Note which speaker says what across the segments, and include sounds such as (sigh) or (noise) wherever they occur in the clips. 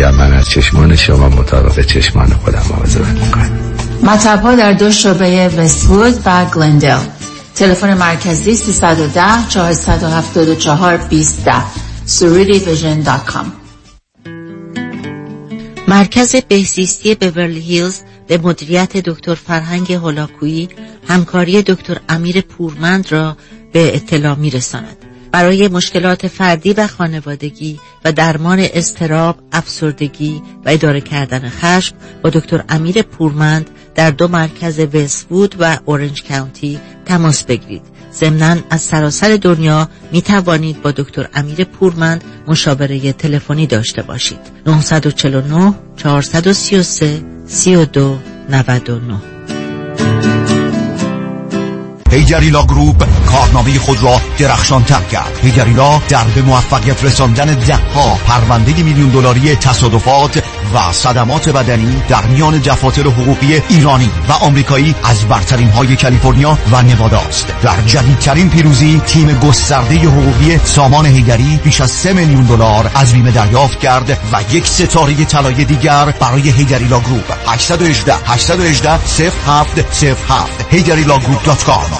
Speaker 1: میگم من از چشمان شما مطابق چشمان خودم مواظبت می‌کنم.
Speaker 2: مطب ها در دو شعبه وستوود و گلندل. تلفن مرکزی 310 474 20 surudivision.com
Speaker 3: مرکز بهزیستی بورلی هیلز به مدیریت دکتر فرهنگ هولاکویی همکاری دکتر امیر پورمند را به اطلاع میرساند. برای مشکلات فردی و خانوادگی و درمان استراب، افسردگی و اداره کردن خشم با دکتر امیر پورمند در دو مرکز وستوود و اورنج کاونتی تماس بگیرید. ضمنا از سراسر دنیا می توانید با دکتر امیر پورمند مشاوره تلفنی داشته باشید. 949 433 32 99
Speaker 4: هیگریلا گروپ کارنامه خود را درخشان تر کرد. هیگریلا در به موفقیت رساندن ده ها پرونده میلیون دلاری تصادفات و صدمات بدنی در میان دفاتر حقوقی ایرانی و آمریکایی از برترین های کالیفرنیا و نوادا است. در جدیدترین پیروزی تیم گسترده حقوقی سامان هیگری بیش از 3 میلیون دلار از بیمه دریافت کرد و یک ستاره طلای دیگر برای هیگریلا گروپ. 818 818 0707 heygarilaGroup.com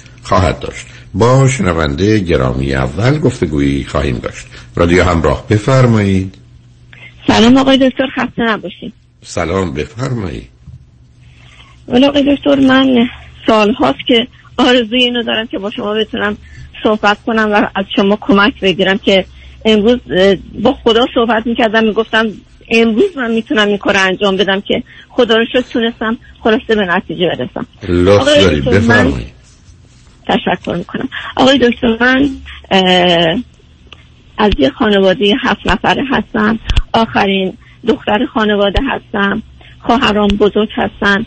Speaker 5: خواهد داشت. با شنونده گرامی اول گفتگویی خواهیم داشت. رادیو همراه بفرمایید.
Speaker 6: سلام آقای دکتر خسته نباشید.
Speaker 5: سلام بفرمایید.
Speaker 6: ولی آقای دکتر من سال هاست که آرزوی اینو دارم که با شما بتونم صحبت کنم و از شما کمک بگیرم که امروز با خدا صحبت می‌کردم می‌گفتم امروز من می‌تونم این کار انجام بدم که خدا رو شد تونستم خلاصه به نتیجه برسم.
Speaker 5: لطف دارید بفرمایید.
Speaker 6: تشکر می‌کنم. آقای دکتر من از یه خانواده هفت نفره هستم. آخرین دختر خانواده هستم. خواهرام بزرگ هستن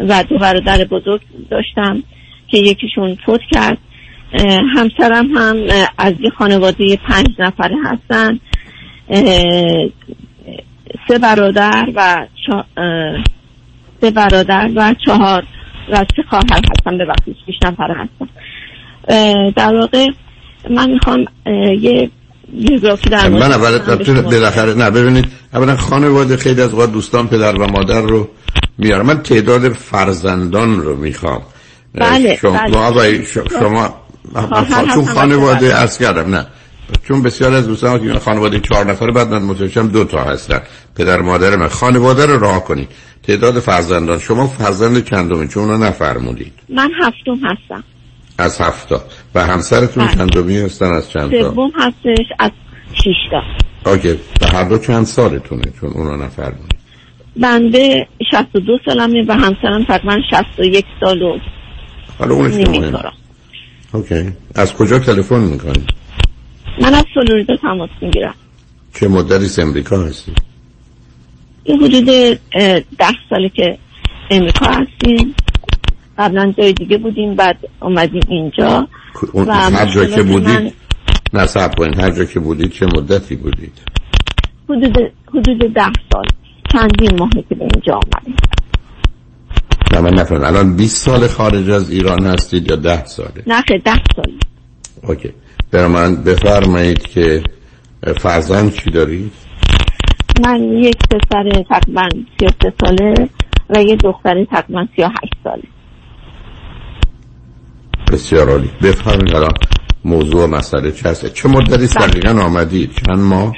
Speaker 6: و دو برادر بزرگ داشتم که یکیشون فوت کرد. همسرم هم از یه خانواده پنج نفره هستن. سه برادر و سه برادر و چهار سه خواهر هستم ببخشید بیش نفره هستم. در واقع من می‌خوام یه در
Speaker 5: من اول بالاخره نه ببینید اولا خانواده خیلی از وقت دوستان پدر و مادر رو میارم من تعداد فرزندان رو می‌خوام.
Speaker 6: بله
Speaker 5: شما
Speaker 6: بله.
Speaker 5: شما چون خانواده از کردم نه. چون بسیار از دوستان که خانواده چهار نفره بعد من متوجهم دو تا هستن. پدر مادر من. خانواده رو راه کنید تعداد فرزندان شما فرزند چندمی چون اونو نفرمودید.
Speaker 6: من هفتم هستم.
Speaker 5: از هفتا. و همسرتون
Speaker 6: بله.
Speaker 5: چندمی هستن؟ از چند تا؟
Speaker 6: سوم هستش از شیشتا
Speaker 5: اوکی. به هر دو چند سالتونه چون اونا نفرمونید
Speaker 6: بنده 62 سالمه و همسرم تقریبا 61 سال و
Speaker 5: حالا اونش. اوکی. از کجا تلفن می‌کنی؟
Speaker 6: من از فلوریدا تماس می‌گیرم.
Speaker 5: چه مدتی؟ امریکا هستی؟
Speaker 6: این حدود ده ساله که امریکا هستیم. قبلا جای دیگه بودیم بعد اومدیم اینجا.
Speaker 5: اون
Speaker 6: و
Speaker 5: هر جا که بودید
Speaker 6: من
Speaker 5: نه صبر کنید. هر جا که بودید چه مدتی بودید؟
Speaker 6: حدود حدود ده سال. چندین ماهه که به اینجا آمدیم
Speaker 5: نه من نفرم الان 20 سال خارج از ایران هستید یا 10 ساله؟
Speaker 6: نه خیلی ده سال.
Speaker 5: اوکی. برای من بفرمایید که فرزند چی دارید؟
Speaker 6: من یک پسر تقریبا 33 ساله و یه دختر تقریبا 38 ساله.
Speaker 5: بسیار عالی. بفرمایید الان موضوع و مسئله چه هست چه مدتی است
Speaker 6: بله.
Speaker 5: دقیقا آمدید چند ماه؟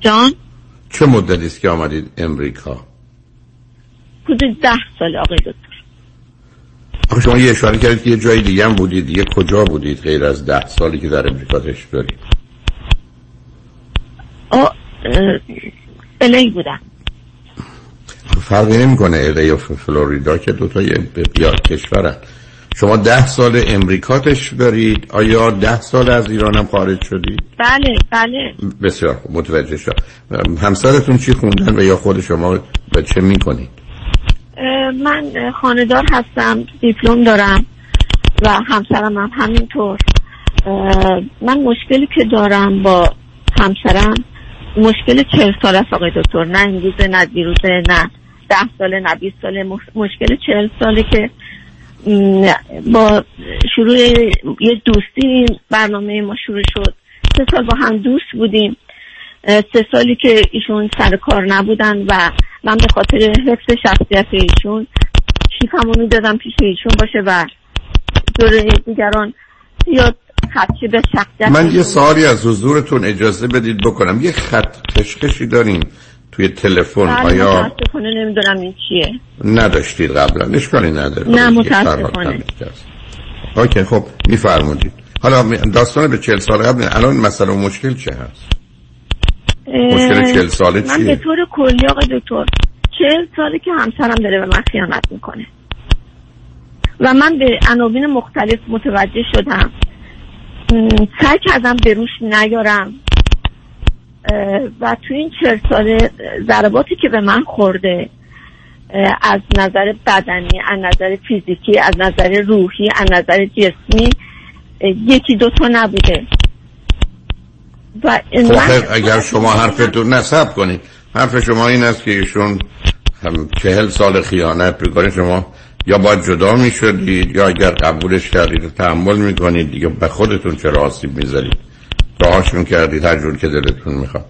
Speaker 6: جان؟
Speaker 5: چه مدتی است که آمدید امریکا؟
Speaker 6: حدود ده ساله آقای دکتر.
Speaker 5: آخه شما یه اشاره کردید که یه جای دیگه هم بودید. دیگه کجا بودید غیر از ده سالی که در امریکا تشریف دارید؟
Speaker 6: الی بودم.
Speaker 5: فرقی نمی‌کنه الی و فلوریدا که دو تا یا کشورن. شما ده سال امریکا تشریف دارید؟ آیا ده سال از ایران هم خارج شدید؟
Speaker 6: بله بله.
Speaker 5: بسیار خوب متوجه شد همسرتون چی خوندن و یا خود شما و چه می‌کنید؟
Speaker 6: اه، من اه، خانهدار هستم دیپلم دارم و همسرم هم همینطور. من مشکلی که دارم با همسرم مشکل چهل سال است آقای دکتر نه امروزه نه دیروزه نه ده ساله نه بیست ساله. مش- مشکل چهل ساله که با شروع یه دوستی برنامه ما شروع شد. سه سال با هم دوست بودیم. سه سالی که ایشون سر کار نبودن و من به خاطر حفظ شخصیت ایشون کیفمو می‌دادم پیش ایشون باشه و جلوی دیگران یا به شخصیت
Speaker 5: من یه سوالی از حضورتون اجازه بدید بکنم. یه خط کشکشی داریم توی تلفن
Speaker 6: بله،
Speaker 5: آیا؟
Speaker 6: متاسفانه نمی‌دونم این چیه.
Speaker 5: نداشتید قبلا. اشکالی نداره.
Speaker 6: نه، متاسفانه.
Speaker 5: اوکی خب میفرمودید. حالا داستان به چل سال قبل الان مسئله و مشکل چه هست؟ مشکل 40 ساله
Speaker 6: من
Speaker 5: چیه؟
Speaker 6: به طور کلی آقای دکتر چهل ساله که همسرم داره به من خیانت می‌کنه. و من به عناوین مختلف متوجه شدم. سعی کردم به روش نیارم. و تو این چهل ساله ضرباتی که به من خورده از نظر بدنی از نظر فیزیکی از نظر روحی از نظر جسمی یکی دوتا نبوده. و
Speaker 5: خب اگر شما حرفتون نصب کنید. حرف شما این است که ایشون هم چهل سال خیانت می‌کنه. شما یا باید جدا می‌شدید یا اگر قبولش کردید و تحمل می‌کنید دیگه به خودتون چرا آسیب می‌ذارید؟ راهاشون کردید هر جور که دلتون می‌خواد.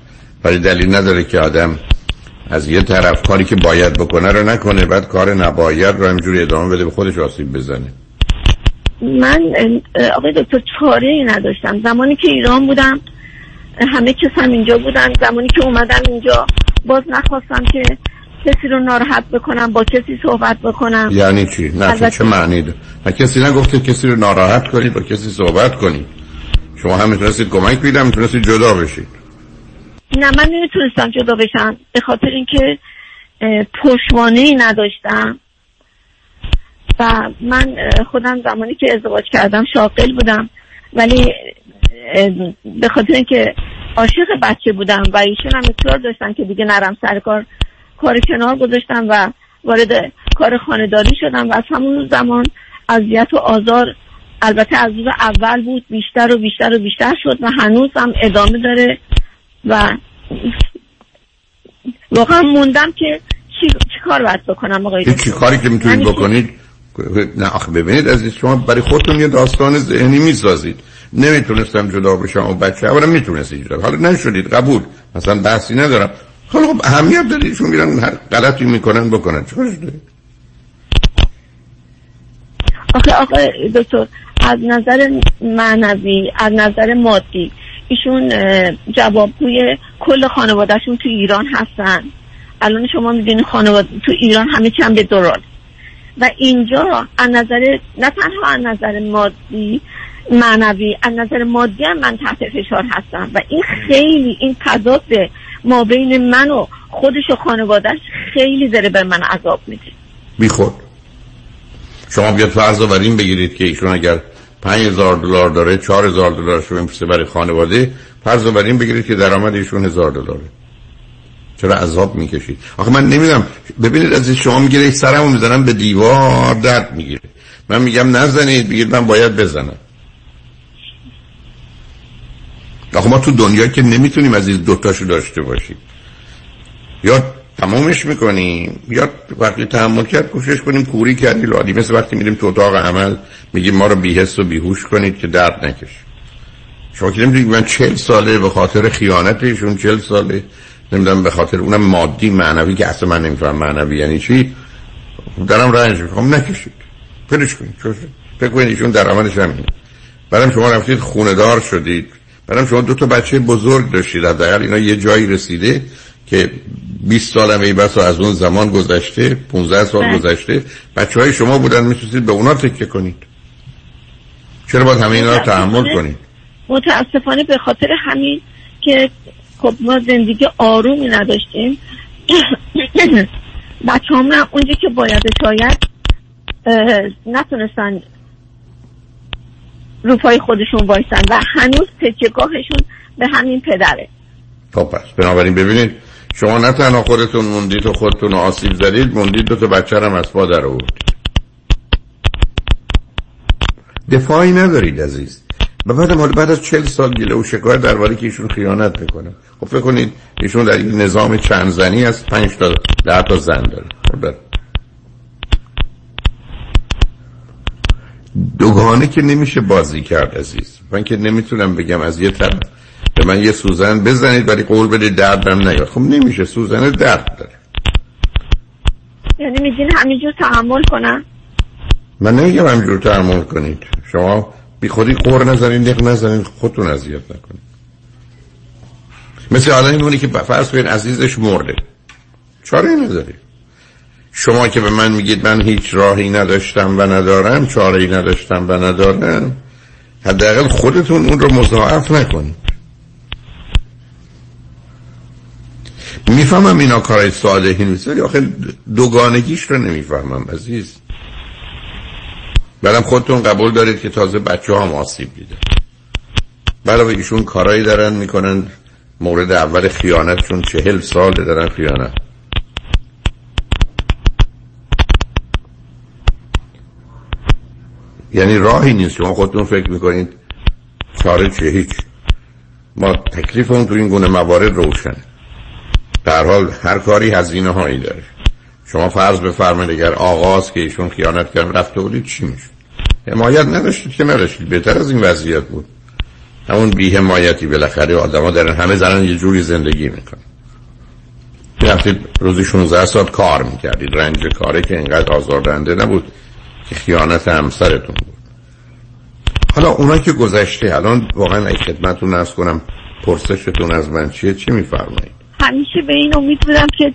Speaker 5: ولی دلیل نداره که آدم از یه طرف کاری که باید بکنه رو نکنه بعد کار نباید رو همجوری ادامه بده به خودش آسیب بزنه.
Speaker 6: من آقای دکتر چاره ای نداشتم. زمانی که ایران بودم همه کس هم اینجا بودن. زمانی که اومدم اینجا باز نخواستم که کسی رو ناراحت بکنم با کسی صحبت بکنم.
Speaker 5: یعنی چی؟ نه
Speaker 6: البته-
Speaker 5: چه معنی داره؟ نه کسی نگفته کسی رو ناراحت کنید با کسی صحبت کنید شما هم می‌تونستید کمک بیدم می‌تونستید جدا بشید.
Speaker 6: نه من نمی‌تونستم جدا بشم. به خاطر اینکه اه، پشتوانه ای نداشتم. و من خودم زمانی که ازدواج کردم شاغل بودم. ولی به خاطر اینکه عاشق بچه بودم و ایشون هم اصرار داشتن که دیگه نرم سر کار. کار کنار گذاشتم و وارد کار خانهداری شدم و از همون زمان اذیت و آزار البته از روز اول بود بیشتر و بیشتر و بیشتر شد و هنوز هم ادامه داره و واقعا موندم که چی, چی کار باید بکنم آقای دکتر؟
Speaker 5: کاری که می‌تونید بکنید؟ نه آخه ببینید از شما برای خودتون یه داستان ذهنی می‌سازید. نمی‌تونستم جدا بشم و بچه اولا می‌تونستید جدا حالا نشدید قبول. مثلا بحثی ندارم. خب اهمیت دارید چون میرن هر غلطی می‌کنن بکنن. چون
Speaker 6: آخه آقای دکتر از نظر معنوی از نظر مادی ایشون جوابگوی کل خانوادهشون تو ایران هستن. الان شما می‌دونید خانواده تو ایران همه چی به دوران و اینجا از نظر نه تنها از نظر مادی معنوی. از نظر مادی هم من تحت فشار هستم. و این خیلی این تضاد ما بین من و خودش و خانوادهش خیلی داره به من عذاب میده.
Speaker 5: بی خود شما بیاد فرض این بگیرید که ایشون اگر 5000 دلار داره 4000 دلار شو میفرسته برای خانواده فرض این بگیرید که درآمد ایشون 1000 دلاره. چرا عذاب می‌کشید؟ آخه من نمی‌دونم. ببینید از شما می‌گیره سرمو می‌زنم به دیوار درد می‌گیره. من میگم نزنید بگید من باید بزنم. آخه ما تو دنیا که نمی‌تونیم از این دوتاشو داشته باشیم. یا تمامش می‌کنیم یا وقتی تحمل کرد کوشش کنیم کوری کردی لادی. مثل وقتی میریم تو اتاق عمل میگیم ما رو بیهست و بیهوش کنید که درد نکش شما که نمی‌دونید من چل ساله به خاطر خیانتشون چل ساله نمی‌دونم به خاطر اونم مادی معنوی که اصلا من نمیفهم معنوی یعنی چی؟ درم رنج می‌کنم نکشید. پرش کنید. فکر کنید ایشون درآمدش همینه. بعدم شما رفتید خونه دار شدید. بعدم شما دو تا بچه بزرگ داشتید. حداقل اینا یه جایی رسیده که 20 سال هم ای بس از اون زمان گذشته 15 سال بله. گذشته. بچه های شما بودن می‌تونستید به اونا تکه کنید. چرا باید همه اینا رو تحمل کنید؟
Speaker 6: متاسفانه به خاطر همین که خب ما زندگی آرومی نداشتیم. (coughs) بچه هم اونجا که باید شاید نتونستن روپای خودشون بایستن و هنوز تکیگاهشون به همین پدره.
Speaker 5: خب پس بنابراین ببینید شما نه تنها خودتون موندید و خودتون آسیب زدید موندید دو تا بچه هم از پا در دفاعی ندارید عزیز. و بعد حالا بعد از چل سال گله و شکایت درباره که ایشون خیانت می‌کنه. خب فکر کنید ایشون در این نظام چند زنی از پنج تا ده تا زن داره. دوگانه که نمیشه بازی کرد عزیز. من که نمی‌تونم بگم از یه طرف به من یه سوزن بزنید ولی قول بده دردم نیاد. خب نمیشه سوزن درد داره.
Speaker 6: یعنی میگین همینجور تحمل کنم
Speaker 5: من نمیگم همینجور تحمل کنید. شما بی خودی قور نزنید نق نزنید خودتون اذیت نکنید. مثل آدمی مونی که فرض کنید عزیزش مرده. چاره نداری شما که به من میگید من هیچ راهی نداشتم و ندارم چاره نداشتم و ندارم حداقل خودتون اون رو مضاعف نکنید می‌فهمم اینا کارای ساده نیست ولی آخه دوگانگیش رو نمی‌فهمم عزیز. بعدم خودتون قبول دارید که تازه بچه هم آسیب دیده. برای ایشون کارایی دارن می‌کنن مورد اول خیانتشون چهل سال دارن خیانت. یعنی راهی نیست. شما خودتون فکر می‌کنید چاره چه هیچ. ما تکلیف تو این گونه موارد روشن در حال هر کاری هزینه هایی داره. شما فرض بفرمایید اگر آغاز که ایشون خیانت کرد رفته بودید چی میشه حمایت نداشتید که نداشتید. بهتر از این وضعیت بود. همون بی حمایتی بالاخره آدما دارن همه زنان یه جوری زندگی می‌کنن. رفتید روزی 16 ساعت کار می‌کردید. رنج کاره که اینقدر آزاردهنده نبود. که خیانت همسرتون بود. حالا اونا که گذشته الان واقعا ای خدمتتون ارز کنم پرسشتون از من چیه؟ چی میفرمایید؟
Speaker 6: همیشه به این امید بودم که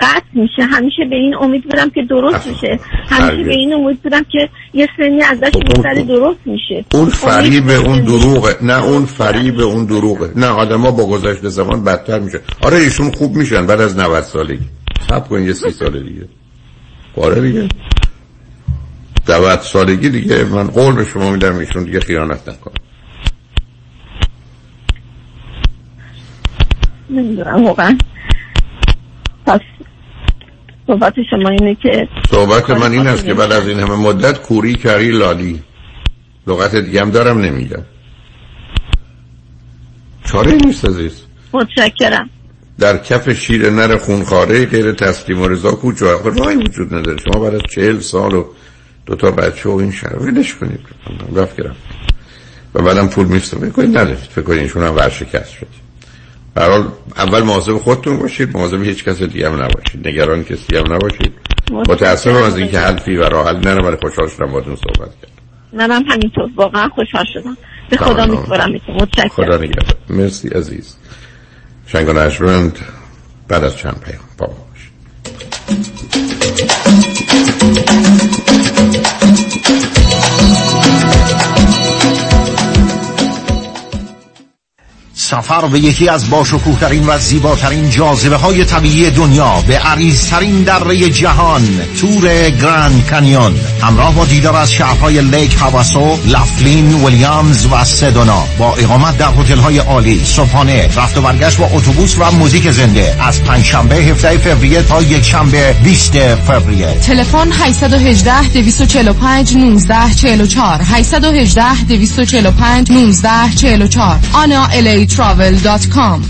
Speaker 6: قطع میشه همیشه به این امید بودم که درست میشه. همیشه به این امید بودم که یه سنی ازش میگذره درست میشه.
Speaker 5: اون فریب اون دروغه. نه اون فریب اون دروغه. نه آدما با گذشته زمان بدتر میشه آره ایشون خوب میشن بعد از 90 سالگی. سب کن یه سی سال دیگه. آره دیگه. دوت سالگی دیگه. من قول به شما میدم ایشون دیگه خیانت نکن
Speaker 6: نمی‌دونم واقعا. پس صحبت شما اینه که
Speaker 5: صحبت من این است که بعد از این همه مدت کوری کری لالی لغت دیگه هم دارم نمیگم. چاره نیست عزیز.
Speaker 6: متشکرم.
Speaker 5: در کف شیر نر خونخاره غیر تسلیم و رضا کوچه راهی وجود نداره. شما بعد از چهل سال و دو تا بچه و این شهر. ولش کنید. رفت گرم و بعدم پول میفته کنید ندارید فکر کنید ایشون هم ورشکست شد. برحال اول مواظب خودتون باشید. مواظب هیچ کس دیگه هم نباشید. نگران کسی هم نباشید. متاسفم از اینکه حل فی و راه حل نره ولی خوشحال شدم باهاتون صحبت کرد
Speaker 6: منم همینطور. واقعا خوشحال شدم. به خدا میسپارم متشکرم.
Speaker 5: خدا نگهدار. مرسی عزیز. شنگ بعد از چند پیام با
Speaker 1: سفر به یکی از باشکوهترین و زیباترین جاذبه های طبیعی دنیا به عریضترین دره جهان تور گراند کانیون همراه با دیدار از شهرهای لیک هواسو لفلین ویلیامز و سدونا. با اقامت در هتل های عالی صبحانه رفت و برگشت با اتوبوس و موزیک زنده. از پنجشنبه 17 فوریه تا یک شنبه 20 فوریه.
Speaker 7: تلفن 818 245 19 44 818 245 19 44 analatravel.com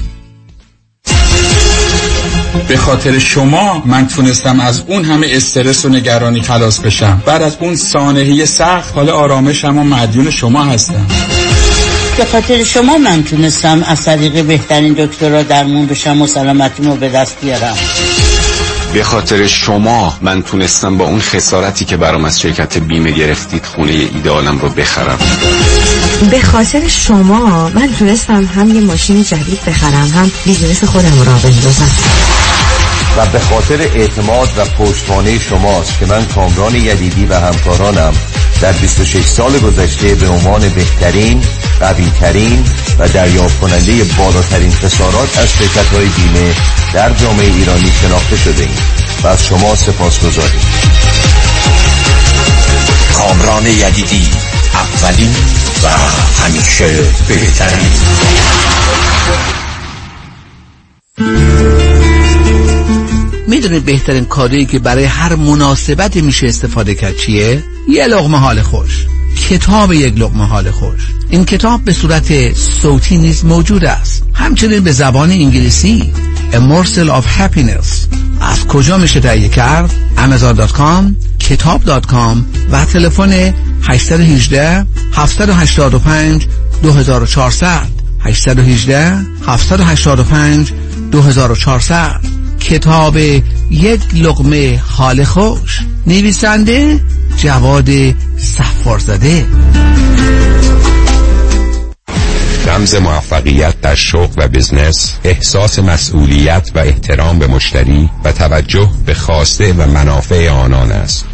Speaker 8: به خاطر شما من تونستم از اون همه استرس و نگرانی خلاص بشم. بعد از اون سانحه سخت حال آرامشم و مدیون شما هستم.
Speaker 9: به خاطر شما من تونستم از طریق بهترین دکترها درمون بشم و سلامتیمو به دست بیارم.
Speaker 10: به خاطر شما من تونستم با اون خسارتی که برام از شرکت بیمه گرفتید خونه ایدالم رو بخرم.
Speaker 11: به خاطر شما من تونستم هم یه ماشین جدید بخرم هم business خودم راه بندازم.
Speaker 12: و به خاطر اعتماد و پشتوانه شماست که من کامران یدیدی و همکارانم در 26 سال گذشته به عنوان بهترین قوی ترین و دریافت کننده بالاترین خسارات از شرکت های بیمه در جامعه ایرانی شناخته شده ایم و از شما سپاس گذاریم
Speaker 1: کامران یدیدی اولین و همیشه بهترین.
Speaker 13: می‌دونید بهترین کاری که برای هر مناسبتی میشه استفاده کرد چیه؟ یه لغمه حال خوش کتاب یک لغمه حال خوش این کتاب به صورت صوتی نیز موجود است. همچنین به زبان انگلیسی. A Morsel of Happiness. از کجا میشه تهیه کرد؟ amazon.com کتاب.com و تلفن 818 785 2400 818 785 2400 کتاب یک لقمه حال خوش. نویسنده جواد صفارزاده.
Speaker 14: رمز موفقیت در شغل و بزنس احساس مسئولیت و احترام به مشتری و توجه به خواسته و منافع آنان است.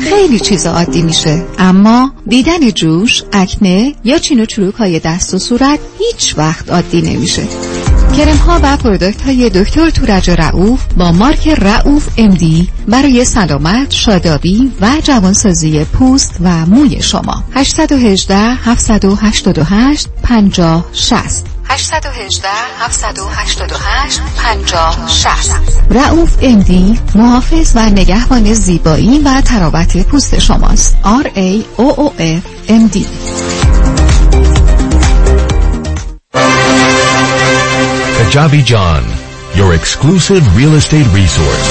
Speaker 15: خیلی چیزا عادی میشه. اما دیدن جوش، اکنه یا چین و چروک های دست و صورت هیچ وقت عادی نمیشه. کرم ها و پرودکت های دکتر تورج رعوف با مارک رعوف امدی برای سلامت، شادابی و جوانسازی پوست و موی شما. 818 788 50 60 818 788 50 60 رعوف امدی محافظ و نگهبان زیبایی و تراوت پوست شماست R A O O F M D
Speaker 16: Kajabi John, your exclusive real estate resource.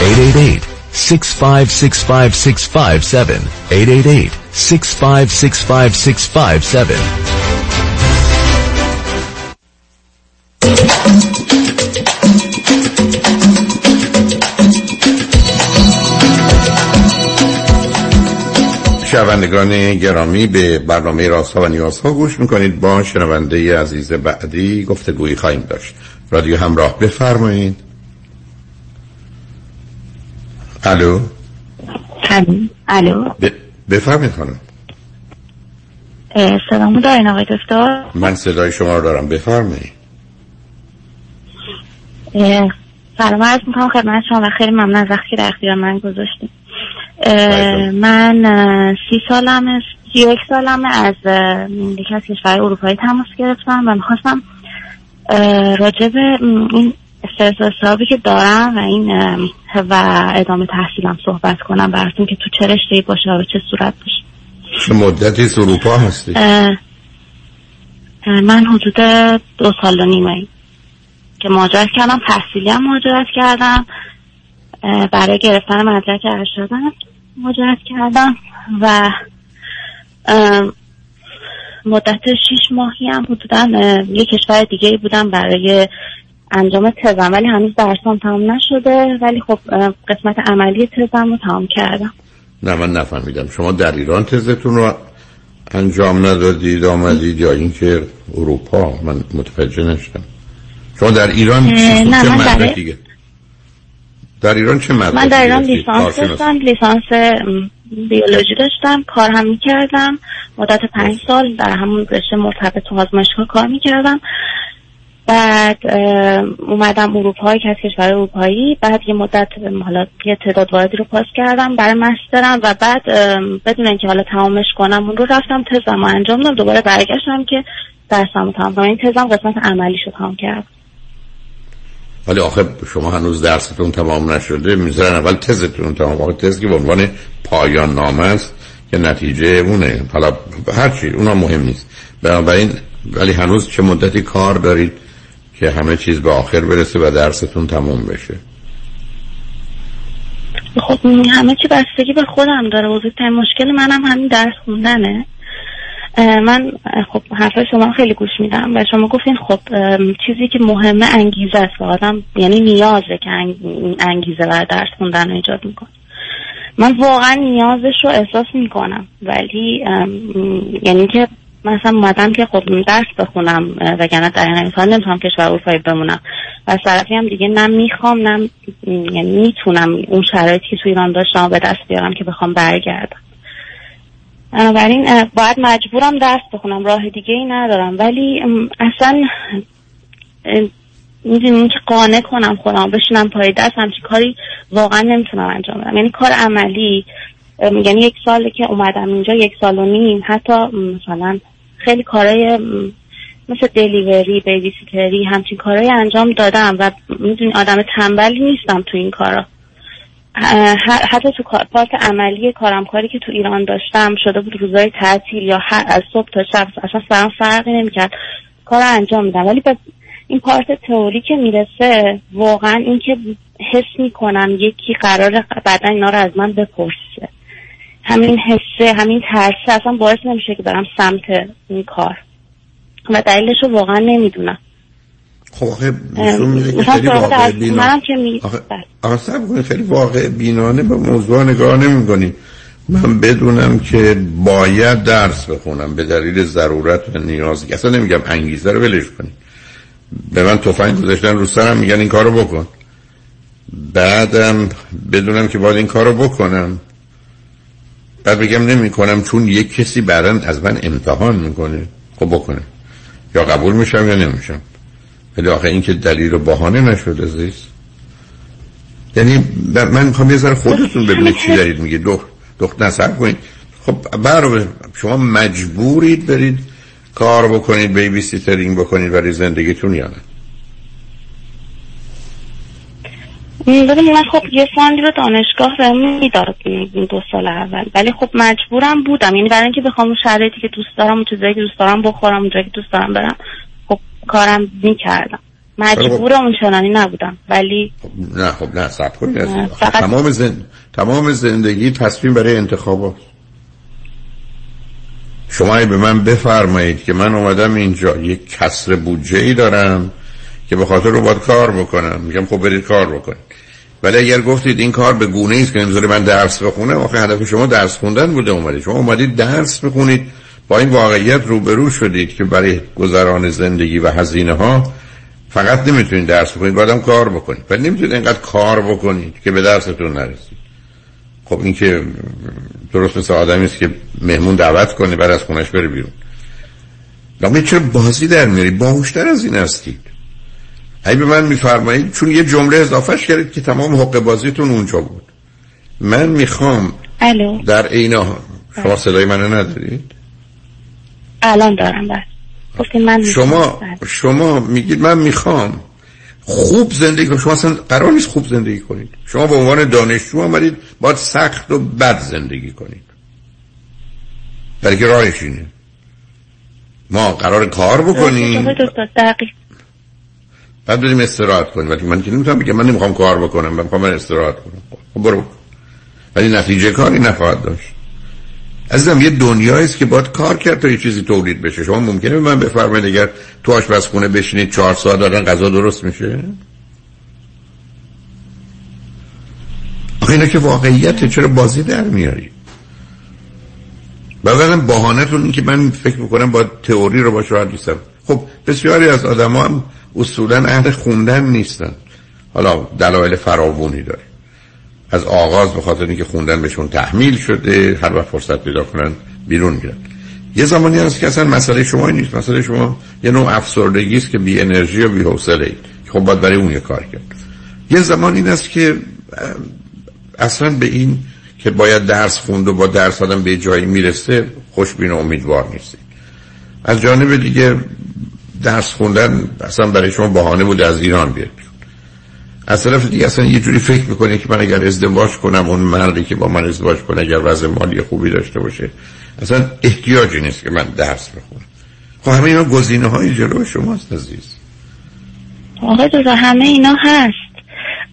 Speaker 16: 888 6565657 888 6565657
Speaker 5: شنوندگان گرامی به برنامه راست و نیاز ها گوش می‌کنید. با شنونده عزیز بعدی گفتگویی خواهیم داشت. رادیو همراه بفرمایید. الو؟
Speaker 17: الو؟
Speaker 5: ب... بفرمایید خانم.
Speaker 17: سلامو دارین آقای دکتر؟
Speaker 5: من صدای شما رو دارم. بفرمایید.
Speaker 17: سلام عرض می‌کنم خدمت شما و خیلی ممنون از وقتی در اختیار من گذاشتیم من اه، سی سالم سی یک سالمه از یکی از کشور اروپایی تماس گرفتم و می‌خواستم راجع به این استرس و که دارم و این و ادامه تحصیلم صحبت کنم براتون که تو چه رشته باشه و به چه صورت باشه.
Speaker 5: چه مدتی از اروپا هستی؟
Speaker 17: من حدود دو سال و نیمه که مهاجرت کردم تحصیلی هم مهاجرت کردم برای گرفتن مدرک ارشدم. مهاجرت کردم و مدت شیش ماهی هم حدودا یه کشور دیگه بودم برای انجام تزم. ولی هنوز درسام تمام نشده. ولی خب قسمت عملی تزم رو تمام کردم.
Speaker 5: نه من نفهمیدم. شما در ایران تزتون رو انجام ندادید آمدید یا اینکه اروپا؟ من متوجه نشدم. شما در ایران
Speaker 17: نه من در...
Speaker 5: مدرکی در ایران چه مدرکی
Speaker 17: من در ایران؟ لیسانس؟ داشتم لیسانس بیولوژی داشتم کار هم می‌کردم. مدت پنج سال در همون رشته مرتبط تو آزمایشگاه کار می‌کردم. بعد اومدم اروپا که از کشور اروپایی. بعد یه مدت حالا یه تعداد واردی رو پاس کردم برای مسترم و بعد بدون اینکه حالا تمامش کنم اون رو رفتم تزم رو انجام دادم. دوباره برگشتم که درسم تمام کنم. این تزم قسمت عملی رو تمام کردم.
Speaker 5: ولی آخه شما هنوز درستون تمام نشده می‌ذارن اول تزتون تمام. آخه تز که به عنوان پایان نامه است که نتیجه اونه. حالا هرچی اونا مهم نیست. بنابراین ولی هنوز چه مدتی کار دارید که همه چیز به آخر برسه و درستون تمام بشه؟
Speaker 17: خب همه چی بستگی به خودم داره. بزرگترین مشکل منم همین درس خوندنه. من خب حرفای شما خیلی گوش میدم و شما گفتین خب چیزی که مهمه انگیزه است و آدم یعنی نیازه که انگ- انگیزه برای درس خوندن رو ایجاد می‌کنه. من واقعا نیازش رو احساس می‌کنم ولی یعنی که مثلا اومدم که خب درس بخونم وگرنه در این حال نمی‌تونم کشور اروپایی بمونم. و از طرفی هم دیگه نه می‌خوام نه یعنی می‌تونم اون شرایطی که تو ایران داشتم به دست بیارم که بخوام برگردم. بنابراین باید مجبورم درس بخونم. راه دیگه ای ندارم. ولی اصلا می‌دونیم که قانع کنم خودم بشینم پای دست همچین کاری واقعا نمی‌تونم انجام بدم. یعنی کار عملی یعنی یک ساله که اومدم اینجا یک سال و نیم حتی مثلا خیلی کارهای مثل دلیوری بیبیسیتری همچین کارهای انجام دادم. و می‌دونی آدم تنبلی نیستم تو این کارا. حتی تو پارت عملی کارم کاری که تو ایران داشتم شده بود روزای تعطیل یا هر از صبح تا شب اصلا سرم فرقی نمی‌کرد. کار انجام میدم. ولی به این پارت تئوری که می‌رسه واقعا این که حس می‌کنم یکی قرار بعدا اینا رو از من بپرسه. همین حسه همین ترسه اصلا باعث نمیشه که برم سمت این کار. و دلیلش رو واقعا نمی‌دونم.
Speaker 5: خب نشون میده که خیلی واقع بینانه.
Speaker 17: می...
Speaker 5: آخه صبر کنید، خیلی واقع بینانه به موضوع نگاه نمی کنی. من بدونم که باید درس بخونم به دلیل ضرورت و نیازی اصلا نمیگم انگیزه رو ولش کنی به من تفنگ گذاشتن رو سرم میگن این کارو بکن. بعدم بدونم که باید این کارو بکنم. بعد بگم نمی کنم چون یک کسی بعدا از من امتحان می‌کنه. خب بکنه. یا قبول میشم یا نمیشم. ولی آخه این که دلیل و بهانه نشد عزیز یعنی من می‌خوام یه ذره خودتون ببینید چی دارید میگه دخت دخت نصب کنید. خب برای شما مجبورید برید کار بکنید babysitting بکنید برای زندگیتون یا نه؟
Speaker 17: ببین من خب یه fund ی رو دانشگاه بهم می‌داد دو سال اول. ولی خب مجبورم بودم. یعنی برای اینکه بخوام اون شرایطی که دوست دارم اون چیزایی که دوست دارم بخورم اونجایی که دوست دارم برم کارم می‌کردم. مجبور اون چنانی نبودم ولی
Speaker 5: نه خب نه سب کنید
Speaker 17: فقط-
Speaker 5: تمام, زن... تمام زندگی تصمیم برای انتخابات شما اگه به من بفرمایید که من اومدم اینجا یک کسر بودجه ای دارم که به خاطر رو باید کار بکنم. میگم خب برید کار بکنید. ولی اگر گفتید این کار به گونه است که نمی‌ذاره من درس بخونم آخه هدف شما درس خوندن بوده اومدید شما اومدید درس بخونید با این واقعیت روبرو شدید که برای گذران زندگی و هزینه ها فقط نمی‌تونید درس بخونید باید هم کار بکنید. ولی نمی‌تونید اینقدر کار بکنید که به درستون نرسید. خب این که درست مثل آدمی است که مهمون دعوت کنه بعد از خونش بره بیرون. لامه چرا بازی در میاری باهوشتر از این هستید. اگه به من میفرمایید چون یه جمله اضافهش کردید که تمام حق بازیتون اونجا بود. من می‌خوام
Speaker 17: الو.
Speaker 5: در عین حال- شما صدای منو ندارید؟
Speaker 17: الان دارم بس گفتین من
Speaker 5: شما شما میگید من می‌خوام. خوب زندگی کنم شما اصلا قرار نیست خوب زندگی کنید. شما به عنوان دانشجو آمدید باید سخت و بد زندگی کنید. برای که راهش اینه. ما قرار کار بکنیم. بعد بریم استراحت کنیم. ولی من که نمی‌تونم بگم من نمی‌خوام کار بکنم من می‌خوام استراحت کنم. خب برو. ولی نتیجه کاری نخواهد داشت. عزیزم یه دنیایی است که باید کار کرد تا یه چیزی تولید بشه. شما ممکنه به من بفرمایید اگر تو آشپزخونه بشینید چهار ساعت دارن غذا درست میشه؟ آخه اینا که واقعیته چرا بازی در میاری؟ بعدم بهانه‌تون این که من فکر می‌کنم با تئوری رو با شما نیستم. خب بسیاری از آدم هم اصولا اهل خوندن نیستن. حالا دلایل فراوانی داره. از آغاز به خاطر اینکه خوندن بهشون تحمیل شده هر وقت فرصت پیدا کنن بیرون میرن. یه زمانی هست که اصلا مسئله شما نیست مسئله شما یه نوع افسردگی است که بی انرژی و بی حوصله خب باید برای اون یه کار کرد. یه زمان این که اصلا به این که باید درس خوند و با درس آدم به جایی می‌رسه خوشبین و امیدوار نیستید از جانب دیگه درس خوندن اصلا برای شما بهانه بود از ایران بیاد از طرف دیگه اصلا یه جوری فکر می‌کنه که من اگر ازدواج کنم اون مردی که با من ازدواج کنه اگر وضع مالی خوبی داشته باشه اصلا احتیاجی نیست که من درس بخونم. خب همه اینا گزینه های جلو شماست عزیز.
Speaker 17: آقای همه اینا هست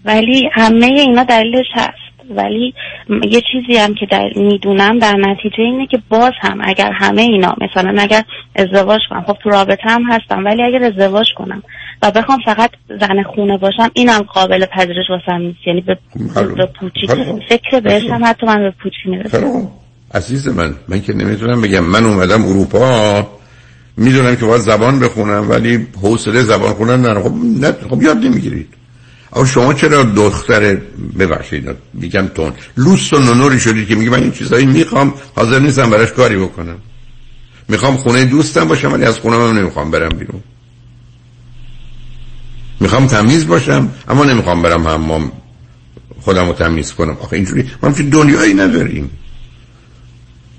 Speaker 17: ولی همه اینا دلیلش هست. ولی یه چیزی هم که در می‌دونم در نتیجه اینه که باز هم اگر همه اینا مثلا اگر ازدواج کنم خب تو رابطه هم هستم ولی اگر ازدواج کنم و بخوام فقط زن خونه باشم اینم قابل پذیرش واسم نیست. یعنی به, به پوچی فکر بهش هم حتی من به پوچی می‌رسم.
Speaker 5: عزیز من من که نمی‌تونم بگم. من اومدم اروپا. می‌دونم که باید زبان بخونم ولی حوصله زبان خوندن نه خب نه خب یاد نمی‌گیرید. اما شما چرا دختر؟ ببخشید میگم تون. لوس و نونوری شدید که میگه من این چیزایی می‌خوام. حاضر نیستم براش کاری بکنم. می‌خوام خونه دوستم باشم ولی از خونه من نمی‌خوام برم بیرون. می‌خوام تمیز باشم اما نمی‌خوام برم حمام خودم رو تمیز کنم. آخه اینجوری ما که دنیایی نداریم.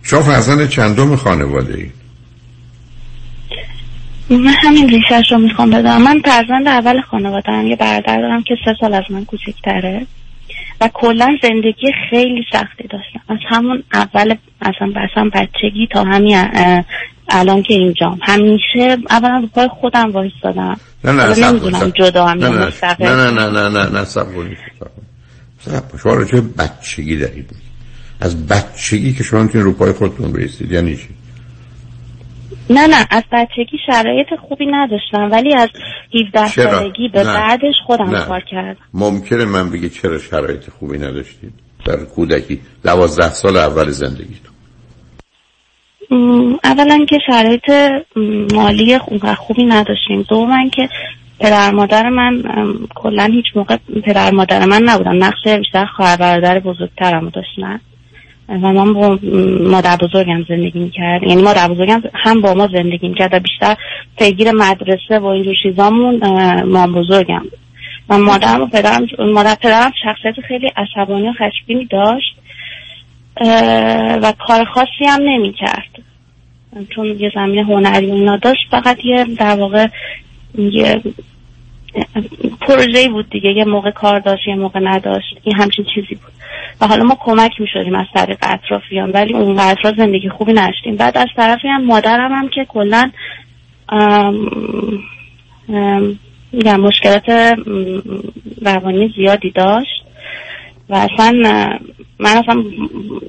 Speaker 5: شما فرزند چندم خانواده ای؟
Speaker 17: من همین ریشش رو می‌خوام بدم. من فرزند اول خانواده هم یه برادر دارم که سه سال از من کوچکتره. و کلا زندگی خیلی سختی داشتم. از همون اول اصلا اصلا بچگی تا همین الان که اینجام. همیشه اولا رو پای خودم دادم
Speaker 5: نه نه
Speaker 17: نمی‌دونم جدا هم
Speaker 5: نه نه نه نه نه نه نه سب شما رو چه بچگی دارید از بچگی که شما می‌تونید رو پای خودتون بیستید یعنی چی؟
Speaker 17: نه نه از بچگی شرایط خوبی نداشتم ولی از 17 سالگی به بعدش خودم کار کردم.
Speaker 5: ممکنه من بگی چرا شرایط خوبی نداشتید؟ در کودکی دوازده سال اول زندگیتون.
Speaker 17: اولا که شرایط مالی خوبی نداشتیم. دوما که پدر مادر من کلا هیچ موقع پدر مادر من نبودن. نقش بیشتر خواهر برادر بزرگترم داشتن. و من با مادر بزرگم زندگی می‌کرد یعنی مادر بزرگم هم با ما زندگی می‌کرد و بیشتر پیگیر مدرسه و اینجور چیزامون ما بزرگم و مادرم و پدرم مادر پدرم شخصیت خیلی عصبانی و خشبینی داشت و کار خاصی هم نمی‌کرد. چون یه زمین هنری اینا داشت فقط یه در واقع یه پروژه بود دیگه یه موقع کار داشت یه موقع نداشت این همچین چیزی بود. و حالا ما کمک می شدیم از طریق اطرافیان ولی اون اطراف زندگی خوبی نشتیم بعد از طرفی هم مادرم هم که کلا مشکلات روانی زیادی داشت. و اصلا من اصلا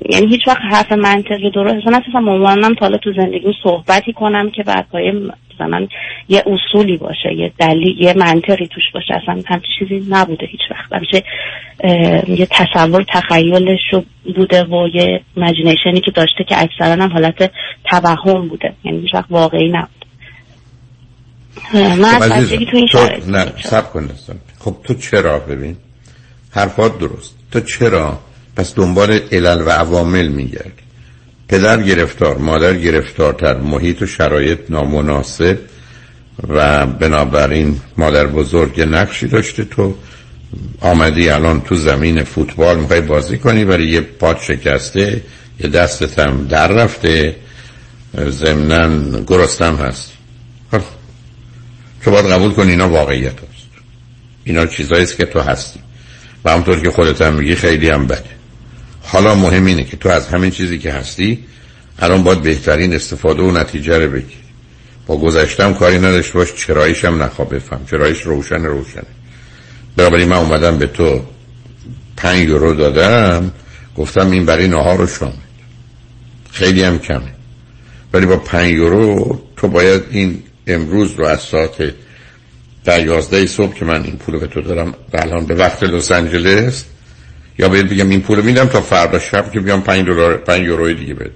Speaker 17: یعنی هیچ وقت حرف منطقی درست اصلا اصلا مامانم تا تو زندگی صحبتی کنم که بعد پای مثلا یه اصولی باشه یه دلیل یه منطقی توش باشه اصلا همچین چیزی نبوده هیچ وقت. همیشه یه تصور تخیلش بوده و یه مجینیشنی که داشته که اکثرا هم حالت توهم بوده. یعنی هیچ وقت واقعی نبود من
Speaker 5: خب از تو این نه سب کن خب تو چرا؟ ببین حرفات درست. تو چرا؟ پس دنبال علل و عوامل میگردی پدر گرفتار مادر گرفتارتر محیط و شرایط نامناسب و بنابراین مادر بزرگ نقشی داشته. تو آمدی الان تو زمین فوتبال می‌خوای بازی کنی ولی یه پات شکسته یه دستت هم در رفته. ضمنا گرستم هست. خب. تو باید قبول کنی اینا واقعیت هست. اینا چیزایی که تو هستی. و همطور که خودت هم میگی خیلی هم بده. حالا مهم اینه که تو از همین چیزی که هستی الان باید بهترین استفاده و نتیجه رو بگیری با گذشتم کاری نداشته باش چراییش هم نخواه بفهم. چراییش روشن روشنه. بنابراین من اومدم به تو پنج یورو دادم گفتم این برای نهار رو شام خیلی هم کمه. ولی با 5 یورو تو باید این امروز رو از ساعت در یازده صبح که من این پول به تو دارم الان به وقت لس آنجلس یا باید بگم این پول میدم تا فردا شب که بیام 5 دلار 5 یورو دیگه بده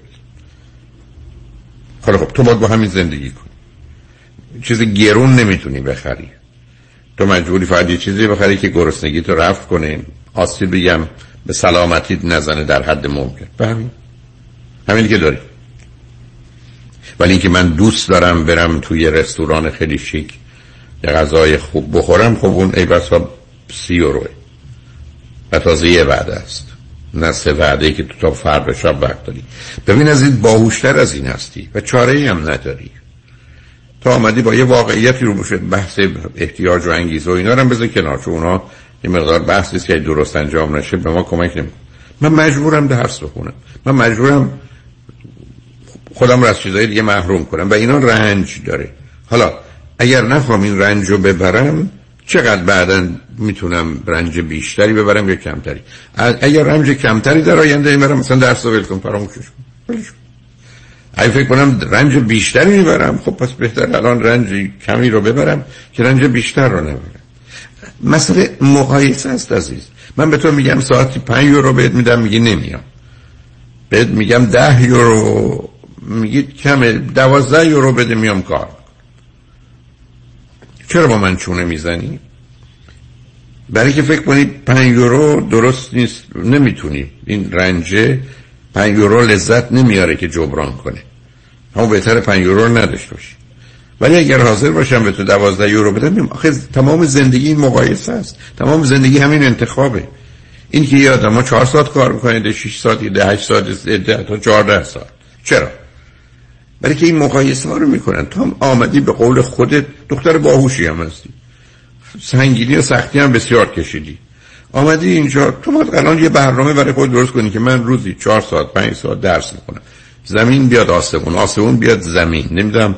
Speaker 5: حالا خب تو باید با همین زندگی کنی. چیز گرون نمی‌تونی بخری. تو مجبوری فقط یه چیزی بخری که گرسنگی تو رفت کنه آسیب بگم به سلامتی نزنه در حد ممکن. به همین. همین که داری. ولی اینکه من دوست دارم برم توی رستوران خیلی شیک یه غذای خوب بخورم خب اون ای بسا سی یوروه و تازه یه وعده است. نه سه وعده که تو تا فرد شب وقت داری. ببین از این باهوشتر از این هستی و چاره هم نداری. تا آمدی با یه واقعیتی رو بشه بحث احتیاج و انگیزه و اینا رو هم بذار کنار چون اونا یه مقدار بحثی که درست انجام نشه به ما کمک نمی‌کنه من مجبورم درس بخونم. من مجبورم خودم رو از چیزای دیگه محروم کنم. و اینا رنج داره. حالا اگر نخوام این رنج رو ببرم چقدر بعدا می‌تونم رنج بیشتری ببرم یا کمتری؟ اگر رنج کمتری در آینده می‌برم مثلا درس رو ولکن فراموشش اگه فکر کنم رنج بیشتری می‌برم خب پس بهتر الان رنج کمی رو ببرم که رنج بیشتر رو نبرم. مسئله مقایسه است عزیز. من به تو میگم ساعتی پنج یورو بهت میدم میگی نمیام. بهت میگم ده یورو میگید کمه دوازده یورو بده میام کار. چرا با من چونه می‌زنی؟ برای که فکر کنی پنج یورو درست نیست نمی‌تونی. این رنجه پنج یورو لذت نمیاره که جبران کنه. همون بهتر پنج یورو رو نداشته باشی. ولی اگر حاضر باشم به تو دوازده یورو بدم آخه تمام زندگی این مقایسه است. تمام زندگی همین انتخابه. این که یه ما چهار ساعت کار می‌کنه ده شیش ساعت ده هشت ساعت ده تا چهارده ساعت. چرا؟ برای که این مقایسه ها رو می‌کنن. تو هم آمدی به قول خودت دختر باهوشی هم هستی. سنگینی و سختی هم بسیار کشیدی. آمدی اینجا تو باید الان یه برنامه برای خود درست کنی که من روزی چهار ساعت پنج ساعت درس می‌کنم زمین بیاد آسمون آسمون بیاد زمین. نمی‌دونم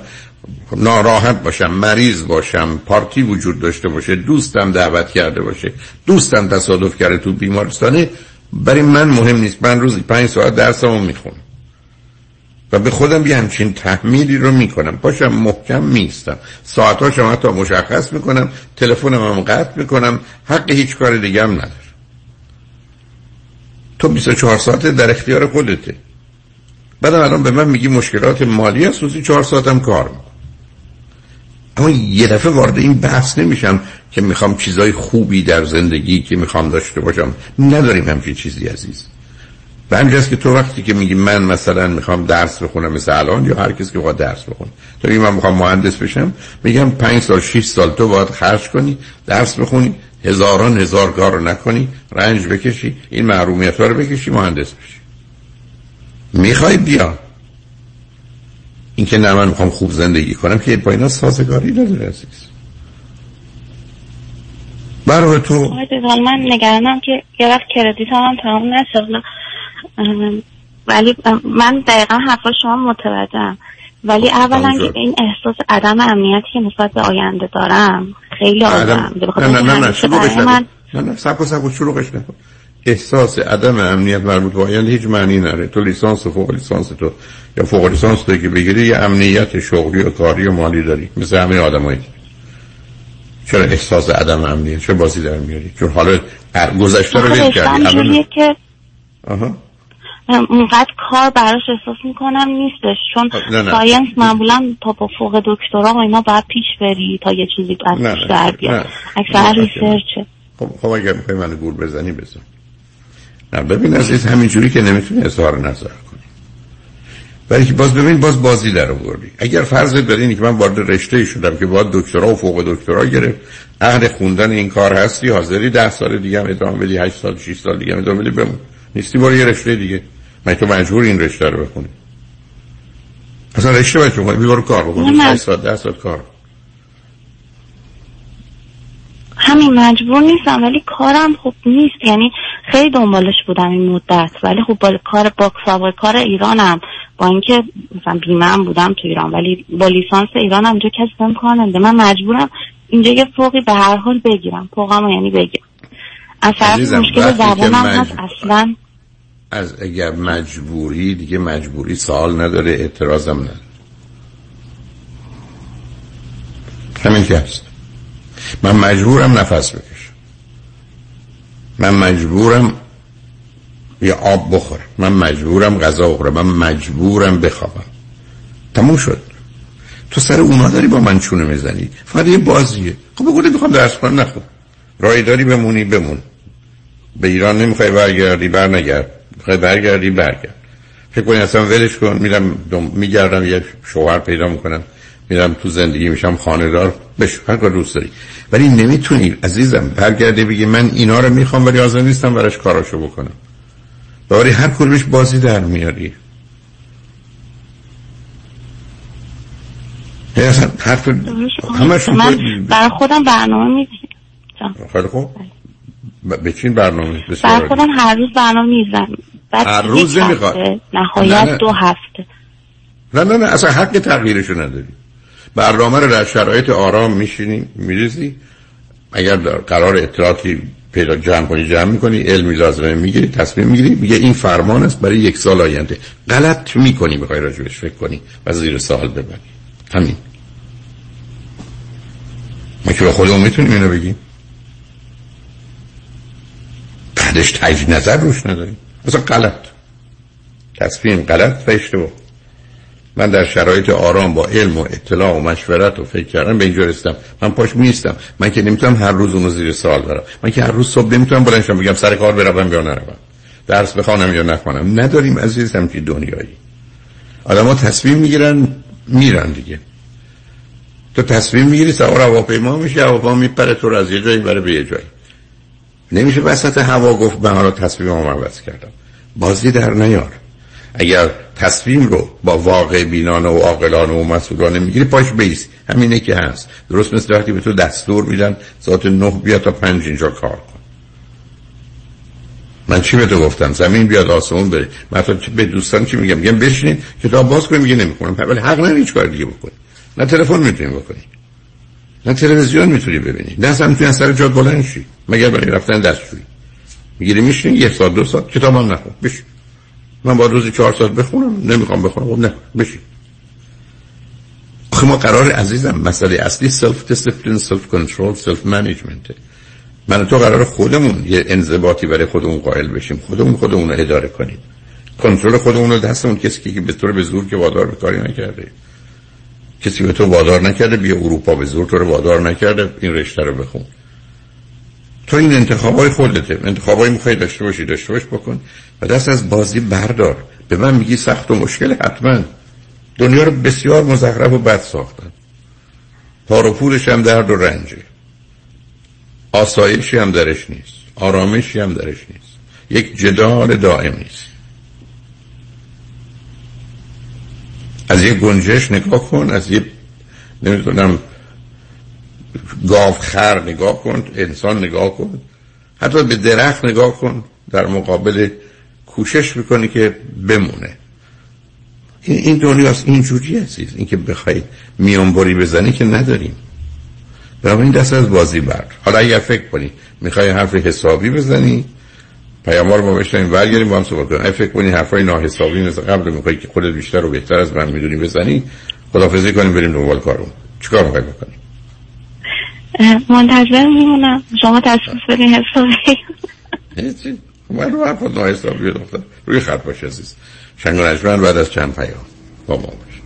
Speaker 5: ناراحت باشم مریض باشم پارتی وجود داشته باشه دوستم دعوت کرده باشه دوستم تصادف کرده تو بیمارستانه برای من مهم نیست. من روزی پنج ساعت درسمو می‌خونم. و به خودم یه همچین تحمیلی رو می‌کنم. پاشم محکم میستم ساعتاشم حتی مشخص می‌کنم. تلفنم هم قطع می‌کنم. حق هیچ کار دیگه هم ندارم. تو 24 ساعت در اختیار خودته. بعدم الان به من میگی مشکلات مالی هست روزی 4 ساعتم کار می‌کنم. اما یه دفعه وارد این بحث نمیشم که می‌خوام چیزای خوبی در زندگی که می‌خوام داشته باشم. نداریم همچین چیزی عزیز. و همینجاست که تو وقتی که میگی من مثلا می‌خوام درس بخونم مثل الان یا هر کسی که باید درس بخونه. تو میگی من می‌خوام مهندس بشم میگم پنج سال شش سال تو باید خرج کنی درس بخونی هزاران هزار کار رو نکنی رنج بکشی این محرومیت رو بکشی مهندس بشی. می‌خوای بیا. این که نه من می‌خوام خوب زندگی کنم که با اینا سازگاری نداره عزیز. برای تو
Speaker 17: من نگرانم که یه وقت کردیت هم تمام نشه ولی من دقیقا حرفا شما متوجهم. ولی اولا که این احساس عدم امنیتی که نسبت به آینده دارم خیلی آدم
Speaker 5: نه نه نه نه من... نه نه سب سب نکن. احساس عدم امنیت مربوط به آینده هیچ معنی نره تو لیسانس و فوق لیسانس تو یا فوق لیسانس تو که بگیری یه امنیت شغلی و کاری و مالی داری. مثل همه آدمایی چرا احساس عدم امنیت؟ چه بازی در میاری؟ چون حالا گذشته رو ول کردی.
Speaker 17: که آها. اونقدر کار براش احساس می‌کنم نیستش چون خب، ساینس معمولا تا با فوق دکترا و اینا باید پیش بری تا یه چیزی از پیش در بیاد. اکثر ریسرچه.
Speaker 5: خب خب اگر می‌خوای من گول بزنی بزن. نه ببین عزیز همینجوری که نمی‌تونی اظهار نظر کنی. ولی که باز ببین باز بازی در آوردی. اگر فرض داری که من وارد رشته شدم که باید دکترا و فوق دکترا گرفت اهل خوندن این کار هستی حاضری ده سال دیگه هم ادامه بدی 8 سال 6 سال دیگه هم ادامه بدی بمون. نیستی برو یه رشته دیگه. من تو مجبور این رشته رو بخونی؟ اصلا رشته باید کنی بیبارو کار بکنی 8 ساعت 10 ساعت کار.
Speaker 17: همین مجبور نیستم ولی کارم خوب نیست. یعنی خیلی دنبالش بودم این مدت. ولی خب با کار باکس کار ایرانم. با اینکه مثلا بیمه بودم تو ایران ولی با لیسانس ایرانم اینجا کسی بهم کار نمیده. من مجبورم اینجا یه فوقی به هر حال بگیرم. فوقم یعنی بگیرم. از طرف مشکل زبانم هست اصلا
Speaker 5: از اگر مجبوری دیگه مجبوری سوال نداره اعتراضم نداره. همین که هست. من مجبورم نفس بکشم. من مجبورم یه آب بخورم. من مجبورم غذا بخورم. من مجبورم بخوابم. تموم شد. تو سر اونا داری با من چونه می‌زنی؟ فقط یه بازیه. خب بگو می‌خوام درس کنم رای داری بمونی بمون. به ایران نمی‌خوای برگردی بر می‌خوای برگردی برگرد. فکر کنی اصلا ولش کن. میرم میگردم یه شوهر پیدا می‌کنم. میرم تو زندگی میشم خانه دار بش هر کار دوست داری. ولی نمی‌تونی عزیزم. برگرده بگی من اینا رو می‌خوام ولی حاضر نیستم براش کاراشو بکنم. باری هر کدومش بازی در میاری. اصلا حرف همشون
Speaker 17: من برای خودم برنامه می‌زنم
Speaker 5: خیلی خوب. به چین برنامه؟
Speaker 17: برای خودم هر روز برنامه می‌زنم.
Speaker 5: هر روز نمی‌خواد.
Speaker 17: نهایت دو هفته.
Speaker 5: نه نه نه اصلا حق تغییرشو نداری. برنامه رو در شرایط آرام میشینی میریزی. اگر قرار اطلاعاتی پیدا جمع کنی جمع می‌کنی علمی لازمه می‌گیری تصمیم می‌گیری. میگه این فرمان است برای یک سال آینده. غلط می‌کنی بخوای راجبش فکر کنی و زیر سوال ببری. همین. ما که به خودمون می‌تونیم اینو بگیم. بعدش تجی نظر روش نداریم. مثلا غلط. تصمیم غلط و اشتباه من در شرایط آرام با علم و اطلاع و مشورت و فکر کردن به اینجا رسیدم. من پاش میستم من که نمی‌تونم هر روز اونو زیر سوال برم. من که هر روز صبح نمی‌تونم بلنشم بگم سر کار بروم یا نروم. درس بخوانم یا نخوانم. نداریم عزیزم که دنیایی. آدم تصمیم می‌گیرن میرن دیگه. تو تصمیم می‌گیری سوار هواپیما میشه هواپیما میپره تو از یه جایی بره به یه جایی. نمیشه وسط هوا گفت من حالا تصمیم عوض کردم. بازی در نیار. اگر تصمیم رو با واقع بینانه و عاقلانه و مسئولانه می‌گیری پاش بیست همینه که هست. درست مثل وقتی به تو دستور میدن ساعت نه بیا تا پنج اینجا کار کن. من چی به تو گفتم؟ زمین بیاد آسمون بره. من به دوستان چی میگم؟ میگم بشینید کتاب باز کنیم میگه نمی‌کنم ولی حق نداری هیچ کار دیگه بکنی نه تلفن می‌تونی بکنی نه تلویزیون می‌تونی ببینی. نه اصلا می‌تونی سر جات بلند شی. مگر برای رفتن دستشویی. می‌گیری میشینی یه ساعت دو ساعت کتاب هم نخون. بشین. من با روزی چهار ساعت بخونم نمی‌خوام بخونم خب نه بشین. آخه ما قرار عزیزم مسئله اصلی self discipline self control self management ه من تو قرار خودمون یه انضباطی برای خودمون قائل بشیم. خودمون خودمون رو اداره کنیم. کنترل خودمون رو دستمون. کسی که به طور به زور که وادار به کاری نکرده. کسی به تو وادار نکرده بیا اروپا به زور تو رو وادار نکرده این رشته رو بخون. تو این انتخابای خودته انتخابای می‌خوای داشته باشی داشته باش بکن و دست از بازی بردار. به من میگی سخت و مشکل حتما. دنیا رو بسیار مزخرف و بد ساختن. پار و پولش هم درد و رنجه. آسایشی هم درش نیست. آرامشی هم درش نیست. یک جدال دائمی است. از یه گنجش نگاه کن از یه نمی‌دونم گاو خر نگاه کن انسان نگاه کن حتی به درخت نگاه کن در مقابل کوشش می‌کنی که بمونه. این دنیا از اینجوری عزیز این که بخوای میانبری بزنی که نداریم. برای این دست از بازی برد حالا اگر فکر کنی می‌خوای حرف حسابی بزنی پیاموار ما بشنیم برگردیم با هم صحبت کنیم. فکر کنی حرفای ناحسابی مثل قبل می‌خوای که خودت بیشتر و بهتر از من می‌دونی بزنی خدافزی کنیم بریم دنبال کارون چیکار می‌خوای بکنی؟
Speaker 17: منتظر میمونم. شما تشخیص بدین حسابی.
Speaker 5: من رو حرفات ناحسابی دختر. روی خط باشه عزیز. شنگ بعد از چند پیام. با ما باشه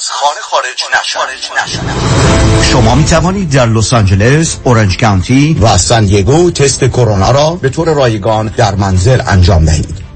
Speaker 4: از خانه خارج نشوند شما می توانید در لس آنجلس، اورنج کانتی و سان دیگو تست کرونا را به طور رایگان در منزل انجام دهید.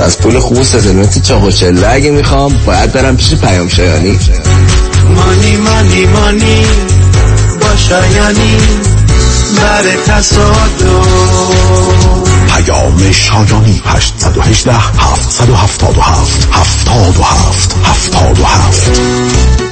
Speaker 18: از پول خوب و چاق و چله اگه می‌خوام باید برم پیش پیام شایانی.
Speaker 19: مانی مانی مانی با شایانی بر تصادم
Speaker 4: پیام شایانی 818 777 77 77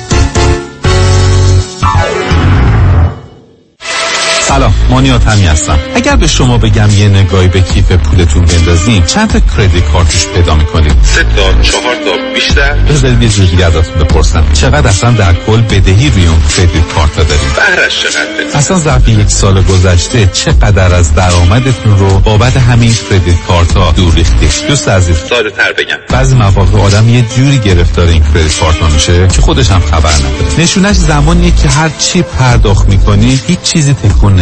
Speaker 20: سلام مانیات همی هستم. اگر به شما بگم یه نگاهی به کیف پولتون بندازین چند تا کردیت کارتش پیدا می‌کنید؟
Speaker 21: سه تا چهار تا بیشتر؟
Speaker 20: بذارید یه جور دیگه ازتون بپرسم. چقدر اصلا در کل بدهی روی اون کردیت کارت داریم
Speaker 21: بهرش چقدره
Speaker 20: اصلا ظرف یک سال گذشته چقدر از درآمدتون رو بابت همین کردیت کارت ها دور ریختید؟ دوست عزیز.
Speaker 21: ساده تر بگم.
Speaker 20: بعضی مواقع آدم یه جوری گرفتار این کردیت کارت میشه که خودش هم خبر نداره. نشونش زمانیه که هر چی پرداخت می‌کنی هیچ چیزی تکون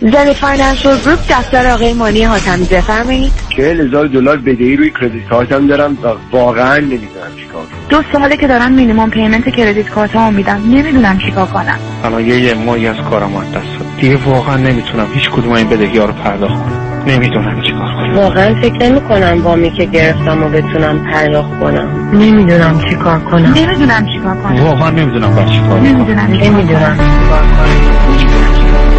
Speaker 22: زنی Financial Group دفتر آقای مانی حاتمی بفرمایید.
Speaker 23: چهل هزار دلار بدهی روی credit card م دارم و واقعا نمی‌دونم چیکار کنم.
Speaker 22: دو ساله که دارم minimum payment credit card مو میدم. نمی‌دونم چیکار کنم.
Speaker 24: الان یه یه ماهی از کارم از دست. دیگه واقعا نمی‌تونم هیچ کدوم این بدهی ها رو پرداخت کنم. نمی‌دونم چیکار کنم.
Speaker 25: واقعا فکر نمی کنم وامی که گرفتم و بتونم پرداخت کنم. نمی‌دونم چی کار کنم.
Speaker 22: نمی‌دونم چیکار کنم.
Speaker 24: واقعا نمی‌دونم باید چیکار کنم.
Speaker 22: نمی‌دونم
Speaker 25: نمی‌دونم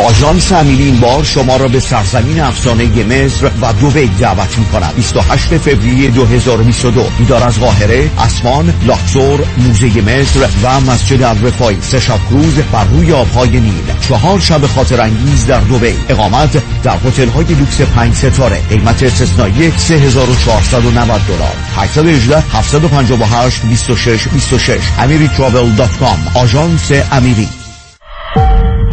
Speaker 4: آژانس امیری این بار شما را به سرزمین افسانه مصر و دبی دعوت می کند 28 فوریه 2022 دیدار از قاهره اسمان لاکسور موزه مصر و مسجد الرفای سه شب کروز بر روی آبهای نیل. چهار شب خاطر انگیز در دبی اقامت در هتل های لوکس پنج ستاره. قیمت استثنایی 3490 دلار. 818 758 26 26 amiritravel.com آژانس امیری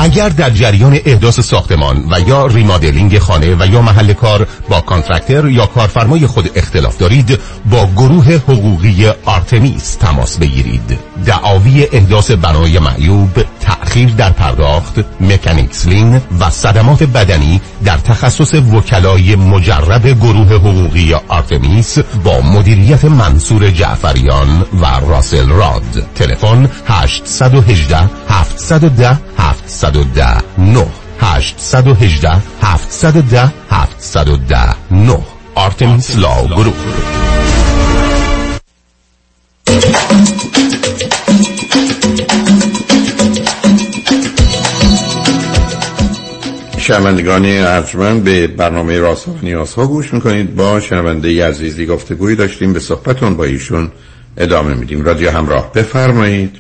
Speaker 16: اگر در جریان احداث ساختمان و یا remodeling خانه و یا محل کار با contractor یا کارفرمای خود اختلاف دارید با گروه حقوقی آرتمیس تماس بگیرید. دعاوی احداث بنای معیوب تأخیر در پرداخت mechanics lien و صدمات بدنی در تخصص وکلای مجرب گروه حقوقی آرتمیس با مدیریت منصور جعفریان و راسل راد. تلفن 818 710 710 9 818 710 710 9 آرتمیس لاو گروپ
Speaker 5: شنوندگان ارجمند به برنامه راست و نیاز ها گوش می‌کنید. با شنونده عزیزی گفتگوی داشتیم به صحبتون با ایشون ادامه میدیم. رادیو همراه بفرمایید.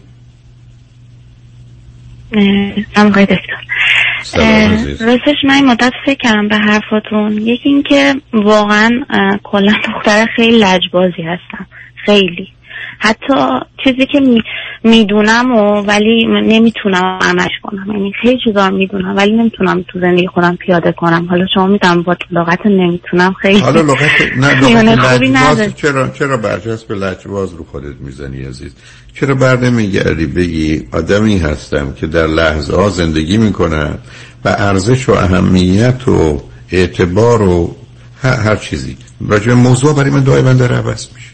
Speaker 17: آقای دکتر. راستش من این مدت فکر کردم به حرفاتون. یکی اینکه واقعا کلا دختر خیلی لجبازی هستم. خیلی. حتی چیزی که می- می‌دونم و ولی نمی‌تونم عملش کنم. یعنی خیلی چیزا می‌دونم ولی نمی‌تونم تو زندگی خودم پیاده کنم. حالا شما می‌دونم با لغت نمی‌تونم خیلی.
Speaker 5: حالا لغت نه (laughs) لغت
Speaker 17: خوبی.
Speaker 5: لجباز چرا چرا برجست به لجباز رو خودت می‌زنی عزیز؟ چرا بر نمیگردی بگی آدمی هستم که در لحظه ها زندگی می‌کنم و ارزش و اهمیت و اعتبار و هر, هر چیزی. راجع موضوع برای من دائما داره عوض میشه.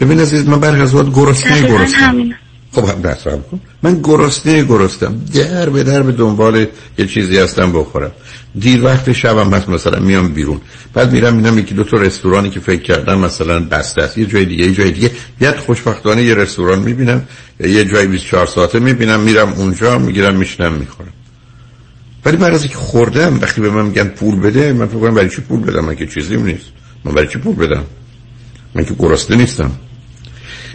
Speaker 5: ببین عزیز من برخی از وقت گرسنه گرسنه. خب هم نصرم کن من گرسنه گرستم. در به در به دنبال یه چیزی هستم بخورم. دیر وقت شبم هست مثلا میام بیرون. بعد میرم میرم یکی دو تا رستورانی که فکر کردم مثلا بسته است. یه جای دیگه یه جای دیگه. یه خوشبختانه یه رستوران می‌بینم. یه جای 24 ساعته می‌بینم. میرم اونجا می‌گیرم میشنم می‌خورم. ولی بعد از اینکه خوردم وقتی به من میگن پول بده من فکر کنم برای چی پول بدم؟ من که چیزیم نیست. من برای چی پول بدم؟ من که گرسنه نیستم.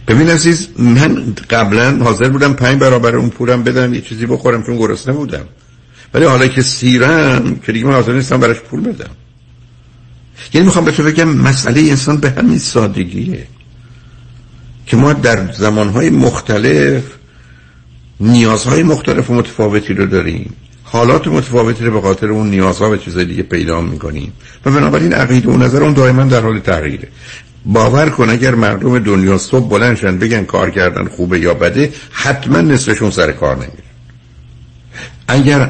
Speaker 5: ببین عزیز من قبلا حاضر بودم پنج برابر اون پولم بدم یه چیزی بخورم چون گرسنه بودم. ولی حالا که سیرم که دیگه من حاضر نیستم براش پول بدم. یعنی می‌خوام به تو بگم مسئله انسان به همین سادگیه که ما در زمانهای مختلف نیازهای مختلف و متفاوتی رو داریم. حالات متفاوتی رو به خاطر اون نیازها و چیزای دیگه پیدا می‌کنیم. و بنابراین عقیده و نظر اون دائما در حال تغییره. باور کن اگر مردم دنیا صبح بلندشن بگن کار کردن خوبه یا بده حتما نصفشون سر کار نمیره اگر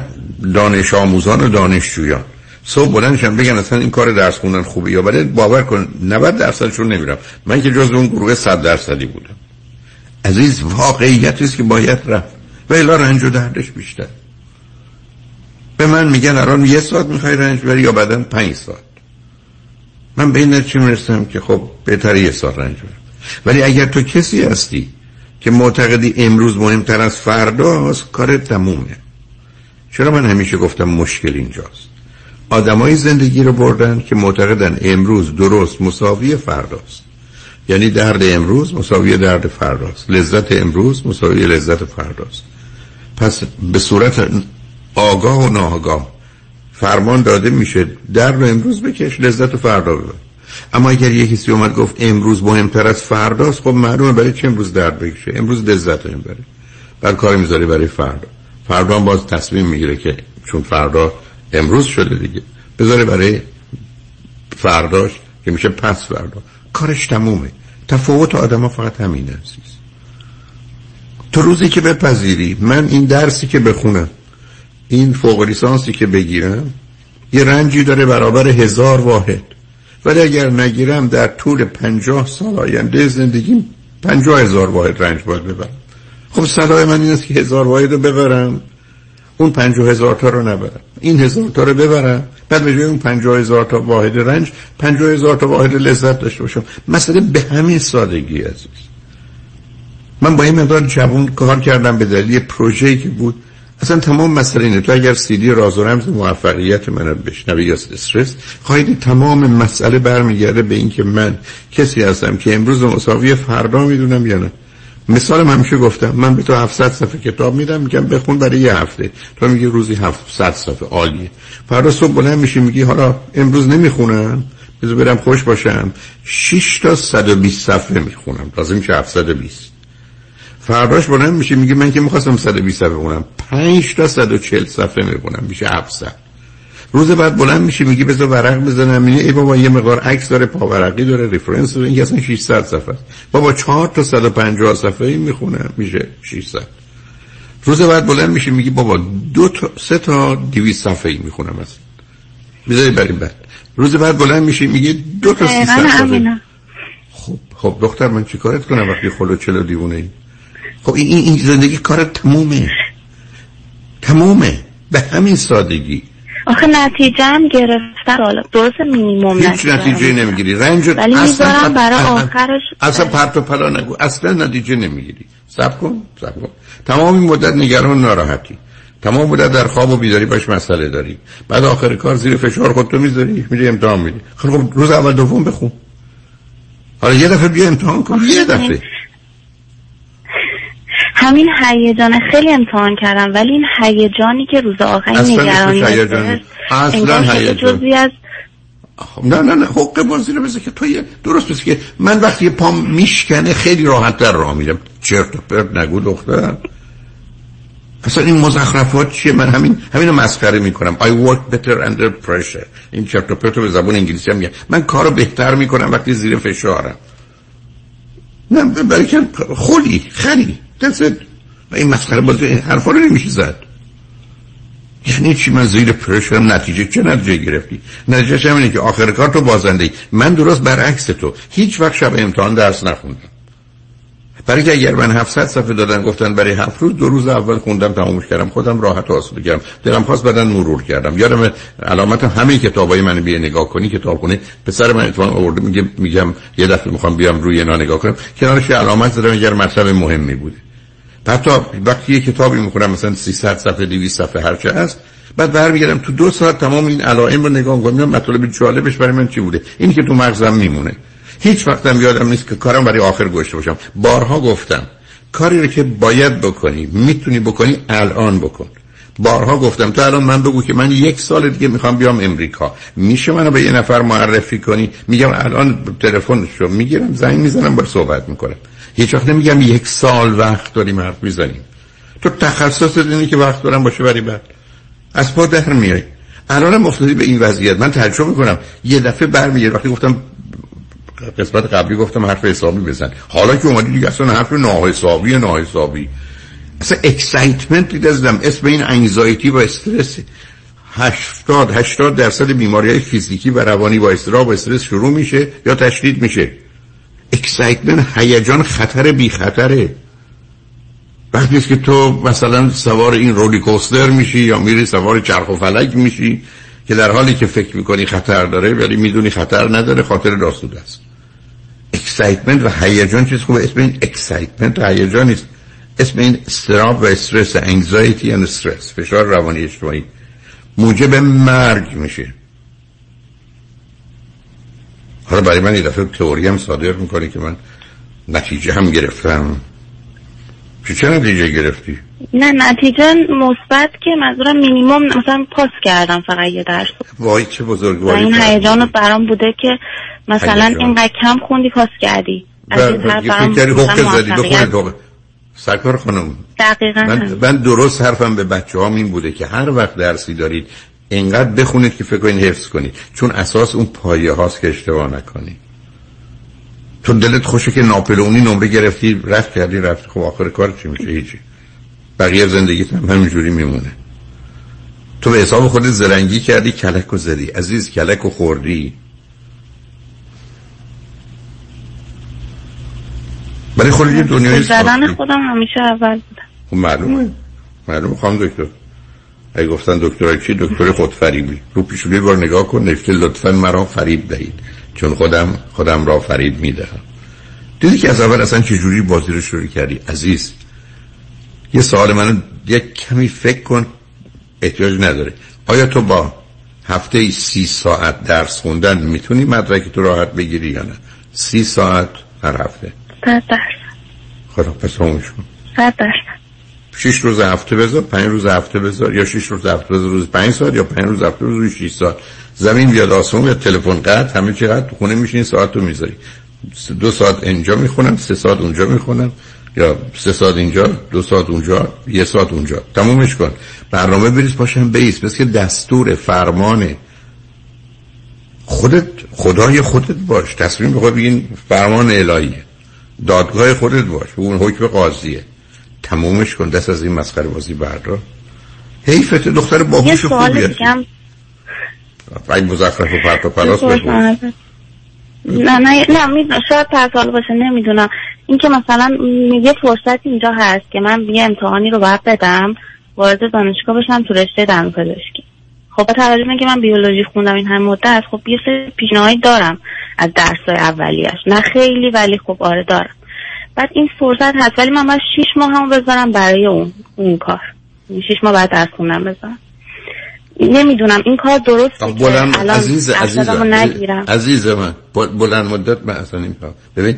Speaker 5: دانش آموزان و دانشجویان صبح بلندشن بگن اصلا این کار درس خوندن خوبه یا بده باور کن 90 درصدشون نمیرم من که جز اون گروه 100 درصدی بودم. عزیز واقعیتی است که باید رفت. و الا رنج و دردش بیشتر. به من میگن الان یه ساعت می‌خوای رنج بری یا بعدا پنج ساعت. من به این چی می‌رسم که خب بهتره یه ساعت رنج برم ولی اگر تو کسی هستی که معتقدی امروز مهمتر از فرداست کار تمومه. چرا من همیشه گفتم مشکل اینجاست؟ آدمای زندگی رو بردن که معتقدن امروز درست مساوی فرداست. یعنی درد امروز مساوی درد فرداست. لذت امروز مساوی لذت فرداست. پس به صورت آگاه و ناآگاه فرمان داده میشه در رو امروز بکش لذت فردا ببر. اما اگر یه کسی اومد گفت امروز مهمتر از فرداست خب معلومه برای چه امروز درد بکشه؟ امروز لذت این بره بعد کار می‌ذاره برای فردا. فردا باز تصمیم می‌گیره که چون فردا امروز شده دیگه بذاره برای فرداش که میشه پس فردا. کارش تمومه. تفاوت آدم ها فقط همین عزیز. تو روزی که بپذیری من این درسی که بخونم این فوق لیسانسی که بگیرم یه رنجی داره برابر هزار واحد. ولی اگر نگیرم در طول پنجاه سال آینده زندگیم پنجاه هزار واحد رنج باید ببرم. خب صلاح من این است که هزار واحد رو ببرم اون پنجاه هزار تا رو نبرم. این هزار تا رو ببرم بعد به جای اون پنجاه هزار تا واحد رنج پنجاه هزار تا واحد لذت داشته باشم. مسئله به همین سادگی عزیز. من با این مقدار جوون کار کردم به دلیل پروژه‌ای که بود. اصلا تمام مسئله اینه. تو اگر سیدی راز و رمز موفقیت من رو بشنوی یا استرس خواهید تمام مسئله برمیگرده به اینکه من کسی هستم که امروز مساوی فردا می‌دونم یا نه. مثال همیشه گفتم. من به تو 700 صفحه کتاب میدم میگم بخون برای یه هفته. تو میگی روزی 700 صفحه عالیه. فردا صبح بلند میشی میگی حالا امروز نمی‌خونم. بذار برم خوش باشم. 6 تا 120 صفحه می‌خونم. لازم میشه 720 فرداش بلند میشه میگه من که می‌خواستم 120 صفحه بخونم. 5 تا 140 صفحه می‌خونم میشه 700 روز بعد بلند میشه میگه بذار ورق بزنم. میگه ای بابا یه مقدار عکس داره پاورقی داره رفرنس داره. این اصلا 600 صفحه است. بابا 4 تا 150 صفحه ای می‌خونم میشه 600 روز بعد بلند میشه میگه بابا دو تا سه تا 200 صفحه می‌خونم اصلا. بذاری بریم بعد. روز بعد بلند میشه میگه دو تا 300 صفحه خب خب دختر من چیکارت کنم وقتی خلو چلو دیوونه ای؟ خب این, این زندگی کار تمومه. تمومه. به همین سادگی.
Speaker 17: آخه نتیجه هم گرفتن. حالا درست مینیموم
Speaker 5: هیچ نتیجه نمی‌گیری. رنج
Speaker 17: ولی می‌ذارم برای آخرش
Speaker 5: اصلا پرت و پلا نگو. اصلا نتیجه نمی‌گیری. سب کن سب کن. تمام این مدت نگران ناراحتی. تمام مدت در خواب و بیداری باش مسئله داری. بعد آخر کار زیر فشار خودتو می‌ذاری. میری امتحان میدی خب روز اول دوم بخون. حالا یه دفعه بیا امتحان کن. یه دفعه.
Speaker 17: همین هیجان خیلی امتحان کردم ولی این هیجانی که روز آخر نگرانی
Speaker 5: اصلا هیجان.
Speaker 17: از
Speaker 5: نه نه نه حقه بازی رو بذار که تو یه درست بسی که من وقتی پام میشکنه خیلی راحت در راه میرم. چرت و پرت نگو دختر. اصلا این مزخرفات چیه؟ من همین همینو مسخره می‌کنم. I work better under pressure. این چرت و پرت به زبان انگلیسی هم میگم من کارو بهتر می‌کنم وقتی زیر فشارم. نه برای که خولی خری It. و این مسخره بازی این حرفا رو نمیشه زد. یعنی چی؟ من زیر پرشرم نتیجه چه نتیجه گرفتی؟ نتیجه اینه که آخر کار تو بازنده من درست برعکس تو. هیچ وقت شب امتحان درس نخوندم. برای که اگر من 700 صفحه دادن گفتن برای هفت روز دو روز اول خوندم تمومش کردم. خودم راحت آسوده کردم دلم خواست بدن مرور کردم. یادم علامت همه کتابای من بیا نگاه کنی کتاب کنی پسر من اتفاقا آورده میگه میگم یه دفعه می‌خوام بیام روی اینا نگاه کنم. کنارش علامت زدم اگر مطلب مهمی بوده حتی وقتی یه کتابی می‌خونم مثلا 300 صفحه 200 صفحه هر چه هست بعد برمیگردم تو دو ساعت تمام این علائم رو نگاه می‌کنم مطالب جالبش برای من چی بوده؟ این که تو مغزم میمونه. هیچ وقتم یادم نیست که کارم برای آخر گوشته باشم. بارها گفتم کاری رو که باید بکنی می‌تونی بکنی الان بکن. بارها گفتم تو الان من بگو که من یک سال دیگه می‌خوام بیام امریکا. میشه منو به یه نفر معرفی کنی؟ میگم الان تلفنش رو می‌گیرم زنگ می‌زنم با صحبت می‌کنم. هیچ وقت نمیگم یک سال وقت داریم حرف می‌زنیم. تو تخصص اینه که وقت دارم باشه بری بعد. از پا در میای. الانم افتادی به این وضعیت. من تعجب می‌کنم. یه دفعه برمیگرد وقتی گفتم قسمت قبلی گفتم حرف حسابی بزن. حالا که اومدی دیگه اصلا حرف ناحسابی ناحسابی. اصلا excitement ازدم اسم این anxiety و استرس 80 80 درصد بیماری های فیزیکی و روانی با اضطراب و استرس شروع میشه یا تشدید میشه. excitement هیجان خطر بی خطره. وقتی که تو مثلا سوار این roller coaster میشی یا میری سوار چرخ و فلک میشی که در حالی که فکر می‌کنی خطر داره ولی می‌دونی خطر نداره خاطر راسود است. excitement و هیجان چیز خوبه. اسم این excitement و هیجان نیست. اسم این اضطراب و استرس anxiety و استرس فشار روانی اجتماعی. موجب مرگ میشه. حالا برای من یه دفعه تئوری هم صادر می‌کنه که من نتیجه هم گرفتم. چه نتیجه گرفتی؟
Speaker 17: نه نتیجه مثبت که منظورم مینیمم مثلا پاس کردم فقط یه درس.
Speaker 5: وای چه
Speaker 17: و این هیجان برام بوده که مثلا اینقدر کم خوندی پاس کردی.
Speaker 5: سرکار خانم
Speaker 17: دقیقا.
Speaker 5: من, من درست حرفم به بچه هم این بوده که هر وقت درسی دارید اینقدر بخونید که فکر کنید حفظ کنید. چون اساس اون پایه هاست که اشتباه نکنید تو دلت خوشه که ناپلونی نمره گرفتی رفت کردی رفت. خب آخر کار چی میشه؟ هیچی. بقیه زندگیت هم همینجوری میمونه. تو به حساب خودت زرنگی کردی کلک و زدی. عزیز کلک و خوردی. برای خود یه دنیای
Speaker 17: زدن خودم همیشه اول بودم.
Speaker 5: خب معلومه. معلومه خواهم دکتر. اگه گفتن دکتر چی دکتر خود فریبی. رو پیشونی بار نگاه کن. نفته لطفا مرا فریب دهید. چون خودم خودم را فریب می‌دهم دیدی که از اول اصلا چجوری بازی رو شروع کردی؟ عزیز یه سوال من یک کمی فکر کن. احتیاج نداره. آیا تو با هفته سی ساعت درس خوندن می‌تونی مدرک تو راحت بگیری یا نه؟ سی ساعت هر هفته.
Speaker 17: صد درصد
Speaker 5: خدا پس همونشون
Speaker 17: صد درس.
Speaker 5: 6 روز هفته بذار 5 روز هفته بذار یا 6 روز هفته بذار روز 5 ساعت یا 5 روز هفته روز 6 ساعت. زمین بیاد آسمون یا تلفن قطع همه چی قطع تو خونه میشینی ساعت رو می‌ذاری. دو ساعت اینجا می‌خونم سه ساعت اونجا می‌خونم یا سه ساعت اینجا دو ساعت اونجا یه ساعت اونجا. تمومش کن. برنامه بریز پاشم بیس بس که دستور فرمان خودت خدای خودت باش. تصمیم بخواه بگین فرمان الهیه. دادگاه خودت باش. اون حکم قاضیه. تمومش کن دست از این مسخره بازی بردار. حیفت دختر باهوش خوبیه. این مزخرف و پرت و پلاس
Speaker 17: نه نه نه می‌دونم شاید پرتال باشه نمی‌دونم. این که مثلا یه فرصت اینجا هست که من یه امتحانی رو باید بدم وارد دانشگاه بشم تو رشته دندون پزشکی خب با توجه که من بیولوژی خوندم این هم مدت خب یه سری پیشنهادی دارم از درسای اولیش. نه خیلی ولی خب آره دارم. بعد این فرصت هست. ولی من باید شیش ماه هم بذارم برای اون اون کار. شیش ماه بعد درس خوندم بذارم. نمی‌دونم. این کار درست
Speaker 5: بلند عزیز عزیز عزیز من بلند مدت من اصلا این ببین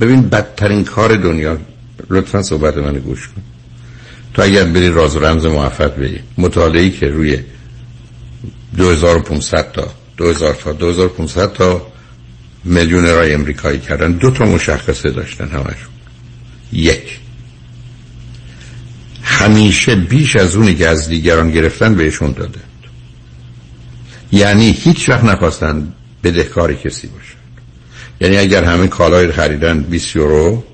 Speaker 5: ببین بدترین کار دنیا. لطفا صحبت من گوش کن. تو اگر بری راز و رمز موفق بری مطالعه که روی 2500 تا 2000 تا 2500 تا میلیون رای امریکایی کردن. دو تا مشخصه داشتن همشون. یک. همیشه بیش از اونی که از دیگران گرفتن بهشون داده. یعنی هیچ وقت نخواستن بدهکاری کسی باشن. یعنی اگر همه کالای خریدن 20 یورو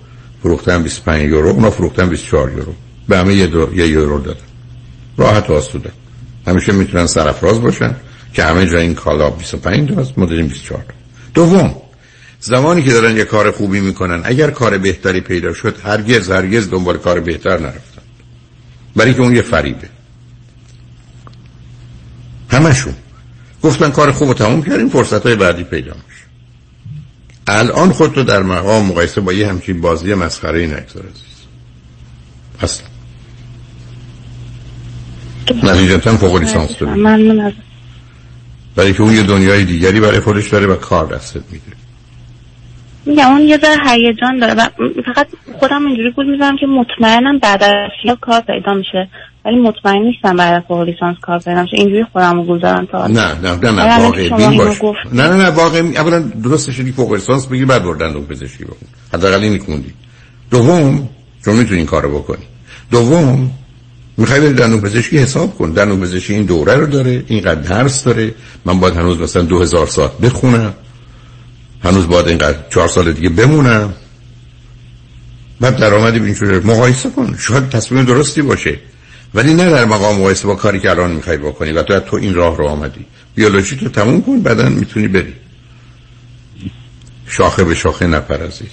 Speaker 5: فروختن 25 یورو اونا فروختن 24 یورو. به همه یه, دو، یه یورو دادن. راحت و آسوده. همیشه می‌تونن سرفراز باشن که همه جا این کالا 25 داست ما داریم 24 دوم زمانی که دارن یه کار خوبی می‌کنن اگر کار بهتری پیدا شد هرگز هرگز دنبال کار بهتر نرفتن. برای که اون یه فریبه. همشون گفتن کار خوب رو تموم کردیم فرصت های بعدی پیدا میشه. الان خود تو در مقام مقایسه با یه همچین بازی مسخره این نگذار عزیز. اصلا. نتیجتا فوق لیسانس تو بگیر.
Speaker 17: ممنون از
Speaker 5: برای که اون یه دنیای دیگری برای خودش داره و کار دستت می‌گیره.
Speaker 17: میگم اون یه ذره هیجان داره و فقط خودم اینجوری گول می‌زنم که مطمئنم بعد از کار پیدا میشه. ولی مطمئن نیستم بعد از فوق لیسانس کار پیدا میشه. اینجوری خودم رو زدم تا
Speaker 5: نه نه نه نه واقعی باش. نه نه نه واقعی اولا درستش شدی فوق لیسانس بگیر بعد برو دندون پزشکی بکن حداقل این خوندی. دوم چون می‌تونی این کارو بکنی. دوم می‌خوای بری دندون پزشکی حساب کن. دندون پزشکی این دوره رو داره اینقدر درس داره. من باید هنوز مثلا 2000 ساعت بخونم. هنوز باید اینقدر چهار سال دیگه بمونم. بعد درآمدی صورت مقایسه کن. شاید تصمیم درستی باشه. ولی نه در مقام مقایسه با کاری که الان می‌خوای بکنی و تو تو این راه رو آمدی. بیولوژی تو تموم کن بعدا می‌تونی بری. شاخه به شاخه نپر عزیز.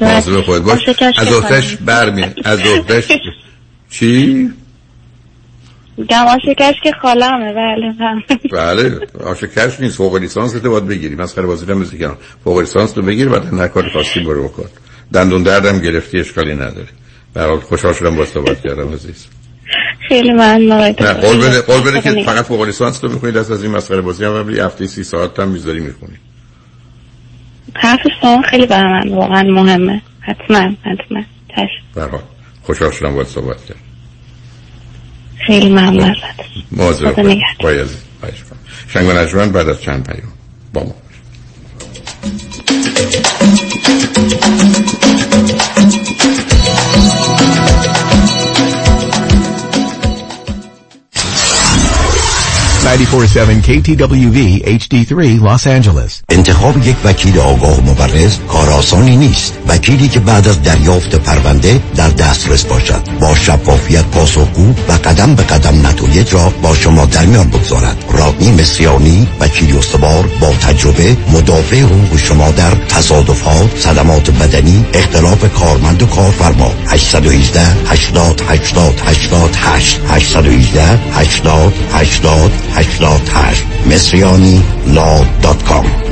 Speaker 5: مواظب خود باش.
Speaker 17: شکست
Speaker 5: از اختش
Speaker 17: کنم.
Speaker 5: برمی از اختش چی؟
Speaker 17: میگم آشکش که خالمه. بله بله.
Speaker 5: بله. آشکرش نیست. فوق لیسانس تو باید بگیری. مسخره بازی مثل کنم فوق لیسانس تو بگیر بعد هر کاری خواستی برو بکن. دندون دردم گرفتی اشکالی نداره. به هر حال خوشحال شدم با صحبت کردم عزیز.
Speaker 17: خیلی ممنون آقای
Speaker 5: نه
Speaker 17: دکتر.
Speaker 5: قول بده قول بده که فقط فوق لیسانس تو می‌کنی دست از این مسخره بازی هم ولی هفته سی ساعت هم می‌ذاری می‌خونی.
Speaker 17: حرف شما خیلی برای من واقعا مهمه. حتما حتما. چشم
Speaker 5: خوشحال شدم با صحبت کردم.
Speaker 17: خیلی ممنون. ازت
Speaker 5: مواظب
Speaker 17: خدا
Speaker 5: خودت
Speaker 17: نگهدار.
Speaker 5: بای عزیز خواهش می‌کنم. شنگ و نجمن بعد از چند پیام با ما
Speaker 26: KTWV HD3 Los Angeles.
Speaker 4: انتخاب یک وکیل آگاه مبرز کار آسانی نیست. وکیلی که بعد از دریافت پرونده در دسترس باشد. با شفافیت پاسخگو و قدم به قدم نتایج را با شما در میان بگذارد. رادنی مصریانی وکیل استوار با تجربه مدافع حقوق شما در تصادفات صدمات بدنی اختلاف کارمند و کارفرما. 818 80 80 88 818 80 80 88 مصریانی law dot com.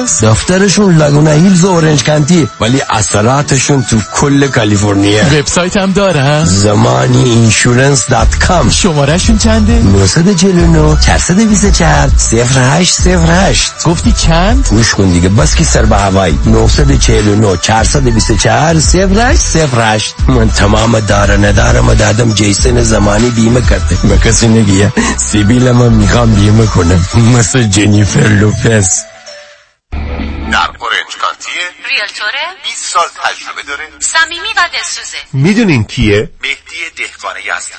Speaker 27: کجاست؟
Speaker 18: دفترشون لاگونا هیلز و اورنج کانتی ولی اصلاتشون تو کل کالیفرنیا.
Speaker 27: وبسایت هم دارن؟
Speaker 18: زمانی insurance dot com
Speaker 27: شمارهشون چنده؟
Speaker 18: 949 424 0808
Speaker 27: گفتی چند؟
Speaker 18: گوش کن دیگه بس که سر به هوایی. 949 424 0808 من تمام دار و ندارم دادم جیسن زمانی بیمه کرده. به کسی نگیه. سیبیل من می‌خوام بیمه کنم. مثل جنیفر لوپز.
Speaker 4: در اورنج کانتیه
Speaker 28: realtor ه
Speaker 4: 20 سال تجربه داره.
Speaker 28: صمیمی و دلسوزه.
Speaker 16: می‌دونین کیه؟
Speaker 4: مهدی دهقانی هستن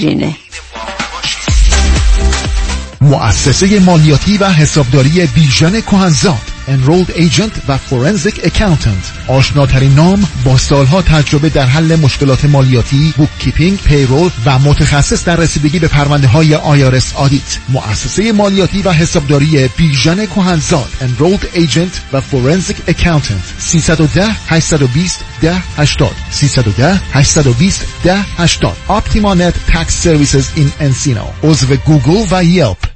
Speaker 15: شیرینه.
Speaker 29: مؤسسه مالیاتی و حسابداری بیژن کهنزاد. Enrolled Agent و Forensic Accountant. آشناترین نام با سالها تجربه در حل مشکلات مالیاتی bookkeeping، payroll و متخصص در رسیدگی به پرونده های IRS audit مؤسسه مالیاتی و حسابداری بیژن کهنزاد. Enrolled Agent و Forensic Accountant. 310 820 10 80 310 820 10 80 Optima Net Tax Services in Encino. عضو گوگل و یلپ.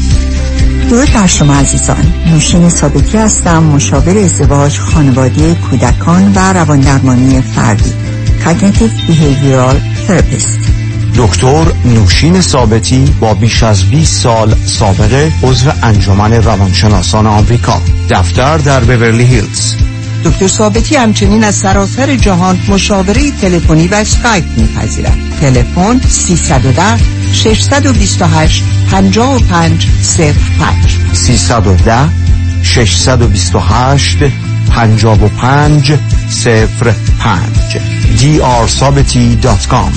Speaker 30: درود بر شما عزیزان. نوشین ثابتی هستم مشاور ازدواج خانواده کودکان و رواندرمانی فردی. Cognitive Behavioral Therapist.
Speaker 31: دکتر نوشین ثابتی با بیش از 20 سال سابقه عضو انجمن روانشناسان آمریکا. دفتر در بورلی هیلز.
Speaker 30: دکتر ثابتی همچنین از سراسر جهان مشاوره تلفنی و اسکایپ میپذیرد. تلفن 310 628 55 05
Speaker 31: 310 628 55 05 drsabati.com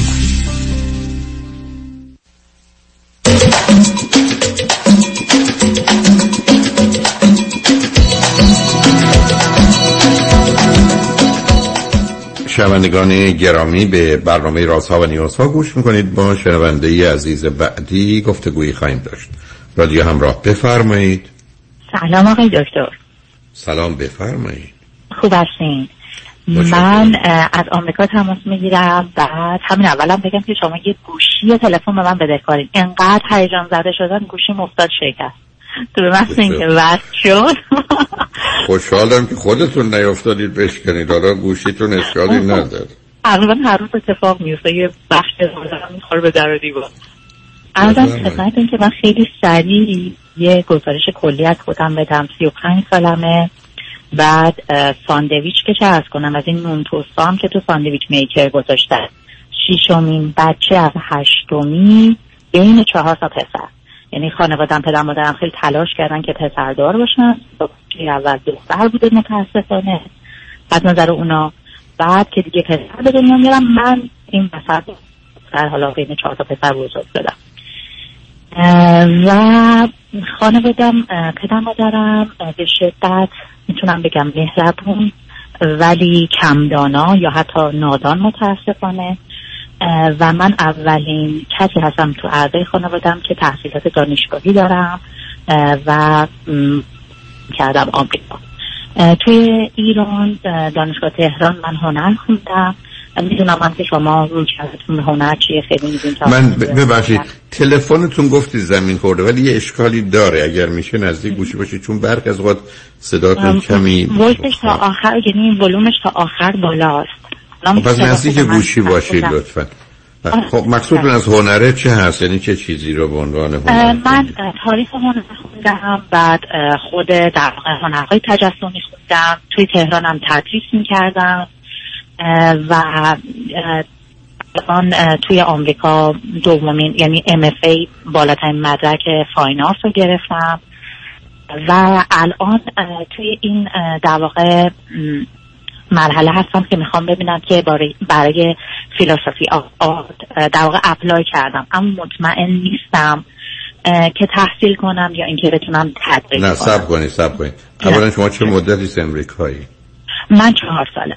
Speaker 5: شنوندگان گرامی به برنامه رازها و نیازها گوش می‌کنید. با شنونده ی عزیز بعدی گفتگویی خواهیم داشت. رادیو همراه بفرمایید.
Speaker 32: سلام آقای دکتر.
Speaker 5: سلام بفرمایید.
Speaker 32: خوب هستین. من از آمریکا تماس می‌گیرم. بعد همین اولم بگم که شما یه گوشی تلفن به من بدهکارین انقدر هیجان زده شدن گوشی مفتاد شکست. تو به محض اینکه وقت شد.
Speaker 5: خوشحالم که خودتون نیافتادید بشکنید. حالا گوشیتون اشکالی نداره.
Speaker 32: تقریبا هر روز اتفاق میفته. یه بخش می‌خوره به در دیوار. ارزم خدمت این که من خیلی سریع یه گزارش کلی از خودم بدم. سی و پنج سالمه. بعد ساندویچ که چه ارز کنم؟ از این نون توستا هم که تو ساندویچ میکر گذاشتن. شیشمین بچه از هشتمی بین چهار تا پسر. یعنی خانوادم پدر مادرم خیلی تلاش کردن که پسردار باشن. که اول دختر بوده متاسفانه. از نظر اونا. بعد که دیگه پسر به دنیا میرم من این پسر در حالا بین چهار تا پسر بزرگ شدم. و خانوادم پدر مادرم به شدت می‌تونم بگم مهربون ولی کمدانا یا حتی نادان متاسفانه. و من اولین کسی هستم تو اعضای خانوادم که تحصیلات دانشگاهی دارم و کردم آمریکا. توی ایران دانشگاه تهران من هنر خوندم. می‌دونم من که شما روی کردتون هنر چیه خیلی می‌دونم
Speaker 5: من ببخشید تلفنتون گفتی زمین خورده ولی یه اشکالی داره. اگر میشه نزدیک گوشی باشید چون برق از وقت صداتون کمی
Speaker 32: ولتش تا آخر یعنی ولومش تا آخر بالاست.
Speaker 5: پس نزدیک گوشی باشید لطفا. خب مقصودتون از هنره چه هست؟ یعنی چه چیزی رو به عنوان هنر
Speaker 32: من تاریخ هنر خوندم بعد خود در هنرهای تجسمی خوندم. توی تهرانم تدریس می‌کردم. و الان توی آمریکا دومین یعنی MFA بالاترین مدرک فاینانس رو گرفتم. و الان توی این در واقع مرحله هستم که می‌خوام ببینم که برای, برای philosophy art در واقع apply کردم. اما مطمئن نیستم که تحصیل کنم یا اینکه بتونم تدریس
Speaker 5: نه صبر کنید صبر کنید. اولا شما چه مدتی امریکایی
Speaker 32: من چهار ساله.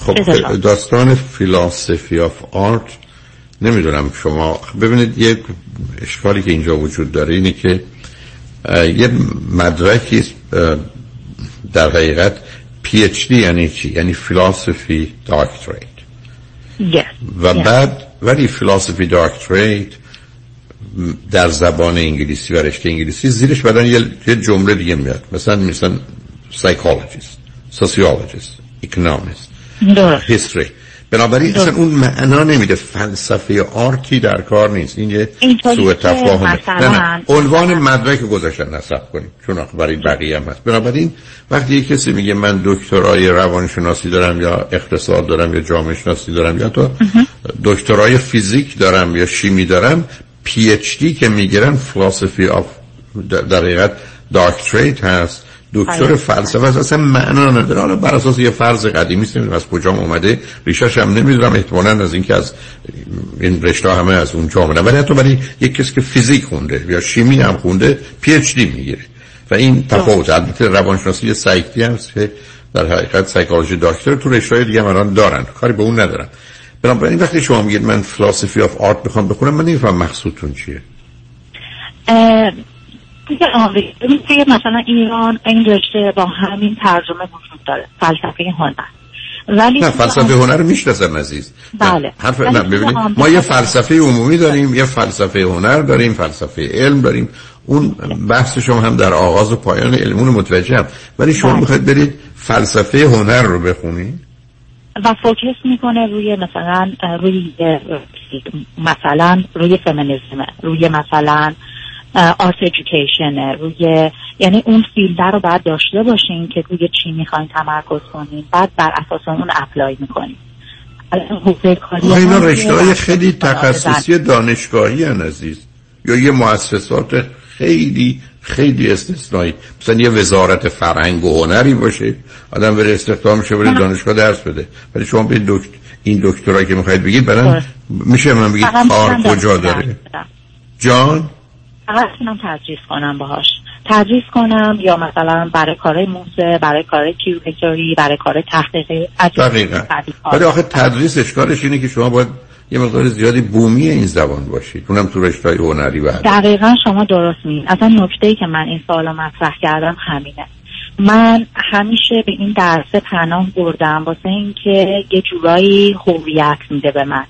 Speaker 5: خب داستان philosophy of art نمی‌دونم شما ببینید یک اشکالی که اینجا وجود داره اینه که یه مدرکی در حقیقت PhD یعنی چی؟ یعنی philosophy doctorate
Speaker 32: yes.
Speaker 5: و بعد ولی philosophy doctorate در زبان انگلیسی و رشته انگلیسی زیرش بعدا یه جمله دیگه میاد مثلا مثلا psychologist sociologist economist history بنابراین اصلا اون معنا نمیده. فلسفه art ی در کار نیست. این یه سوء تفاهمه. نه نه. عنوان مدرک گذاشتن نصب کنیم. چون آخه برای بقیه هم هست. بنابراین وقتی یک کسی میگه من دکترای روانشناسی دارم یا اقتصاد دارم یا جامعه شناسی دارم یا تو دکترای فیزیک دارم یا شیمی دارم PhD که می‌گیرن philosophy of در حقیقت doctorate هست. دکتر. فلسفه است اصلا معنا نداره. حالا بر اساس یه فرض قدیمی است نمی‌دونم از کجا اومده. ریشش هم نمی‌دونم احتمالاً از اینکه از این رشته همه از اونجا اومده ولی حتی برای یک کسی که فیزیک خونده یا شیمی هم خونده PhD می‌گیره. و این تفاوت. البته روانشناسی سایکتی هست که در حقیقت psychology doctor تو رشته دیگه هم الان دارن. کاری به اون ندارن. بنابراین وقتی شما میگید من philosophy of art بخوام بخونم من نمیفهمم مقصودتون چیه.
Speaker 32: توی آمریکا توی مثلا ایران این رشته با همین ترجمه وجود داره فلسفه هنر. ولی
Speaker 5: نه فلسفه هنر رو می‌شناسم عزیز.
Speaker 32: بله.
Speaker 5: حرف نه ببینید ما یه فلسفه عمومی داریم یه فلسفه هنر داریم فلسفه علم داریم. اون بحث شما هم در آغاز و پایان علمون متوجه هم ولی شما
Speaker 32: بله.
Speaker 5: می‌خواید برید فلسفه هنر رو بخونید؟
Speaker 32: و focus می‌کنه روی مثلا روی مثلا روی فمینیسم روی مثلا art education روی یعنی اون field رو باید داشته باشین که روی چی می‌خواین تمرکز کنین. بعد بر اساس اون apply می‌کنین.
Speaker 5: اینا رشته های خیلی تخصصی دانشگاهی هن عزیز. یا یه مؤسسات خیلی خیلی استثنایی. مثلا یه وزارت فرهنگ و هنری باشه. آدم بره استخدام شه بره دانشگاه درس بده. ولی شما به دکتر این دکترایی که می‌خواید بگید
Speaker 32: درست.
Speaker 5: میشه من بگید کار کجا داره. جان؟
Speaker 32: فقط می‌تونم تدریس کنم باهاش. تدریس کنم یا مثلا برای کارهای موسه برای کارهای کیوریتوری برای کار تحقیقی
Speaker 5: دقیقا. ولی آخه تدریس اشکالش اینه که شما باید یه مقدار زیادی بومی این زبان باشید. اونم تو رشته های هنری و.
Speaker 32: دقیقا شما درست میگین. اصلا نکته ای که من این سال مطرح کردم همینه. من همیشه به این درسه پناه بردم واسه اینکه یه جورایی هویت میده به من.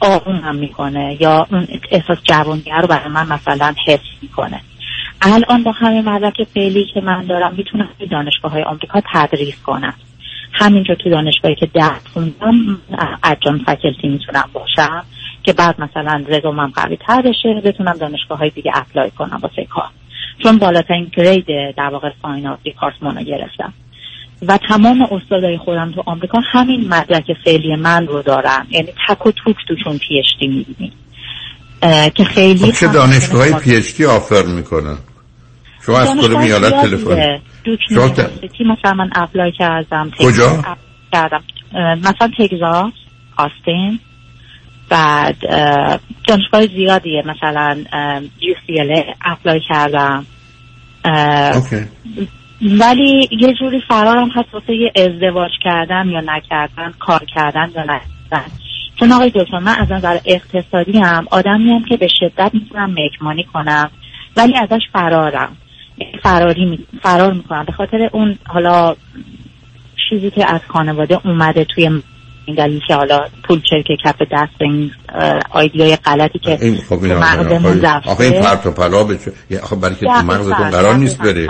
Speaker 32: آرومم می‌کنه یا اون احساس جوانیه رو برای من مثلا حس می‌کنه. الان با همه مدرک فعلی که من دارم می‌تونم توی دانشگاه های آمریکا تدریس کنم. همینجا تو دانشگاهی که درس خوندم adjunct faculty می‌تونم باشم که بعد مثلا رزومم قوی تر بشه بتونم دانشگاه های دیگه apply کنم واسه کار. چون بالاترین grade در واقع fine art department رو گرفتم. و تمام استادای خودم تو آمریکا همین مدرک فعلی من رو دارن. یعنی تک و توک توشون PhD می‌بینی. که خیلی
Speaker 5: خب چه
Speaker 32: هم-
Speaker 5: دانشگاه های P hD offer می‌کنن؟ شما از ایالت
Speaker 32: زیادیه.
Speaker 5: تلفن شما ت-
Speaker 32: مثلا من apply کردم.
Speaker 5: کجا؟
Speaker 32: کردم. مثلا تگزاس آستین. بعد اه، دانشگاه زیادیه. مثلا UCLA apply کردم. ولی یه جوری فرارم هست واسه یه ازدواج کردن یا نکردن کار کردن یا نکردن. چون آقای دکتر من از نظر اقتصادی هم آدمی هم که به شدت می‌تونم مکمانی کنم ولی ازش فرارم. یعنی فراری می... فرار می‌کنم. به خاطر اون حالا چیزی که از خانواده اومده توی این دلیل که حالا پول چرک کف دست این آیدیای غلطی که
Speaker 5: این خب این
Speaker 32: مغزمون
Speaker 5: آخه,
Speaker 32: رفته.
Speaker 5: آخه این پرت و پلا به چه- یه- آخه برای که مغزتون قرار نیست. بره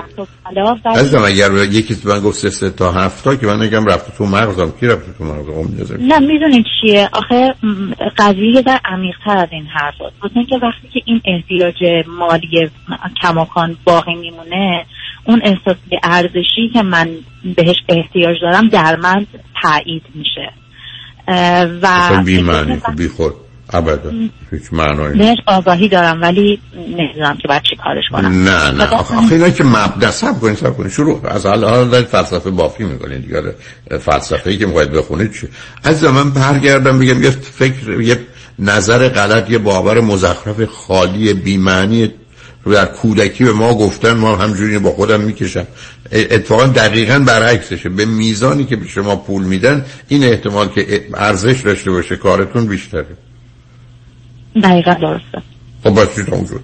Speaker 5: عزیزم اگر یکی تو من گفت سه سه تا هفتا که من نگم رفته تو مغزم کی رفته تو مغزم خب.
Speaker 32: نه می‌دونید چیه آخه قضیه یه ذره عمیق‌تر از این حرف واسه اینکه وقتی که این احتیاج مالی کماکان باقی میمونه اون احساس ارزشی که من بهش احتیاج دارم در من تایید میشه و
Speaker 5: بی معنی خب بی خود. ابدا. هیچ معنایی
Speaker 32: بهش آگاهی دارم ولی نمی‌دونم که باید چی کارش کنم.
Speaker 5: نه نه. آخه, آخه اینا که مبدا سب کنید سب کنید. شروع. از حالا دارید فلسفه بافی می‌کنید. دیگه فلسفه ای که می‌خواید بخونید چی؟ از من برگردم بگم یه فکر یه نظر غلط یه باور مزخرف خالی بی‌معنی رو در کودکی به ما گفتن ما همجوری با خودم می‌کشم. اتفاقا دقیقا برعکسشه. به میزانی که به شما پول میدن این احتمال که ارزش داشته باشه کارتون بیشتره.
Speaker 32: دقیقا درسته.
Speaker 5: خب تموم شد؟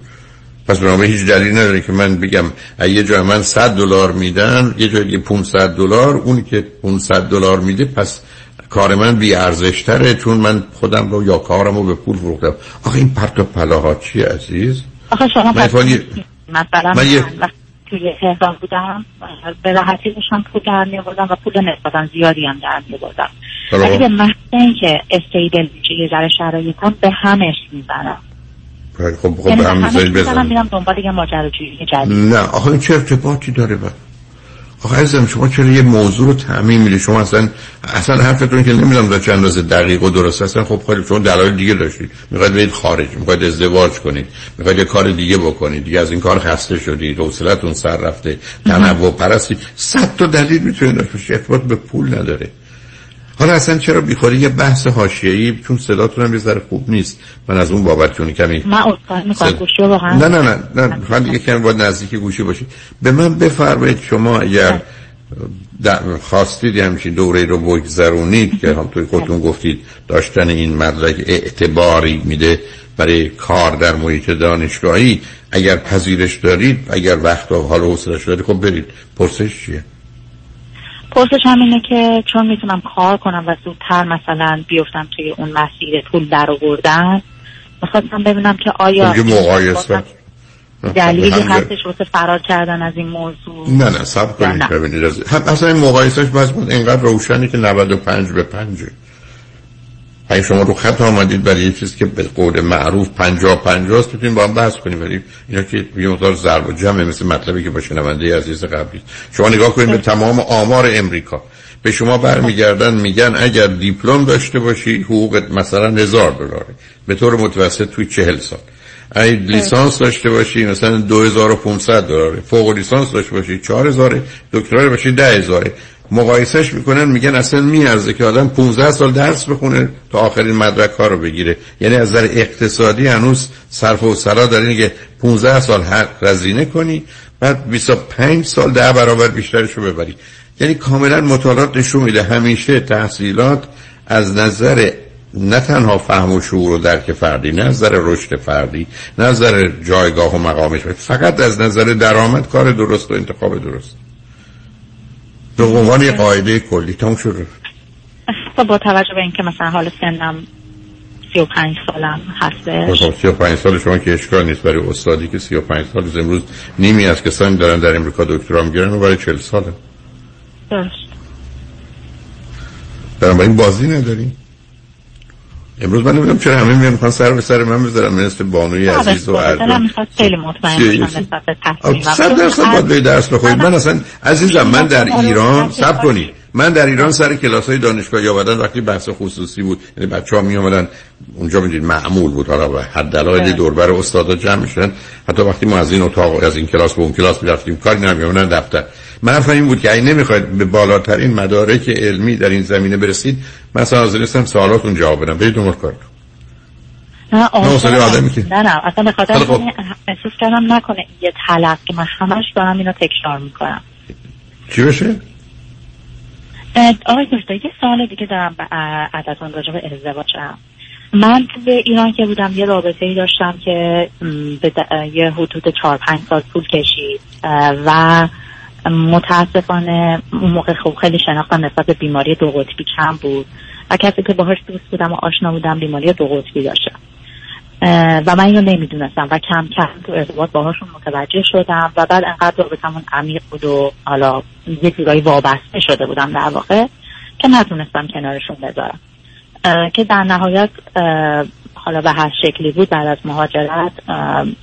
Speaker 5: پس بنابراین هیچ دلیل نداره که من بگم یه جای من 100 دلار میدن یه جای دیگه 500 دلار اونی که 500 دلار میده پس کار من بی ارزش تره چون من خودم رو یا کارم رو به پول فروختم. آخه این پرت و پلاها چیه عزیز؟
Speaker 32: آخه شما مثلا
Speaker 5: من یه-
Speaker 32: توی تهران بودم به راحتی داشتم پول در می‌آوردم و پول نسبتا زیادی هم در
Speaker 5: حالا
Speaker 32: ولی به محض اینکه استیبل میشه یه ذره شرایطم به همش می‌زنم
Speaker 5: خب خب به هم
Speaker 32: می‌زنم
Speaker 5: بزنید
Speaker 32: میرم دنبال یه ماجراجویی جدید.
Speaker 5: نه آخه این چه ارتباطی داره با آخه عزیزم شما چرا یه موضوع رو تعمیم می‌دید شما اصلا اصلا حرفتون که نمی‌دونم در چند اندازه دقیق و درست اصلا خب خیلی شما دلایل دیگه داشتید می‌خواید برید خارج می‌خواید ازدواج کنید می‌خواید یه کار دیگه بکنید. دیگه از این کار خسته شدید حوصلتون سر رفته تنوع پرستی. صد تا دلیل می‌تونه داشته ارتباط به پول نداره. حالا اصلا چرا بیخوری یه بحث حاشیه‌ای؟ چون صداتون هم یه ذره خوب نیست. من از اون بابت کمی
Speaker 32: من اصلا
Speaker 5: صد-
Speaker 32: گوشی رو واقعا
Speaker 5: نه نه نه نه فقط دیگه کمی باید نزدیک گوشی باشید به من بفرمایید شما اگر خواستید یه همچین دوره رو بگذرونید که همطوری خودتون گفتید داشتن این مدرک اعتباری میده برای کار در محیط دانشگاهی اگر پذیرش دارید اگر وقت و حال و حوصله‌اش دارید خب برید. پرسش چیه؟
Speaker 32: پرسش هم اینه که چون می‌تونم کار کنم و زودتر مثلا بیفتم توی اون مسیر پول در آوردن می‌خواستم ببینم که آیا
Speaker 5: مقایسه
Speaker 32: دلیلی هستش واسه فرار کردن از این موضوع؟
Speaker 5: نه نه سب کنید. ببینید هم- اصلا این مقایسهش باز بود اینقدر روشنی که 95 به 5 اگه شما رو خط آمدید برای یه چیز که به قول معروف 50 50 است با هم بحث کنیم. ولی اینا که یه مقدار ضرب و جمع مثل مطلبی که با شنونده عزیز قبلی شما نگاه کنید به تمام آمار امریکا. به شما برمیگردن میگن اگر دیپلم داشته باشی حقوقت مثلا هزار دلاره. به طور متوسط توی چهل سال. اگه لیسانس داشته باشی مثلا 2500 دلاره. فوق لیسانس داشته باشی 4000 دکترا باشی 10000 مقایسش می‌کنن میگن اصلا میارزه که آدم 15 سال درس بخونه تا آخرین مدرک ها بگیره. یعنی از نظر اقتصادی هنوز صرف و سلا داره اینه که 15 سال هر رزینه کنی بعد 25 سال ده برابر بیشترش رو ببری. یعنی کاملا مطالعات نشون میده همیشه تحصیلات از نظر نه تنها فهم و شعور و درک فردی نه از نظر رشد فردی نه از نظر جایگاه و مقامش فقط از نظر درآمد کار درست و انتخاب درست. به عنوان یه قاعده کلی. تموم شد.
Speaker 32: خب با توجه به اینکه مثلا حال سنم 35 سالم هستش.
Speaker 5: خب 35 سال شما که اشکال نیست. برای استادی که 35 سال از امروز نیمی از کسانی دارن در امریکا دکترا می‌گیرن و برای 40 ساله.
Speaker 32: درست.
Speaker 5: بنابراین بازی نداری امروز من نمی‌دونم چرا همه میان می‌خوان سر به سر من بذارن مثل بانوی عزیز و
Speaker 32: دلم
Speaker 5: ارجان
Speaker 32: می‌خواد خیلی مطمئن
Speaker 5: چیه؟
Speaker 32: باشم نسبت به تصمیمم
Speaker 5: صد درصد باید به درس بخونید من اصلا عزیزم من در ایران سب کنید من در ایران سر کلاس های دانشگاه آمدن وقتی بحث خصوصی بود یعنی بچه ها می آمدن اونجا می‌دید معمول بود حالا به حد دلایل دوربر استادا جمع میشن حتی وقتی ما از این اتاق از این کلاس به اون کلاس می‌رفتیم کاری نمیامدن دفتر. من حرفم این بود که اگه نمی‌خواید به بالاترین مدارک علمی در این زمینه برسید من اصلا حاضر نیستم سوالاتون جواب بدم. برید دنبال کارتون.
Speaker 32: نه آدم
Speaker 5: که-
Speaker 32: نه نه اصلا به خاطر. اینکه احساس کردم نکنه یه تلقی من همش دارم اینو تکرار می‌کنم.
Speaker 5: چی بشه؟
Speaker 32: آقای دکتر یه سوال دیگه دارم ازتون راجع به ازدواجم. من توی ایران که بودم یه رابطه ای داشتم که به یه حدود چهار پنج سال طول کشید و متاسفانه اون موقع خب خیلی شناختم نسبت به بیماری دو قطبی کم بود و کسی که باهاش دوست بودم و آشنا بودم بیماری دو قطبی داشته اه، و من اینو نمی‌دونستم و کم کم تو ارتباط باهاشون متوجه شدم و بعد انقدر رابطمون عمیق بود و حالا یه جورایی وابسته شده بودم در واقع که نتونستم کنارشون بذارم. که در نهایت حالا به هر شکلی بود بعد از مهاجرت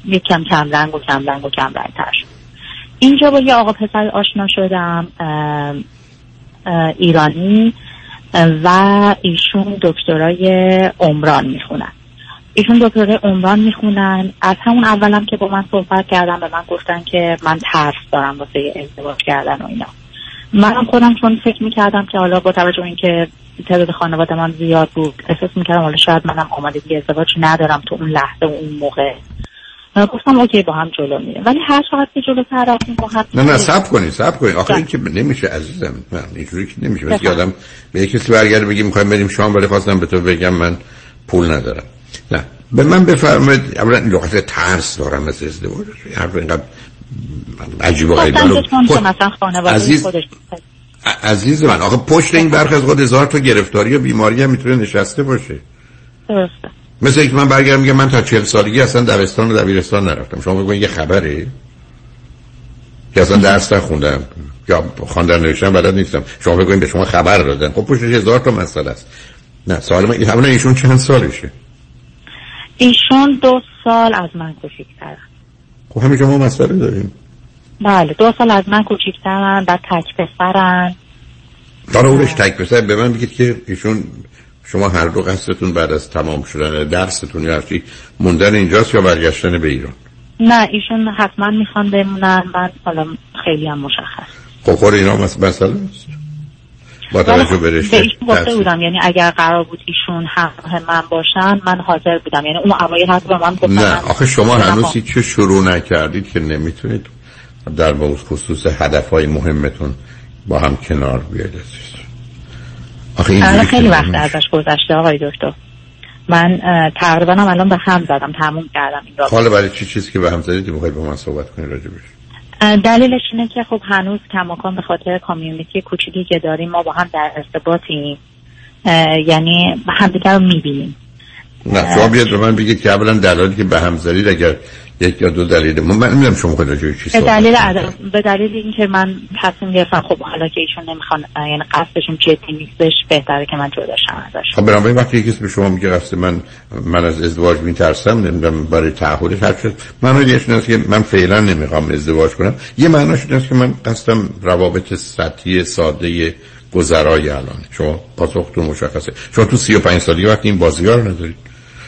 Speaker 32: یک کم کم رنگ و کم رنگ و کم رنگ تر شد. اینجا با یه آقا پسر آشنا شدم ایرانی و ایشون دکترای عمران می‌خونن. ایشون دکترای عمران می‌خونن. از همون اولم که با من صحبت کردم به من گفتن که من ترس دارم واسه ازدواج کردن و اینا. منم خودم چون فکر می‌کردم که حالا با توجه اینکه تعداد خانواده من زیاد بود احساس می‌کردم حالا شاید منم آمادگی ازدواج ندارم تو اون لحظه و اون موقع. گفتم اوکی با هم جلو میره ولی هر چقدر که جلوتر رفتیم با هم
Speaker 5: نه نه سب کنید سب کنید. آخه این که نمیشه عزیزم نه اینجوری که نمیشه. مثل آدم به یک کسی برگرده بگی می‌خوایم بریم شام ولی خواستم به تو بگم من پول ندارم. نه. به من بفرمایید اولا لغت ترس دارم از ازدواج حرف اینقدر عجیب و خب،
Speaker 32: خانواده
Speaker 5: عزیز- عزیز من آخه پشت این برخ از خود هزار تا گرفتاری و بیماری هم می‌تونه نشسته باشه.
Speaker 32: درسته.
Speaker 5: مثل اینکه من برگردم میگم من تا چهل سالگی اصلا دبستان و دبیرستان نرفتم. شما بگوین یه خبره که اصلا درس نخوندم. یا خواندن نوشتن بلد نیستم. شما بگوین به شما خبر دادن. خب پشتش هزار تا مسئله است. نه سوال من همون ایشون چند سالشه؟
Speaker 32: ایشون دو سال از من کوچیک‌ترن
Speaker 5: خب همین ما مسئله داریم
Speaker 32: بله دو سال از من کوچیک‌ترن بعد تک پسرن.
Speaker 5: حالا اونش تک پسر به من بگید که ایشون شما هر دو قصدتون بعد از تمام شدن درستون یا هرچی موندن اینجاست یا برگشتن به ایران؟
Speaker 32: نه ایشون حتما می‌خوان بمونن بعد حالا خیلی هم مشخص.
Speaker 5: خب اینا مسئله است با توجه به
Speaker 32: ایشون گفته بودم یعنی اگر قرار بود ایشون همراه من باشن من حاضر بودم. یعنی اون اوایل حتی به من گفتن
Speaker 5: نه آخه شما هنوز هیچ شروع نکردید که نمی‌تونید در خصوص هدفهای مهمتون با هم کنار بیاید
Speaker 32: آخه این خیلی وقت ازش گذشته آقای دکتر. من تقریبا هم الان به هم زدم تموم کردم این
Speaker 5: حالا برای چی چیزی که به هم زدید می‌خواید با من صحبت کنید راجبش
Speaker 32: دلیلش اینه که خب هنوز کماکان به خاطر کامیونیتی کوچیکی که داریم ما با هم در ارتباطیم. یعنی همدیگر رو می‌بینیم.
Speaker 5: نه شما بیاد به من بگید که اولا دلالی که به هم زدید اگر یک یا دو دلیل. من نمی‌دونم شما خود راجع چی
Speaker 32: به دلیل به دلیل اینکه من تصمیم گرفتم خب حالا که ایشون نمی‌خوان یعنی قصدشون جدی نیستش بهتره که من جدا شم ازش.
Speaker 5: خب بنابراین وقتی یکی به شما میگه قصد من من از ازدواج میترسم نمی‌دونم برای تعهد هر چیز من این که من فعلا نمی‌خوام ازدواج کنم. یه معناش این که من قصدم روابط سطحی ساده گذرای الان. شما پاسختون مشخصه. شما تو 35 سالی وقتی این بازیار ندارید.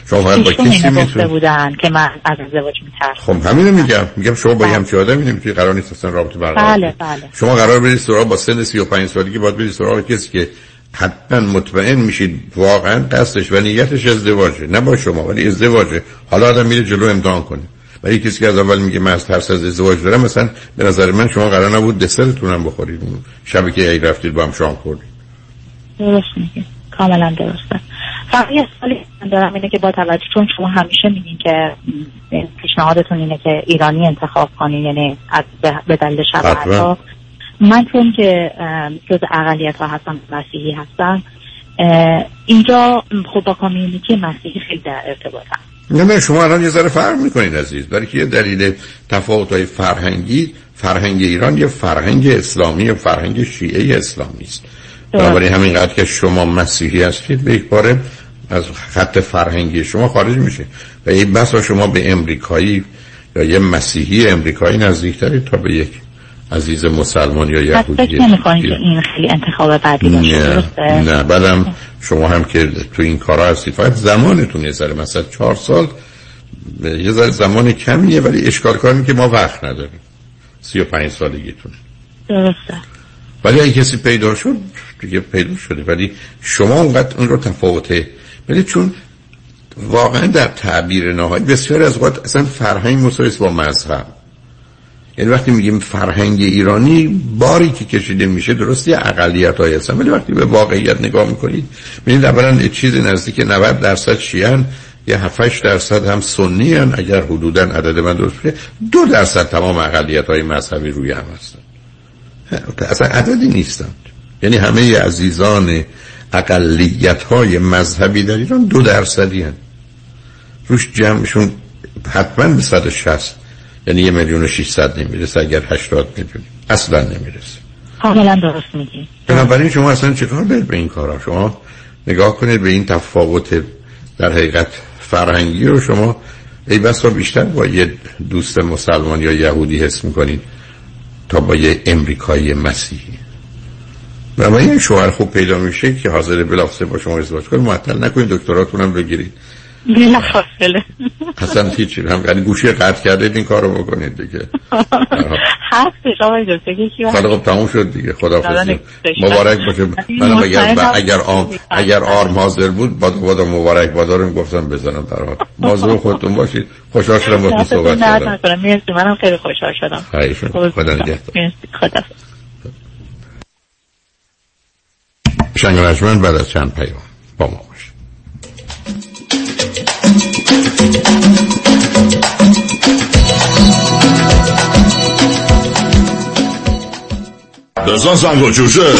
Speaker 5: شما باید با کسی
Speaker 32: می‌تونید بودن که من از ازدواج میترسم.
Speaker 5: خب همینو میگم. میگم شما با همچی آدمی نمی‌تونید قرار نیست اصلا رابطه برقرار
Speaker 32: بله بله.
Speaker 5: شما قرار برید سراغ با سن 35 سالگی باید برید سراغ کسی که حتما مطمئن میشید واقعا قصدش و نیتش ازدواجه. نه با شما ولی ازدواجه. حالا آدم میره جلو امتحان کنه. ولی کسی که از اول میگه من از ترس از ازدواج دارم مثلا به نظر من شما قرار نبود دسرتون هم بخورید. شبی که ای رفتید با هم شام خوردید.
Speaker 32: درست میگه کاملا درسته. فقط یه سالی دارم اینه که با توجه چون شما همیشه میگین که پیشنهادتون اینه که ایرانی انتخاب کنین یعنی از به دلیل شبه من چون که جز اقلیت ها هستم مسیحی هستم اینجا خب با کامیونیتی مسیحی خیلی در ارتباطم
Speaker 5: نه نه شما الان یه ذره فرق می‌کنین عزیز. برای که یه دلیل تفاوت های فرهنگی فرهنگ ایران یه فرهنگ اسلامی و فرهنگ شیعه اسلامی است. بنابراین همینقدر که شما مسیحی هستید به یک باره از خط فرهنگی شما خارج میشه. و این بسا شما به امریکایی یا یه مسیحی امریکایی نزدیکتری تا به یک عزیز مسلمان یا یهودی.
Speaker 32: که این خیلی انتخاب بعدی باشه
Speaker 5: نه, نه. بعدم شما هم که تو این کارا هستید فقط زمانتون یه ذره. مثلا چهار سال یه ذره زمان کمیه ولی اشکال کاری که ما وقت نداریم. سی و پنج سالگیتون
Speaker 32: درسته.
Speaker 5: ولی اگه کسی پیدا شد دیگه پیدا شده. ولی شما اونقدر اون رو تفاوته ولی چون واقعا در تعبیر نهایی بسیار از وقت اصلا فرهنگ مساویس با مذهب. یعنی وقتی میگیم فرهنگ ایرانی باری که کشیده میشه درستی اقلیت های هستن. ولی وقتی به واقعیت نگاه می‌کنید ببینید اولا چیز نزدیک 90 درصد شیعن یه 7 درصد هم سنی هن اگر حدودا عدد من درست دو درصد تمام اقلیت های مذهبی روی هم هستن. اصلا عددی نیستند یعنی همه عزیزان اقلیت های مذهبی در ایران دو درصدی هن. روش جمعشون حتما به 160 یعنی یه میلیون و 600 نمی‌رسه اگر 80 میلیون. اصلا نمی‌رسه.
Speaker 32: کاملا درست میگی.
Speaker 5: بنابراین شما اصلا چطور دارید به این کارا؟ شما نگاه کنید به این تفاوت در حقیقت فرهنگی رو شما ای بسا بیشتر با یه دوست مسلمان یا یهودی حس می‌کنید تا با یه امریکایی مسیحی. و یه شوهر خوب پیدا میشه که حاضر بلافسه با شما ازدواج کنه معطل نکنید دکتراتون هم بگیرید.
Speaker 32: بلا فاصله.
Speaker 5: اصلا هیچی هم یعنی گوشی قطع کرده این کارو بکنید دیگه.
Speaker 32: هستش آقای دکتر یکی
Speaker 5: خب تموم شد دیگه. خدا مبارک باشه. من اگر اگر آم اگر آرم حاضر بود با با مبارک بادارم گفتم بزنم برات. موضوع خودتون باشید. خوشحال شدم با صحبت
Speaker 32: کردم. مرسی منم خیلی خوشحال شدم.
Speaker 5: خدا نگهدار.
Speaker 32: خدا
Speaker 5: شنگ بعد از چند پیام با ما باش.
Speaker 33: بزن زنگا جوشه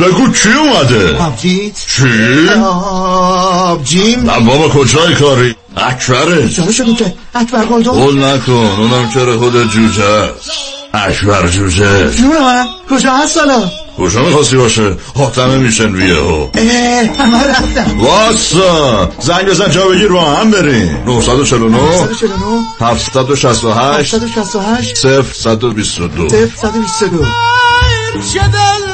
Speaker 33: بگو چی اومده؟
Speaker 34: آبجیت.
Speaker 33: چی؟
Speaker 34: آبجیم.
Speaker 33: نه بابا کجای کاری؟ اکبره.
Speaker 34: چرا شده که؟ اکبر گلدون
Speaker 33: قول نکن اونم چرا خود جوجه است؟ اکبر جوجه.
Speaker 34: جون من کجا هست حالا؟
Speaker 33: کجا می‌خواستی باشه؟ حاتمه میشن ویه ها
Speaker 34: همه رفتم
Speaker 33: واسا زنگ بزن جا بگیر با هم بریم. 949
Speaker 34: 949
Speaker 33: 768
Speaker 34: 768
Speaker 33: 0 122
Speaker 34: 0 122
Speaker 28: چه دل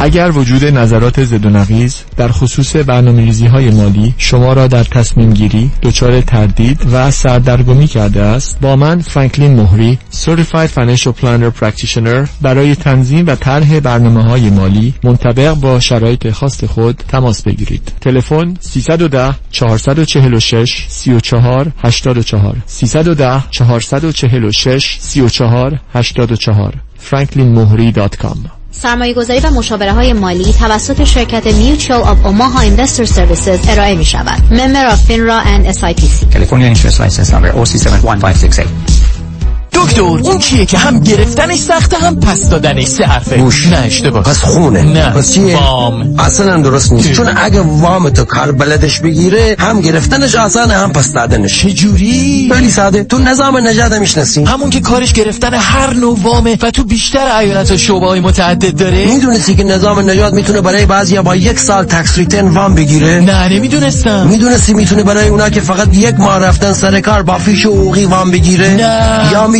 Speaker 27: اگر وجود نظرات زد و نقیز در خصوص برنامه های مالی شما را در تصمیم گیری دچار تردید و سردرگمی کرده است با من فرانکلین مهری Certified Financial Planner Practitioner برای تنظیم و طرح برنامه های مالی منطبق با شرایط خاص خود تماس بگیرید. تلفن 310 446 34 84 310 446 34 84 franklinmohri.com
Speaker 35: سرمایه گذاری و مشاوره های مالی توسط شرکت Mutual of Omaha Investor Services ارائه می شود. Member of FINRA and SIPC.
Speaker 36: California Insurance License Number OC71568
Speaker 27: دکتر اون چیه که هم گرفتنش سخته هم پس دادنش؟ سه حرفه.
Speaker 18: گوش
Speaker 27: نه اشتباه.
Speaker 18: پس خونه.
Speaker 27: نه.
Speaker 18: پس چیه؟
Speaker 27: وام.
Speaker 18: اصلا درست نیست. چون اگه وام تو کار بلدش بگیره هم گرفتنش آسانه هم پس دادنش.
Speaker 27: چجوری
Speaker 18: خیلی ساده تو نظام نجات می‌شناسی.
Speaker 27: همون که کارش گرفتن هر نوع وامه و تو بیشتر ایالت و شعبه های متعدد داره؟
Speaker 18: می‌دونستی که نظام نجات می‌تونه برای بعضیا با یک سال تکس ریتن وام بگیره؟
Speaker 27: نه نمی‌دونستم.
Speaker 18: می‌دونستی می‌تونه برای اونا که فقط یک ماه رفتن سر کار با فیش حقوقی وام بگیره؟
Speaker 27: نه.
Speaker 18: یا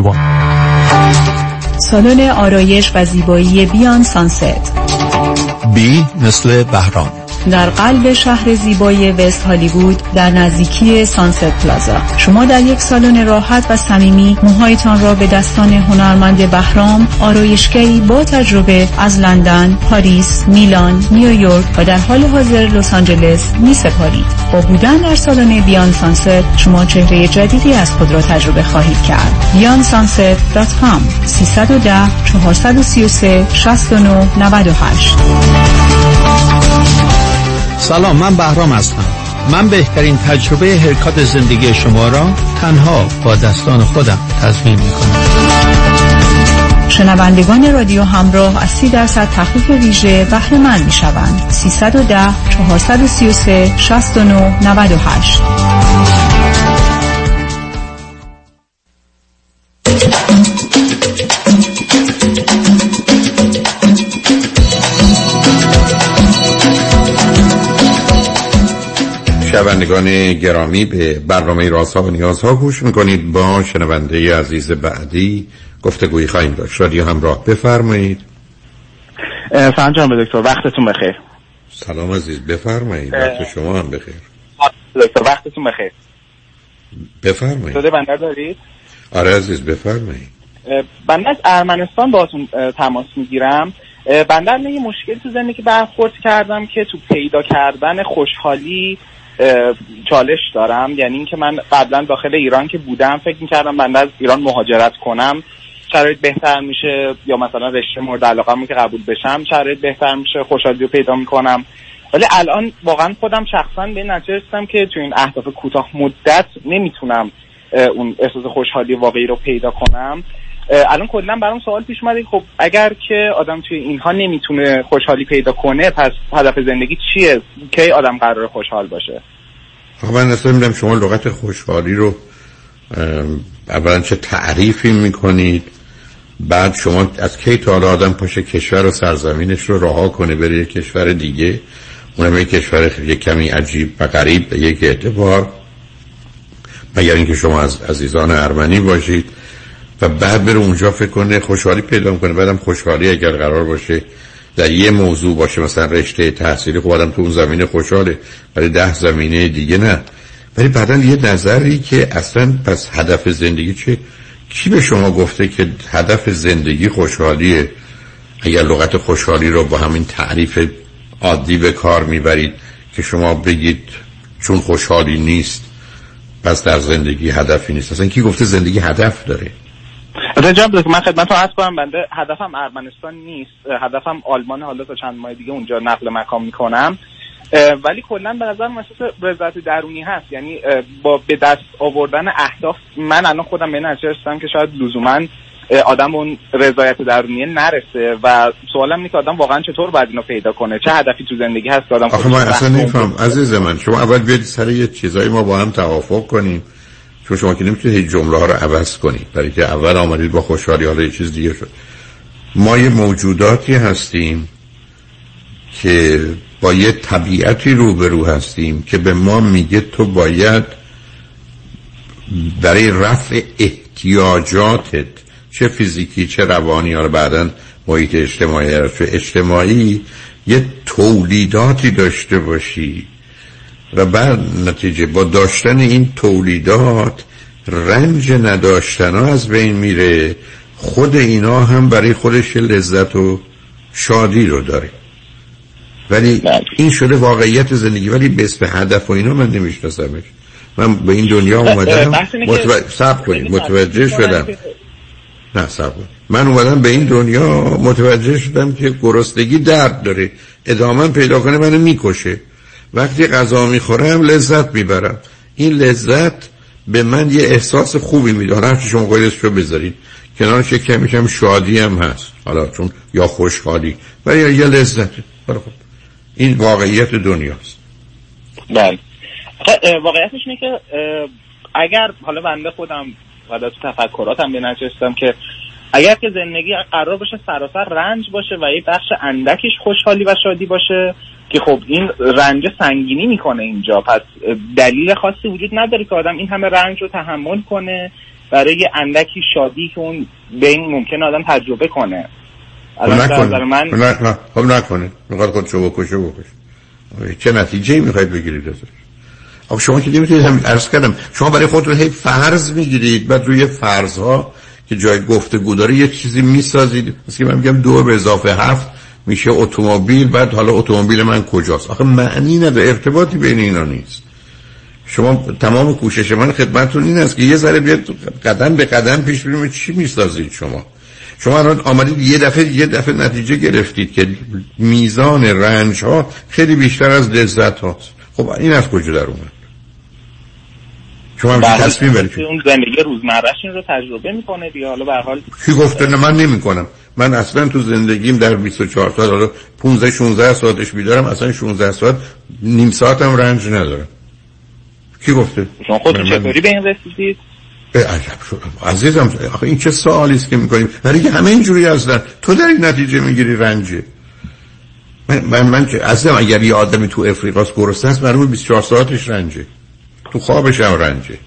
Speaker 27: 288631
Speaker 37: سالن آرایش و زیبایی بیان سانست.
Speaker 38: بی مثل بهرام.
Speaker 37: در قلب شهر زیبای وست هالیوود در نزدیکی سانست پلازا شما در یک سالن راحت و صمیمی موهایتان را به دستان هنرمند بهرام آرایشگری با تجربه از لندن، پاریس، میلان، نیویورک و در حال حاضر لس آنجلس می سپارید. با بودن در سالن بیان سانست شما چهره جدیدی از خود را تجربه خواهید کرد. beyondsunset.com 310 433 69 98
Speaker 38: سلام من بهرام هستم. من بهترین تجربه هرکات زندگی شما را تنها با دستان خودم تضمین می کنم
Speaker 37: شنوندگان رادیو همراه از 30 درصد تخفیف ویژه بهره مند می شوند 310 433 69 98
Speaker 5: شنوندگان گرامی به برنامه رازها و نیازها گوش می‌کنید. با شنونده عزیز بعدی گفتگویی خواهیم داشت. رادیو همراه بفرمایید.
Speaker 39: سلام به دکتر. وقتتون بخیر.
Speaker 5: سلام عزیز. بفرمایید. وقت شما هم بخیر.
Speaker 39: دکتر وقتتون بخیر.
Speaker 5: بفرمایید.
Speaker 39: شده بندر دارید؟
Speaker 5: آره عزیز بفرمایید.
Speaker 39: بنده از ارمنستان باهاتون تماس می‌گیرم. بنده یه مشکل تو زندگی برخورد کردم که تو پیدا کردن خوشحالی چالش دارم. یعنی اینکه من قبلا داخل ایران که بودم فکر می‌کردم بنده از ایران مهاجرت کنم. شرایط بهتر میشه یا مثلا رشته مورد علاقه که قبول بشم شرایط بهتر میشه خوشحالی رو پیدا می‌کنم. ولی الان واقعا خودم شخصا به نتیجه رسیدم که تو این اهداف کوتاه مدت نمی‌تونم اون احساس خوشحالی واقعی رو پیدا کنم. الان کلا برام سوال پیش اومده. خب اگر که آدم توی اینها نمی‌تونه خوشحالی پیدا کنه پس هدف زندگی چیه کی آدم قرار خوشحال باشه؟
Speaker 5: خب من اصلا میدم شما لغت خوشحالی رو اولا چه تعریفی می‌کنید؟ بعد شما از کی تا حالا آدم پاشه کشور و سرزمینش رو رها کنه بره یک کشور دیگه؟ اونم یک کشور یک کمی عجیب و غریب به یک اعتبار. مگر اینکه شما از عزیزان ارمنی باشید؟ و بعد بره اونجا فکر کنه خوشحالی پیدا کنه بعدم خوشحالی اگر قرار باشه در یه موضوع باشه مثلا رشته تحصیلی خب آدم تو اون زمینه خوشحاله ولی ده زمینه دیگه نه. ولی بعدا یه نظری که اصلا پس هدف زندگی چه؟ کی به شما گفته که هدف زندگی خوشحالیه؟ اگر لغت خوشحالی رو با همین تعریف عادی به کار می‌برید که شما بگید چون خوشحالی نیست پس در زندگی هدفی نیست. اصلا کی گفته زندگی هدف داره؟
Speaker 39: جناب من خدمت رو عرض کنم بنده هدفم ارمنستان نیست هدفم آلمان. حالا تا چند ماه دیگه اونجا نقل مکان می‌کنم. ولی کلا به نظر احساس رضایت درونی هست. یعنی با به دست آوردن اهداف من الان خودم به نتیجه رسیدم که شاید لزوما آدم اون رضایت درونی نرسه. و سوالم اینه که آدم واقعا چطور باید اینو پیدا کنه؟ چه هدفی تو زندگی هست که آدم
Speaker 5: آخه من اصلا نمیفهم. عزیز من شما اول بیاید سر یه چیزایی ما با هم توافق کنیم. چون شما که نمی‌تونید هیچ جمله ها رو عوض کنید برای که اول آمدید با خوشحالی حالا یه چیز دیگه شد. ما یه موجوداتی هستیم که با یه طبیعتی روبرو هستیم که به ما میگه تو باید برای رفع احتیاجاتت چه فیزیکی چه روانی رو بعدا محیط اجتماعی اجتماعی یه تولیداتی داشته باشی. و بعد نتیجه با داشتن این تولیدات رنج نداشتن ها از بین میره. خود اینا هم برای خودش لذت و شادی رو داره. ولی این شده واقعیت زندگی ولی به اسم هدف و اینا من نمیشناسمش. من به این دنیا اومدم. متوجه سب کنید متوجه شدم. نه سب من اومدم به این دنیا متوجه شدم که گرسنگی درد داره. ادامه پیدا کنه منو می‌کشه. وقتی غذا می‌خورم لذت می‌برم. این لذت به من یه احساس خوبی میده. حالا شما قیدش رو بذارید. کنارش یک کمیش هم شادی هم هست. حالا چون یا خوشحالی. ولی یه لذت. خب این واقعیت دنیاست.
Speaker 39: بله. واقعیتش اینه که اگر حالا بنده خودم و تو تفکراتم به نچستم که اگر که زندگی قرار باشه سراسر رنج باشه و یه بخش اندکش خوشحالی و شادی باشه که خب این رنج سنگینی می‌کنه اینجا. پس دلیل خاصی وجود نداره که آدم این همه رنج رو تحمل کنه برای اندکی شادی که اون بین ممکن آدم تجربه کنه.
Speaker 5: خب نکنه. من... نه خب نکنه. می‌خواد خودشو بکشه بکشه. چه نتیجه می‌خواید بگیرید ازش؟ خب شما که نمی‌تونید هم ارز کردم. شما برای خودتون هی فرض می‌گیرید. بعد روی فرضها که جای گفتگو داره یه چیزی می‌سازید. مثل من میگم دو به اضافه هفت. میشه اتومبیل بعد حالا اتومبیل من کجاست؟ آخه معنی نداره ارتباطی بین اینا نیست. شما تمام کوشش من خدمتتون این است که یه ذره بیاد قدم به قدم پیش بریم چی می‌سازید شما. شما الان آمدید یه دفعه یه دفعه نتیجه گرفتید که میزان رنج ها خیلی بیشتر از لذت هاست خب این از کجا در اومد؟ شما
Speaker 39: بله. تصمیم برید اون زندگی روزمرهش این رو تجربه می‌کنه دیگه. حالا به حال
Speaker 5: کی گفته؟ نه من نمی‌کنم. من اصلا تو زندگیم در 24 سال حالا 15 16 ساعتش بیدارم اصلا 16 ساعت نیم ساعتم رنج ندارم. کی گفته؟
Speaker 39: شما خودتون چطوری به این رسیدید؟
Speaker 5: عجب شد عزیزم آخه این چه سوالی است که می‌کنیم؟ برای همه اینجوری هستن. تو در این نتیجه می‌گیری رنجه. من من, من اصلا اگر یه آدمی تو افریقاست گرسنه است معلومه 24 ساعتش رنجه. تو خوابش هم رنجه.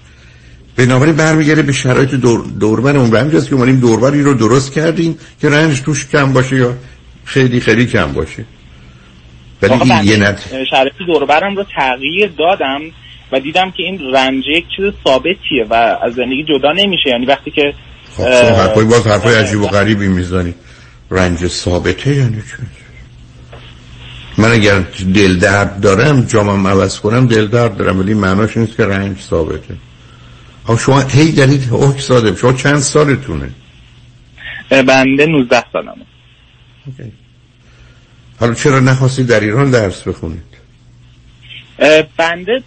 Speaker 5: بنابراین برمیگرده به شرایط دور دوربر اون رنج است که اومدیم دوربری رو درست کردیم که رنج توش کم باشه یا خیلی خیلی کم باشه. ولی این یه
Speaker 39: بنده
Speaker 5: نت
Speaker 39: شرایط دوربرم رو تغییر دادم و دیدم که این رنج یک چیز ثابتیه و از زندگی جدا نمیشه. یعنی وقتی که
Speaker 5: خب حرفای باز حرفای عجیب و غریبی می‌زنی. رنج ثابته یعنی چه من اگر دل درد دارم جامم عوض کنم دل درد دارم ولی معناش نیست که رنج ثابته. شما هی دارید حکم ساده شما چند سالتونه؟
Speaker 39: بنده 19 سالمه.
Speaker 5: حالا چرا نخواستید در ایران درس بخونید؟
Speaker 39: بنده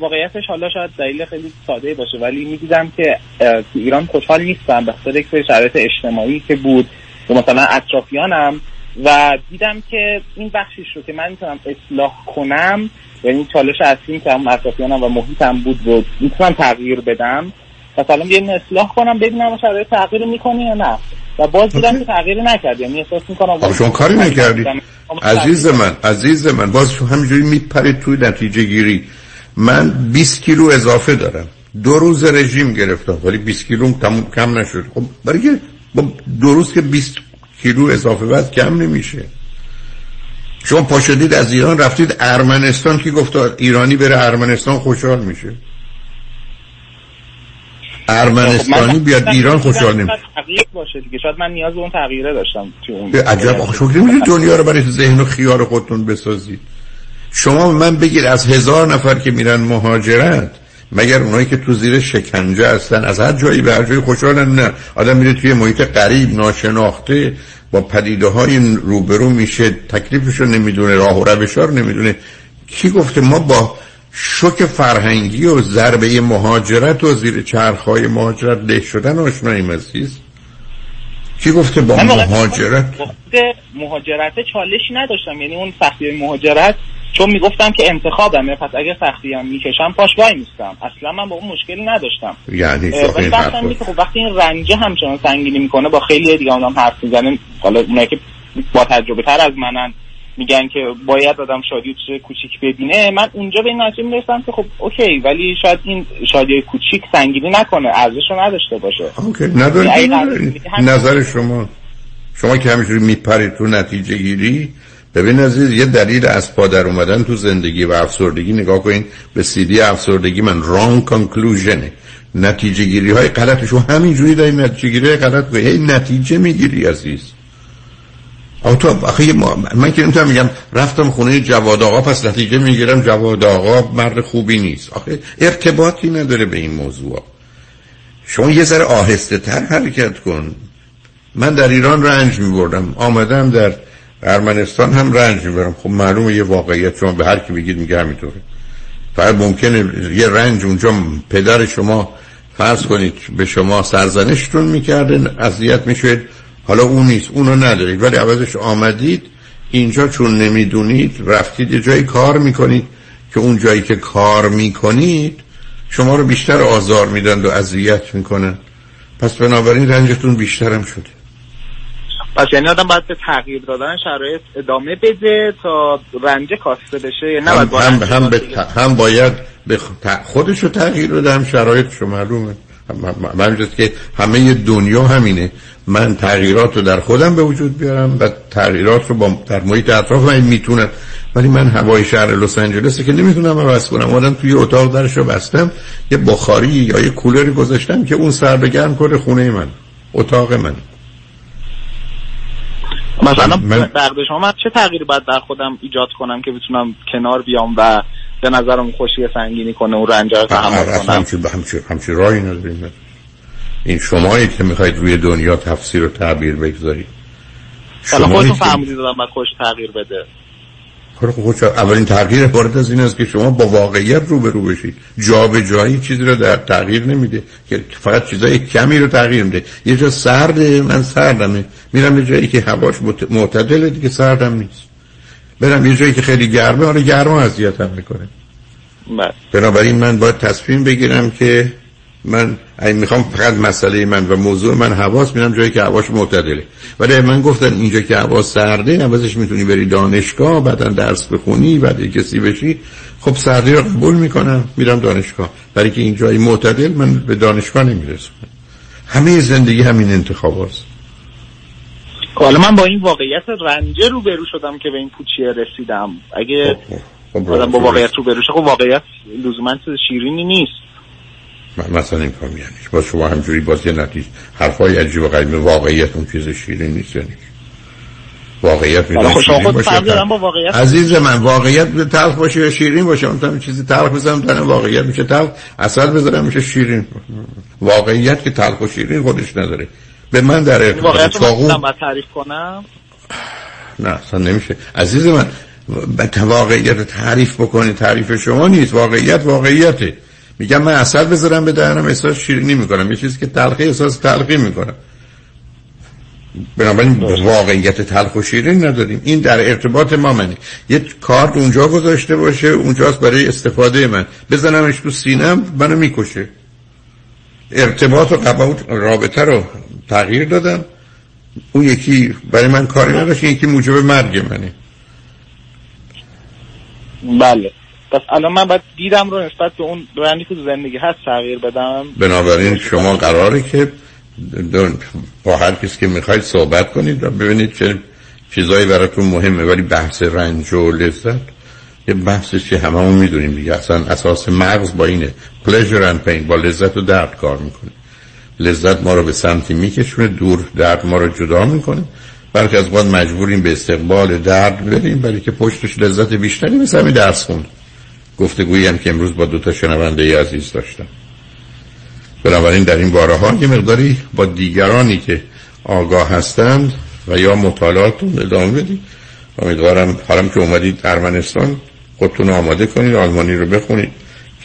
Speaker 39: واقعیتش حالا شاید دلیل خیلی ساده باشه ولی می‌دیدم که تو ایران خوشحال نیستم به خاطر یک شرایط اجتماعی که بود. و مثلا اطرافیانم و دیدم که این بخشیش رو که من می‌تونم اصلاح کنم یعنی چالش اصلیم که هم اطرافیانم و محیطم بود رو می‌تونم تغییر بدم. مثلا بیایم اصلاح کنم ببینم شرایط تغییر می‌کنه یا نه. و باز دیدم که تغییری نکرد یعنی احساس می‌کنم
Speaker 5: شما کاری نکردید عزیز من عزیز من باز شما همینجوری میپرید توی نتیجه گیری. من 20 کیلو اضافه دارم. دو روز رژیم گرفتم ولی 20 کیلو کم نشد. خب برای که با دو روز که 20 کیلو اضافه وزن کم نمیشه. شما پاشدید از ایران رفتید ارمنستان که گفت ایرانی بره ارمنستان خوشحال میشه. ارمنستانی بیاد ایران خوشحال نمیشه.
Speaker 39: تغییر باشه دیگه. شاید من نیاز به اون تغییره داشتم اون
Speaker 5: عجب شما نمیشه دنیا رو برای ذهن و خیال خودتون بسازید. شما من بگید از هزار نفر که میرن مهاجرت مگر اونایی که تو زیر شکنجه هستن از هر جایی به هر جایی خوشحالن نه. آدم میره توی محیط غریب ناشناخته با پدیده های روبرو میشه تکلیفش رو نمی‌دونه راه و روش رو نمی‌دونه. کی گفته ما با شوک فرهنگی و ضربه مهاجرت و زیر چرخهای مهاجرت له شدن آشناییم عزیز کی گفته با مهاجرت؟
Speaker 39: مهاجرت چالشی نداشتم. یعنی اون سختی مهاجرت چون می‌گفتم که انتخابمه پس اگه سختی هم می‌کشم پاش وای میستم. اصلا من با اون مشکلی نداشتم.
Speaker 5: یعنی
Speaker 39: اینه که خب وقتی این رنجه همچنان سنگینی می‌کنه با خیلی دیگه هم حرف می‌زنن حالا اونایی که با تجربه تر از منن میگن که باید آدم شادی چیز کوچیک ببینه. من اونجا به این نتیجه می‌رسم که خب OK ولی شاید این شادی کوچیک سنگینی نکنه ارزش رو نداشته باشه.
Speaker 5: OK
Speaker 39: یعنی.
Speaker 5: نظر شما شما که همینجوری میپرید تو نتیجه گیری ببین عزیز یه دلیل از پا در اومدن تو زندگی و افسردگی نگاه کنین به سیدی افسردگی من رانگ کانکلوژنه نتیجه گیری های غلط شما همینجوری داری نتیجه گیری غلط هی نتیجه می‌گیری عزیز. تو آخه من که نمی‌تونم میگم رفتم خونه جواد آقا پس نتیجه می‌گیرم جواد آقا مرد خوبی نیست. آخه ارتباطی نداره به این موضوع. شما یه ذره آهسته تر حرکت کن. من در ایران رنج می بردم آمدم در ارمنستان هم رنج می برم خب معلومه یه واقعیت شما به هر کی بگید میگه همینطوره. فقط ممکنه یه رنج اونجا پدر شما فرض کنید به شما سرزنشتون می‌کرده اذیت میشید حالا اون نیست اونو ندارید. ولی عوضش آمدید اینجا چون نمی‌دونید رفتید یه جایی کار می‌کنید که اون جایی که کار می‌کنید شما رو بیشتر آزار میدن و اذیت می‌کنن پس بنابراین رنجتون بیشترم شده.
Speaker 39: پس یعنی آدم باید به تغییر دادن شرایط ادامه بده تا رنج کاسته بشه. یا نه
Speaker 5: هم,
Speaker 39: با
Speaker 5: هم, هم, به ت- هم باید به خودش رو تغییر بده هم شرایطش رو معلومه. همینجاست که همه دنیا همینه. من تغییرات رو در خودم به وجود بیارم و تغییرات رو با در محیط اطراف من می‌تونم. ولی من هوای شهر لس آنجلس که نمی‌تونم عوض کنم. آدم توی اتاق درش رو بستم یه بخاری یا یه کولری گذاشتم که اون سر به گرم کنه خونه من اتاق من.
Speaker 39: مثلا
Speaker 5: من-
Speaker 39: بقد شما من چه تغییری باید در خودم ایجاد کنم که بتونم کنار بیام و به نظرم خوشی سنگینی کنه اون رنج رو تحمل کنم؟
Speaker 5: همچین همچین همچین راهی نداریم. این شمایی که می‌خواید روی دنیا تفسیر و تعبیر بگذارید.
Speaker 39: حالا خودتون فهمیدید دادم باید خوش تغییر بده.
Speaker 5: خب خب اولین تغییر عبارت از این است که شما با واقعیت روبرو بشید. جا به جایی چیزی رو در تغییر نمیده. که فقط چیزای کمی رو تغییر میده. یه جا سرده من سردمه. میرم یه جایی که هواش معتدله دیگه سردم نیست. برم یه جایی که خیلی گرمه حالا گرما اذیتم می‌کنه.
Speaker 39: بله.
Speaker 5: بنابراین من باید تصمیم بگیرم که من اگه می‌خوام فقط مسئله من و موضوع من حواس میرم جایی که هواش معتدله. ولی من گفتن اینجا که هوا سرده عوضش می‌تونی بری دانشگاه بعدا درس بخونی بعد کسی بشی خب سردی رو قبول می‌کنم میرم دانشگاه. برای که این جایی معتدل من به دانشگاه نمی‌رسم. همه زندگی همین انتخاب هست.
Speaker 39: خب، حالا من با این واقعیت رنجه رو برو شدم که به این پوچیه رسیدم. اگه
Speaker 5: خب
Speaker 39: آدم با واقعیت رو برو خب واقعیت لزوما شیرینی نیست.
Speaker 5: مثلا این کار یعنی با شما همجوری باز یه نتیجه حرفای عجیب و غریب واقعیت اون چیز شیرین نیست یعنی واقعیت
Speaker 39: حالا
Speaker 5: می‌تونه
Speaker 39: خب
Speaker 5: شیرین باشه
Speaker 39: با واقعیت.
Speaker 5: عزیز من واقعیت تلخ باشه یا شیرین باشه؟ اون هم چیزی تلخ بزنم تا واقعیت میشه تلخ اصل بذارم میشه شیرین. واقعیت که تلخ و شیرین خودش نداره. به من در ارتباط
Speaker 39: واقعیت رو
Speaker 5: چاقو
Speaker 39: من تعریف کنم.
Speaker 5: نه اصلا نمیشه. عزیز من واقعیت تعریف بکنی تعریف شما نیست. واقعیت واقعیته. میگم من اصل بذارم به دهنم احساس شیرینی می‌کنم. یه چیزی که تلخی احساس تلخی می‌کنم. بنابراین واقعیت تلخ و شیرین نداریم. این در ارتباط ما منه. یه کارت اونجا گذاشته باشه اونجاست برای استفاده من. بزنمش تو سینم منو می‌کشه. ارتباط و قبول رابطه رو تغییر دادم. اون یکی برای من کاری نداشت یکی موجب مرگ منه.
Speaker 39: بله. پس الان من باید دیدم رو نسبت به اون رنگی که زندگی هست تغییر بدم.
Speaker 5: بنابراین شما قراره که با هر کسی که می‌خواید صحبت کنید و ببینید چه چیزایی براتون مهمه. ولی بحث رنج و لذت یه بحثی که هممون می‌دونیم دیگه. اصلا اساس مغز با اینه. Pleasure and pain. با لذت و درد کار می‌کنه. لذت ما رو به سمتی میکشونه. دور درد ما رو جدا می‌کنه. بلکه از بعد مجبوریم به استقبال درد بریم برای که پشتش لذت بیشتری مثل همین درس خون گفتگویی هم که امروز با دو تا شنونده عزیز داشتم. بنابراین در این باره ها یه مقداری با دیگرانی که آگاه هستند و یا مطالعاتون ادامه بدید. امیدوارم حالا که اومدید ارمنستان خودتون آماده کنید آلمانی رو بخونید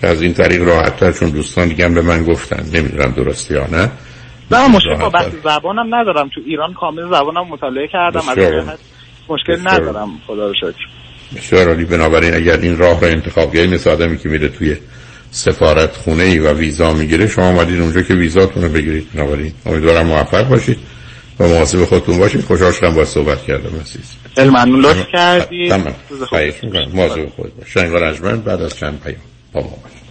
Speaker 5: که از این طریق راحتتر چون دوستان دیگه هم به من گفتن. نمی‌دونم درسته یا نه.
Speaker 39: نه مشکل با بحث زبانم ندارم. تو ایران کامل زبانم مطالعه کردم. از مشکل. ندارم. خدا رو شکر.
Speaker 5: بسیار عالی. بنابراین اگر این راه را انتخاب کردید مثل آدمی که میره توی سفارت خونه ای و ویزا می‌گیره شما آمدید اونجا که ویزاتون رو بگیرید. بنابراین امیدوارم موفق باشید. و مواظب خودتون باشید. خوشحال شدم با صحبت کردم عزیز.
Speaker 39: خیلی ممنون. لطف کردید
Speaker 5: تمام. خواهش می‌کنم. مواظب خود باش. شنگار اجمن بعد از چند پیام با ما باشید.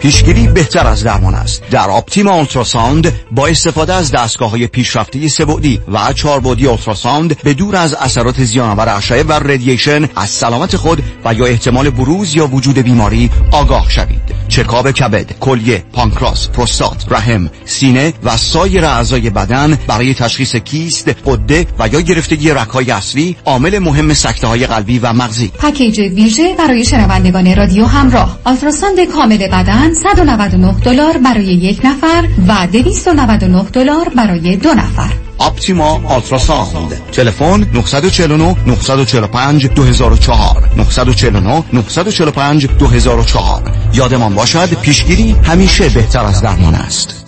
Speaker 4: پیشگیری بهتر از درمان است. در آپتیما اولتراساوند با استفاده از دستگاه های پیشرفته سبودی و چاربودی اولتراساوند به دور از اثرات زیانآور اشعه و ردییشن از سلامت خود و یا احتمال بروز یا وجود بیماری آگاه شوید. چکاب کبد کلیه پانکراس پروستات رحم سینه و سایر اعضای بدن برای تشخیص کیست غده و یا گرفتگی رگهای اصلی عامل مهم سکته های قلبی و مغزی.
Speaker 15: پکیج ویژه برای شنوندگان رادیو همراه. ultrasound کامل بدن 199 دلار برای یک نفر و 299 دلار برای دو نفر.
Speaker 4: Optima Ultrasound. تلفن 949 945 2004 949 945 2004 یادمان باشد پیشگیری همیشه بهتر از درمان است.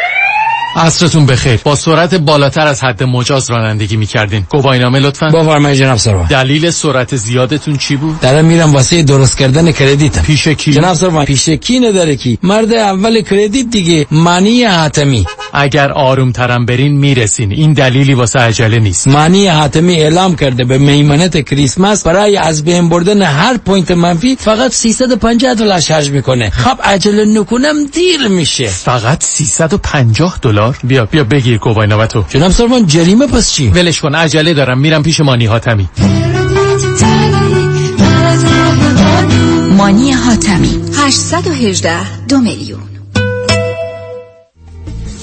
Speaker 27: عصرتون بخیر. با سرعت بالاتر از حد مجاز رانندگی می‌کردین. گواهینامه لطفا.
Speaker 40: بفرمایید جناب سروان.
Speaker 27: دلیل سرعت زیادتون چی بود؟
Speaker 40: دارم میرم واسه درست کردن credit م.
Speaker 27: پیش کی؟
Speaker 40: جناب سروان پیش کی نداره کی؟ مرد اول credit دیگه مانی حاتمی.
Speaker 27: اگر آروم ترم برین می‌رسین. این دلیلی واسه عجله نیست.
Speaker 40: مانی حاتمی اعلام کرده به میمنت کریسمس برای از بین بردن هر point منفی فقط 350 دلار charge می‌کنه. خب عجله نکنم دیر میشه.
Speaker 27: فقط 350 دلار. بیا بیا بگیر گواهینامه تو
Speaker 40: جناب سروان جریمه پس چی؟
Speaker 27: ولش کن عجله دارم. میرم پیش مانی حاتمی.
Speaker 15: مانی حاتمی. 818 دو میلیون.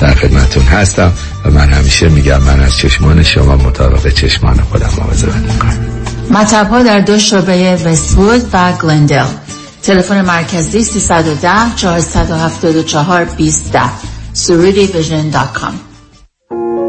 Speaker 41: در خدمتون هستم و من همیشه میگم من از چشمان شما مطابق چشمان خودم مواظبت می‌کنم
Speaker 7: مطب ها در دو شعبه وستوود و گلندل. تلفن مرکزی 310 474 20 surudivision.com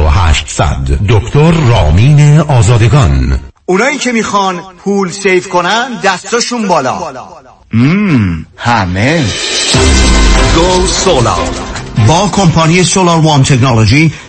Speaker 16: 4800 دکتر رامین آزادگان.
Speaker 4: اونایی که می‌خوان پول سیف کنن دستاشون بالا. مم همه. گو سولار. با کمپانی Solar One Technology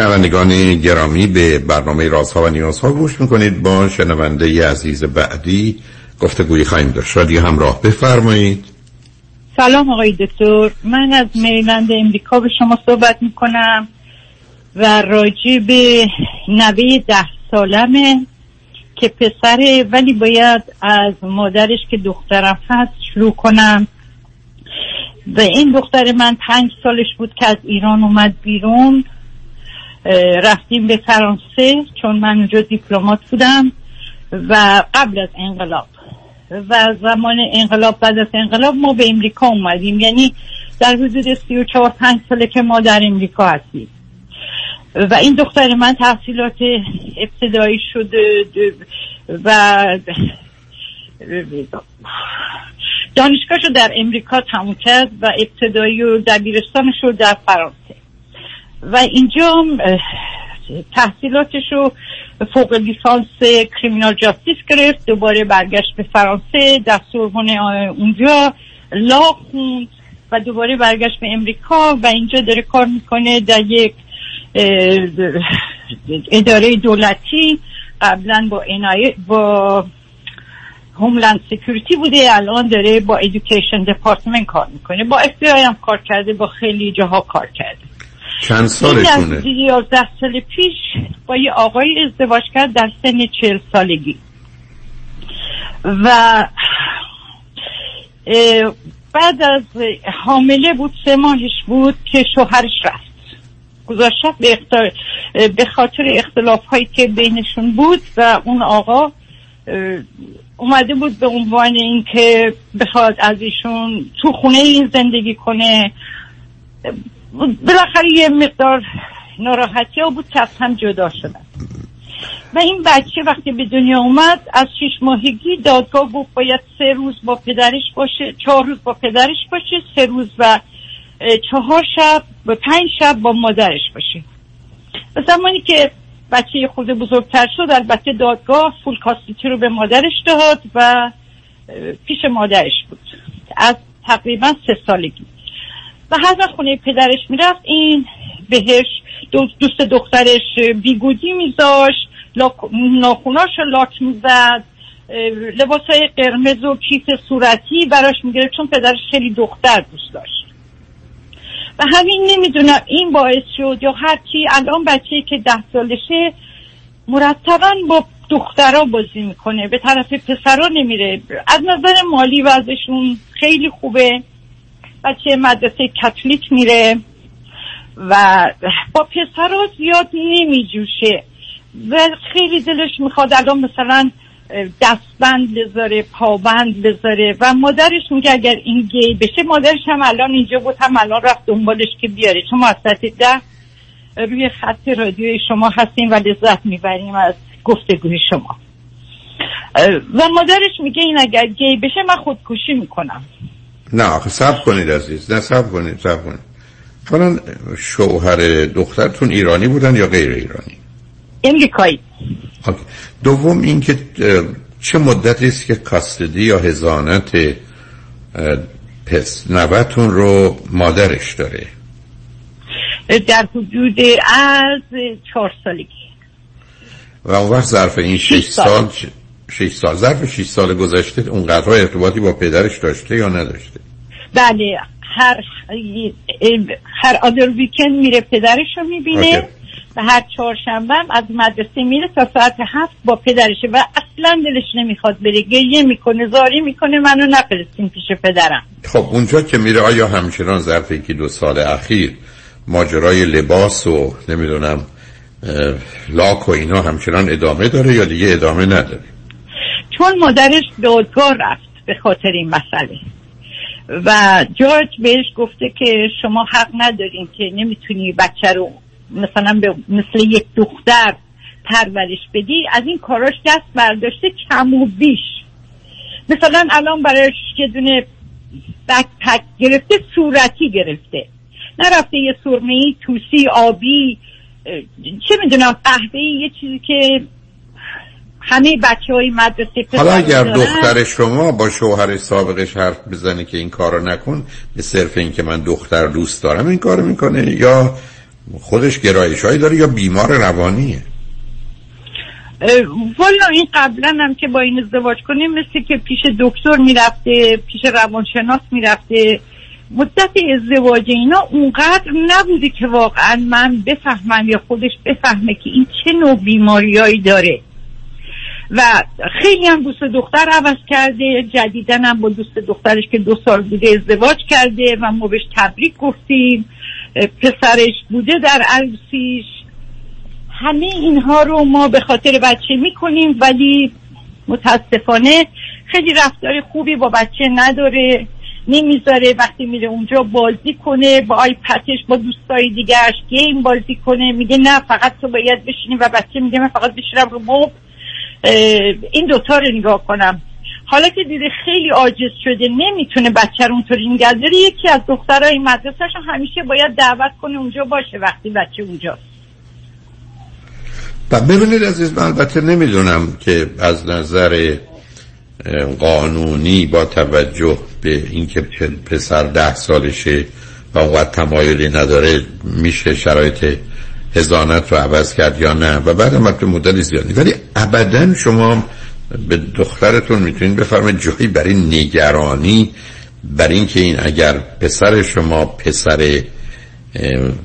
Speaker 5: شنوندگان گرامی به برنامه رازها و نیازها گوش می‌کنید. با شنونده عزیز بعدی گفتگوی خواهیم داشت. رادیو همراه بفرمایید.
Speaker 42: سلام آقای دکتر. من از میلند امریکا به شما صحبت می‌کنم و راجع به نوه ده سالمه که پسره ولی باید از مادرش که دخترم هست شروع کنم. و این دختر من پنج سالش بود که از ایران اومد بیرون. رفتیم به فرانسه چون من اونجا دیپلمات بودم و قبل از انقلاب. و زمان انقلاب بعد از انقلاب ما به امریکا اومدیم. یعنی در حدود سی و چهار پنج ساله که ما در امریکا هستیم. و این دختر من تحصیلات ابتدایی شده و دانشگاهشو در امریکا تموم کرد و ابتدایی و دبیرستانش رو در فرانسه. و اینجا تحصیلاتش رو فوق لیسانس کریمینال جاستیس گرفت دوباره برگشت به فرانسه دستورمون اونجا لا خوند و دوباره برگشت به امریکا و اینجا داره کار می‌کنه در یک اداره دولتی قبلا با انای با Homeland Security بوده الان داره با Education Department کار می‌کنه. با اف هم کار کرده با خیلی جاها کار کرده.
Speaker 5: چند سالشونه؟
Speaker 42: یازده سال پیش با یه آقای ازدواج کرد در سن چهل سالگی. و بعد از حامله بود سه ماهش بود که شوهرش رفت. گذاشت به, اختار... به خاطر اختلاف هایی که بینشون بود و اون آقا اومده بود به عنوان اینکه بخواد از ایشون تو خونه این زندگی کنه. بالاخره یه مقدار ناراحتی بود که از هم جدا شدن. و این بچه وقتی به دنیا اومد از شش ماهگی دادگاه گفت باید سه روز با پدرش باشه چهار روز با پدرش باشه سه روز و چهار شب و پنج شب با مادرش باشه. و زمانی که بچه خود بزرگتر شد البته دادگاه فول کاستیتی رو به مادرش داد و پیش مادرش بود. از تقریبا سه سالگی. و هر وقت خونه پدرش می‌رفت این بهش دوست دخترش بیگودی میذاشت ناخوناش رو لاک می‌زد لباس های قرمز و کیف صورتی براش می‌گرفت چون پدرش خیلی دختر دوست داشت. و همین نمی‌دونم این باعث شد یا هرچی الان بچه که ده سالشه مرتبا با دخترا بازی می‌کنه به طرف پسرا نمیره. از نظر مالی وضعشون خیلی خوبه. بچه مدرسه کتلیک میره و با پسرا زیاد نمیجوشه و خیلی دلش می‌خواد الان مثلا دستبند بذاره پابند بذاره و مادرش میگه اگر این گی بشه مادرش هم الان اینجا بود هم الان رفت دنبالش که بیاره. چون ما ده روی خط رادیوی شما هستیم و لذت می‌بریم از گفتگوی شما. و مادرش میگه این اگر گی بشه من خودکشی می‌کنم.
Speaker 5: نه آخه سب کنید عزیز. نه سب کنید سب کنید. اولا شوهر دخترتون ایرانی بودن یا غیر ایرانی؟
Speaker 42: امریکایی.
Speaker 5: دوم اینکه چه مدتی است که کاستدی یا هزانت پس نوتون رو مادرش داره؟
Speaker 42: در حدود از چهار سالگی.
Speaker 5: و اون وقت ظرف این شش سال. شش سال ظرف شش سال گذشته اونقدر ارتباطی با پدرش داشته یا نداشته؟
Speaker 42: بله هر هر آدر ویکند میره پدرش رو می‌بینه و هر چهارشنبه از مدرسه میره تا ساعت هفت با پدرشه و اصلا دلش نمی‌خواد بره گریه می‌کنه زاری می‌کنه منو نفرستین پیش پدرم.
Speaker 5: خب اونجا که میره آیا همچنان ظرف یکی دو سال اخیر ماجرای لباس و نمی‌دونم لاک و اینا همچنان ادامه داره یا دیگه ادامه نداره؟
Speaker 42: چون مادرش دادگاه رفت به خاطر این مسئله. و جورج بهش گفته که شما حق ندارین که نمی‌تونی بچه رو مثلا به مثل یک دختر پرورش بدی از این کاراش دست برداشته کم و بیش. مثلا الان برایش یه دونه پک گرفته صورتی گرفته. نرفته یه سرمه توسی آبی چه می‌دونم قهوه یه چیزی که همه بچه های مدرسه
Speaker 5: حالا اگر دختر شما با شوهر سابقش حرف بزنه که این کارو نکن به صرف این که من دختر دوست دارم این کارو می‌کنه. یا خودش گرایش هایی داره یا بیمار روانیه.
Speaker 42: والا این قبلا هم که با این ازدواج کنیم مثل که پیش دکتر می‌رفته پیش روانشناس می‌رفته. مدت ازدواج اینا اونقدر نبوده که واقعا من بفهمم یا خودش بفهمه که این چه نوع بیماریایی داره. و خیلی هم دوست دختر عوض کرده جدیدن هم با دوست دخترش که دو سال بوده ازدواج کرده و ما بهش تبریک گفتیم. پسرش بوده در عروسیش. همه اینها رو ما به خاطر بچه می‌کنیم ولی متاسفانه خیلی رفتار خوبی با بچه نداره. نمی‌ذاره وقتی میره اونجا بازی کنه با آیپتش با دوستای دیگرش گیم بازی کنه. میگه نه فقط تو باید بشینی و بچه میگه من فقط بشینم رو موب این دوتا رو نگاه کنم. حالا که دیده خیلی عاجز شده نمی‌تونه بچه رو اونطوری نگه یکی از دخترهای مدرسهش همیشه باید دعوت کنه اونجا باشه وقتی بچه اونجاست
Speaker 5: و ببینید عزیز من البته نمی‌دونم که از نظر قانونی با توجه به اینکه پسر ده سالشه و اونقدر تمایلی نداره میشه شرایط هزانت رو عوض کرد یا نه؟ و بعد هم مدل زیادی. ولی ابدا شما به دخترتون می‌تونید بفرمایید جایی برای نگرانی برای اینکه این اگر پسر شما پسر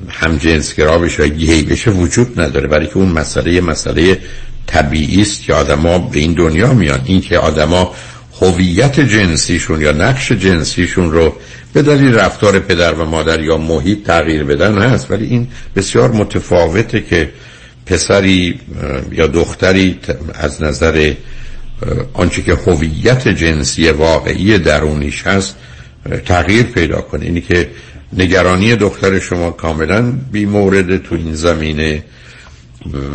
Speaker 5: همجنسگرا بشه گی بشه وجود نداره برای که اون مسئله مسئله طبیعی است که آدما به این دنیا میان. این که آدما هویت جنسیشون یا نقش جنسیشون رو به دلیل رفتار پدر و مادر یا محیط تغییر بدن هست. ولی این بسیار متفاوته که پسری یا دختری از نظر آنچه که هویت جنسی واقعی درونیش هست تغییر پیدا کنه. اینی که نگرانی دختر شما کاملا بی مورد تو این زمینه.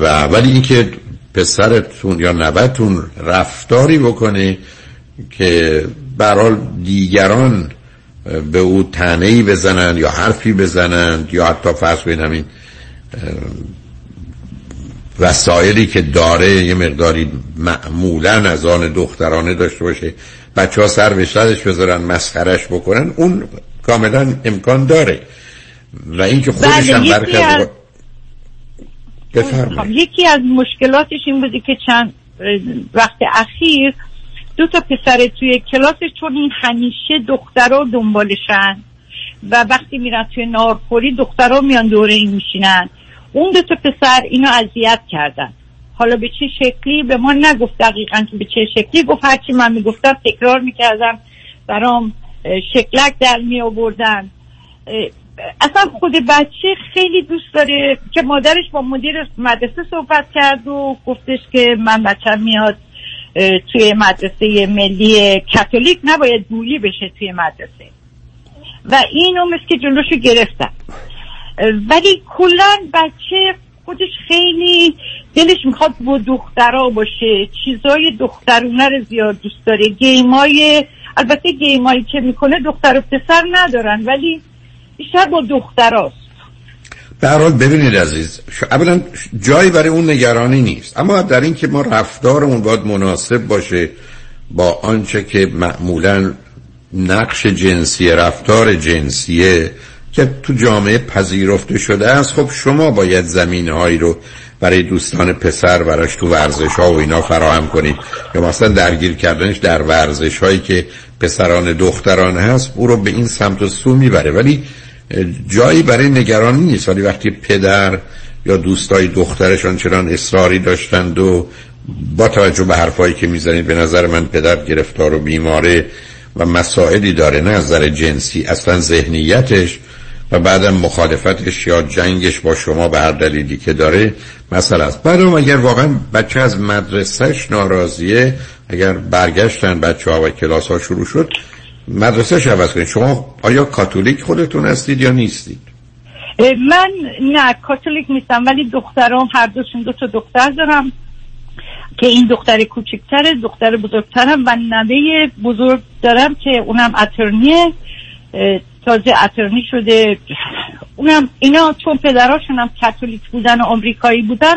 Speaker 5: و ولی اینکه پسرتون یا نوتون رفتاری بکنه که برحال دیگران به او تنهی بزنند یا حرفی بزنند یا حتی فرض کنید همین وسایلی که داره یه مقداری معمولا از آن دخترانه داشته باشه بچه ها سر به بذارن مسخرش بکنن اون کاملا امکان داره. و اینکه خودش
Speaker 42: بله،
Speaker 5: هم
Speaker 42: از-
Speaker 5: بفرمایید.
Speaker 42: خب، یکی از مشکلاتش این بوده که چند وقت اخیر دو تا پسر توی کلاس چون این همیشه دخترها دنبالشن. و وقتی میرن توی نارخوری دخترها میان دوره این میشینن. اون دو تا پسر اینو اذیت کردن. حالا به چه شکلی؟ به ما نگفت دقیقا که به چه شکلی. گفت هرچی من می‌گفتم تکرار می‌کردم. برام شکلک در می آوردن اصلا خود بچه خیلی دوست داره که مادرش با مدیر مدرسه صحبت کرد و گفتش که من بچه میاد. توی مدرسه ملی کاتولیک نباید بولی بشه توی مدرسه. و اینو مثل که جلوشو گرفتن. ولی کلا بچه خودش خیلی دلش می‌خواد با دخترها باشه. چیزای دخترونه رو زیاد دوست داره. گیمای البته گیمایی که می‌کنه دختر و پسر ندارن ولی بیشتر با دختراست.
Speaker 5: هر حال ببینید عزیز اولا جایی برای اون نگرانی نیست. اما در این که ما رفتارمون باید مناسب باشه با آنچه که معمولا نقش جنسی رفتار جنسیه که تو جامعه پذیرفته شده است خب شما باید زمین هایی رو برای دوستان پسر براش تو ورزش ها و اینا فراهم کنید. یا مثلا درگیر کردنش در ورزش هایی که پسران دختران هست او رو به این سمت و سو می‌بره. ولی جایی برای نگرانی نیست. ولی وقتی پدر یا دوستای دخترشان چنان اصراری داشتند و با توجه به حرفایی که می‌زنید به نظر من پدر گرفتار و بیماره و مسائلی داره نه از نظر جنسی. اصلا ذهنیتش و بعدم مخالفتش یا جنگش با شما به هر دلیلی که داره مسئله است. بعدم اگر واقعا بچه از مدرسهش ناراضیه اگر برگشتن بچه ها و کلاس ها شروع شد مدرسهش عوض کنید. شما آیا کاتولیک خودتون هستید یا نیستید؟
Speaker 42: من نه کاتولیک نیستم ولی دخترام هر دوشون دو تا دختر دارم که این دختر کوچکتره دختر بزرگترم و نوه بزرگ دارم که اونم اترنیه. تازه اترنی شده. اونم اینا چون پدراشون هم کاتولیک بودن و آمریکایی بودن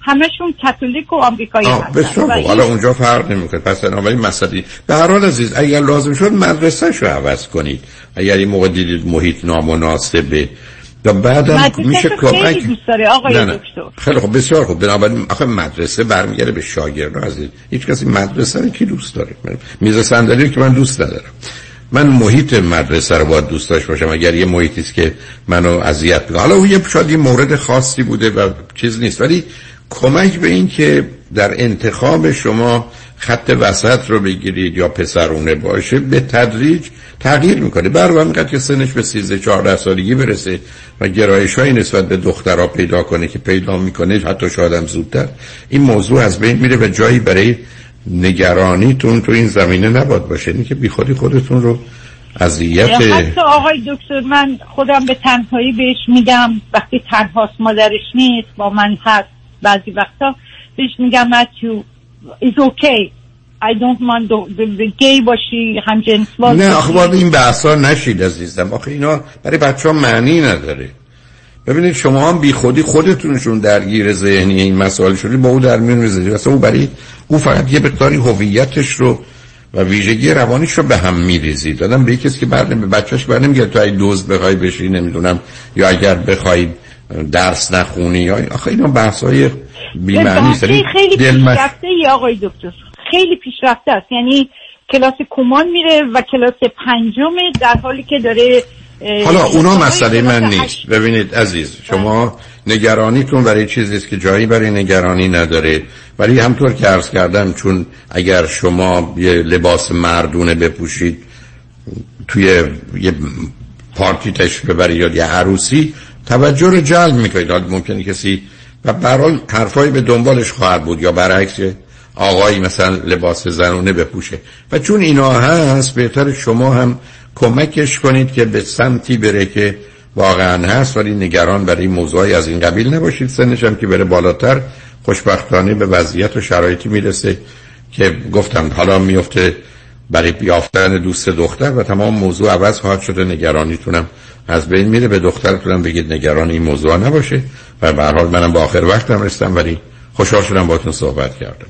Speaker 42: همشون کاتولیک و آمریکایی هستن.
Speaker 5: حالا اونجا فرق نمی‌کنه. پس بنابراین مسئله به هر حال عزیز اگر لازم شد مدرسه شو عوض کنید. اگر این موقع دیدید محیط نامناسبه و بعدم
Speaker 42: مدرسه
Speaker 5: میشه کمک
Speaker 42: دوست داره آقای
Speaker 5: نه نه.
Speaker 42: دکتر.
Speaker 5: خیلی خوب بسیار خوب. بنابراین آخه مدرسه برمیگرده به شاگرد عزیز. هیچ کسی مدرسه رو کی دوست داره؟ میز صندلی که من دوست ندارم. من محیط مدرسه رو باید دوست داشته باشم اگر یه محیطی است که منو اذیت می‌کنه. حالا اون یه شاید یه مورد خاصی بوده و چیز نیست. ولی کمک به این که در انتخاب شما خط وسط رو بگیرید یا پسرونه باشه به تدریج تغییر می‌کنه. بر همینقدر که سنش به 13 14 سالگی برسه و گرایش های نسبت به دخترها پیدا کنه که پیدا می‌کنه حتی شاید هم زودتر این موضوع از بین میره و جایی برای نگرانیتون تو این زمینه نباد باشه. اینی که بی خودی خودتون رو اذیت
Speaker 42: حتی آقای دکتر من خودم به تنهایی بهش میگم وقتی تنهاست مادرش نیست با من هست. بعضی وقتا بهش میگم متیو it's okay. I don't the gay باشی هم جنس باز
Speaker 5: نه
Speaker 42: باشی.
Speaker 5: آخه باید این بحثا نشید عزیزم. آخه اینا برای بچه ها معنی نداره. ببینید شما هم بی خودی خودتونشون درگیر ذهنی این مسائل شدی با او در میون می‌ذارید. اصلا او برای او فقط یه مقداری هویتش رو و ویژگی روانیش رو به هم میریزید. دادم به کسی که برنامه به بچهش برنمیگه تو ای دوز بخوای بشی نمی‌دونم یا اگر بخوای درس نخونی؟ یا آخه اینا بحث های بی‌معنی
Speaker 42: خیلی پیشرفته ای آقای دکتر. خیلی پیشرفته است. یعنی کلاس کمان میره و کلاس پنجمه در حالی که داره
Speaker 5: حالا اونا مسئله من نیست. ببینید عزیز شما نگرانیتون برای چیزی است که جایی برای نگرانی نداره. ولی همطور که عرض کردم چون اگر شما یه لباس مردونه بپوشید توی یه پارتی تش ببرید یا یه عروسی توجه رو جلب می‌کنید. حالا ممکنه کسی و برحال حرفایی به دنبالش خواهد بود یا برعکس آقایی مثلا لباس زنونه بپوشه. و چون اینا هست بهتر شما هم کمکش کنید که به سمتی بره که واقعا هست. ولی نگران برای موضوعی از این قبیل نباشید. سنش هم که بره بالاتر خوشبختانه به وضعیت و شرایطی می‌رسه که گفتم حالا میفته برای یافتن دوست دختر و تمام موضوع عوض خواهد شده نگرانیتونم از بین میره. به دخترتونم بگید نگران این موضوع نباشه و به حال منم با آخر وقتم رسیدم ولی خوشحال شدم باتون صحبت کردم.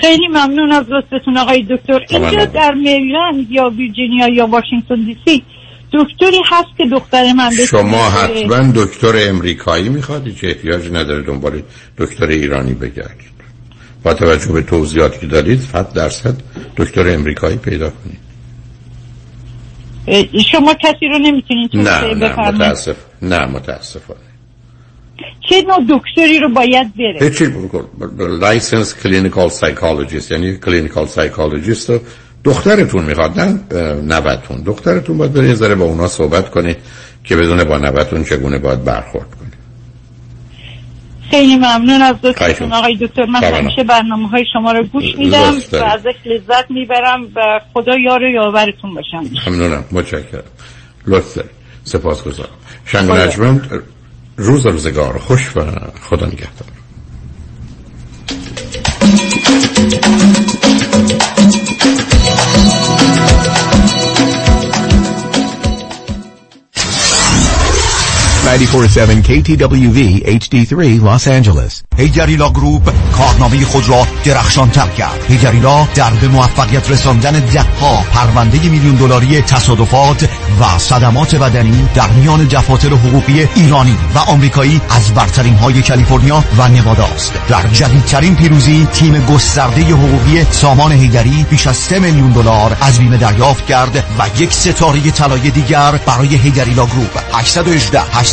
Speaker 42: خیلی ممنون از لطفتون آقای دکتر. اینجا در میلند یا ویرجینیا یا واشنگتن دی سی دکتری هست که دختر من
Speaker 5: شما حتما دکتر امریکایی میخوادی که احتیاج نداره دنبال دکتر ایرانی بگردید. با توجه به توضیحاتی که دارید فقط درصد دکتر امریکایی پیدا کنید.
Speaker 42: شما کسی رو نمی‌تونید
Speaker 5: نه نه متاسف نه متاسفانه.
Speaker 42: چه نوع دکتری رو باید بره؟
Speaker 5: هیچی licensed clinical psychologist یعنی clinical psychologist رو دخترتون می‌خواد نه نوتون. دخترتون باید بره ذره با اونا صحبت کنه که بدون با نوتون چگونه باید برخورد کنه.
Speaker 42: خیلی ممنون از دوستتون آقای دکتر. من همیشه برنامه های شما رو گوش میدم و ازش لذت می‌برم و خدا یار و یاورتون باشم.
Speaker 5: ممنونم. متشکرم. لطف سپاس گذارم شنگ نجمند روز روزگار. خوش و خدا نگهدار.
Speaker 43: KTWV HD3 Los Angeles.
Speaker 4: هیگریلا گروپ کارنامه خود را درخشان تر کرد. هیگریلا در به موفقیت رساندن ده ها پرونده میلیون دلاری تصادفات و صدمات بدنی در میان دفاتر حقوقی ایرانی و آمریکایی از برترین های کالیفرنیا و نوادا است. در جدیدترین پیروزی تیم گسترده حقوقی سامان هیگری بیش از 3 میلیون دلار از بیمه دریافت کرد و یک ستاره طلای دیگر برای هیگریلا گروپ. 818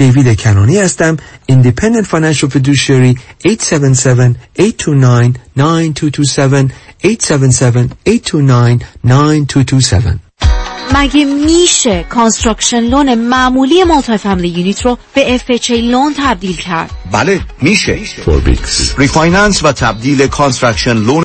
Speaker 44: دیوید کنانی هستم. Independent Financial Fiduciary 877-829-9227 877-829-9227
Speaker 45: مگه میشه construction loan معمولی multi family unit رو به FHA loan تبدیل کرد؟
Speaker 4: بله میشه. refinance و تبدیل construction loan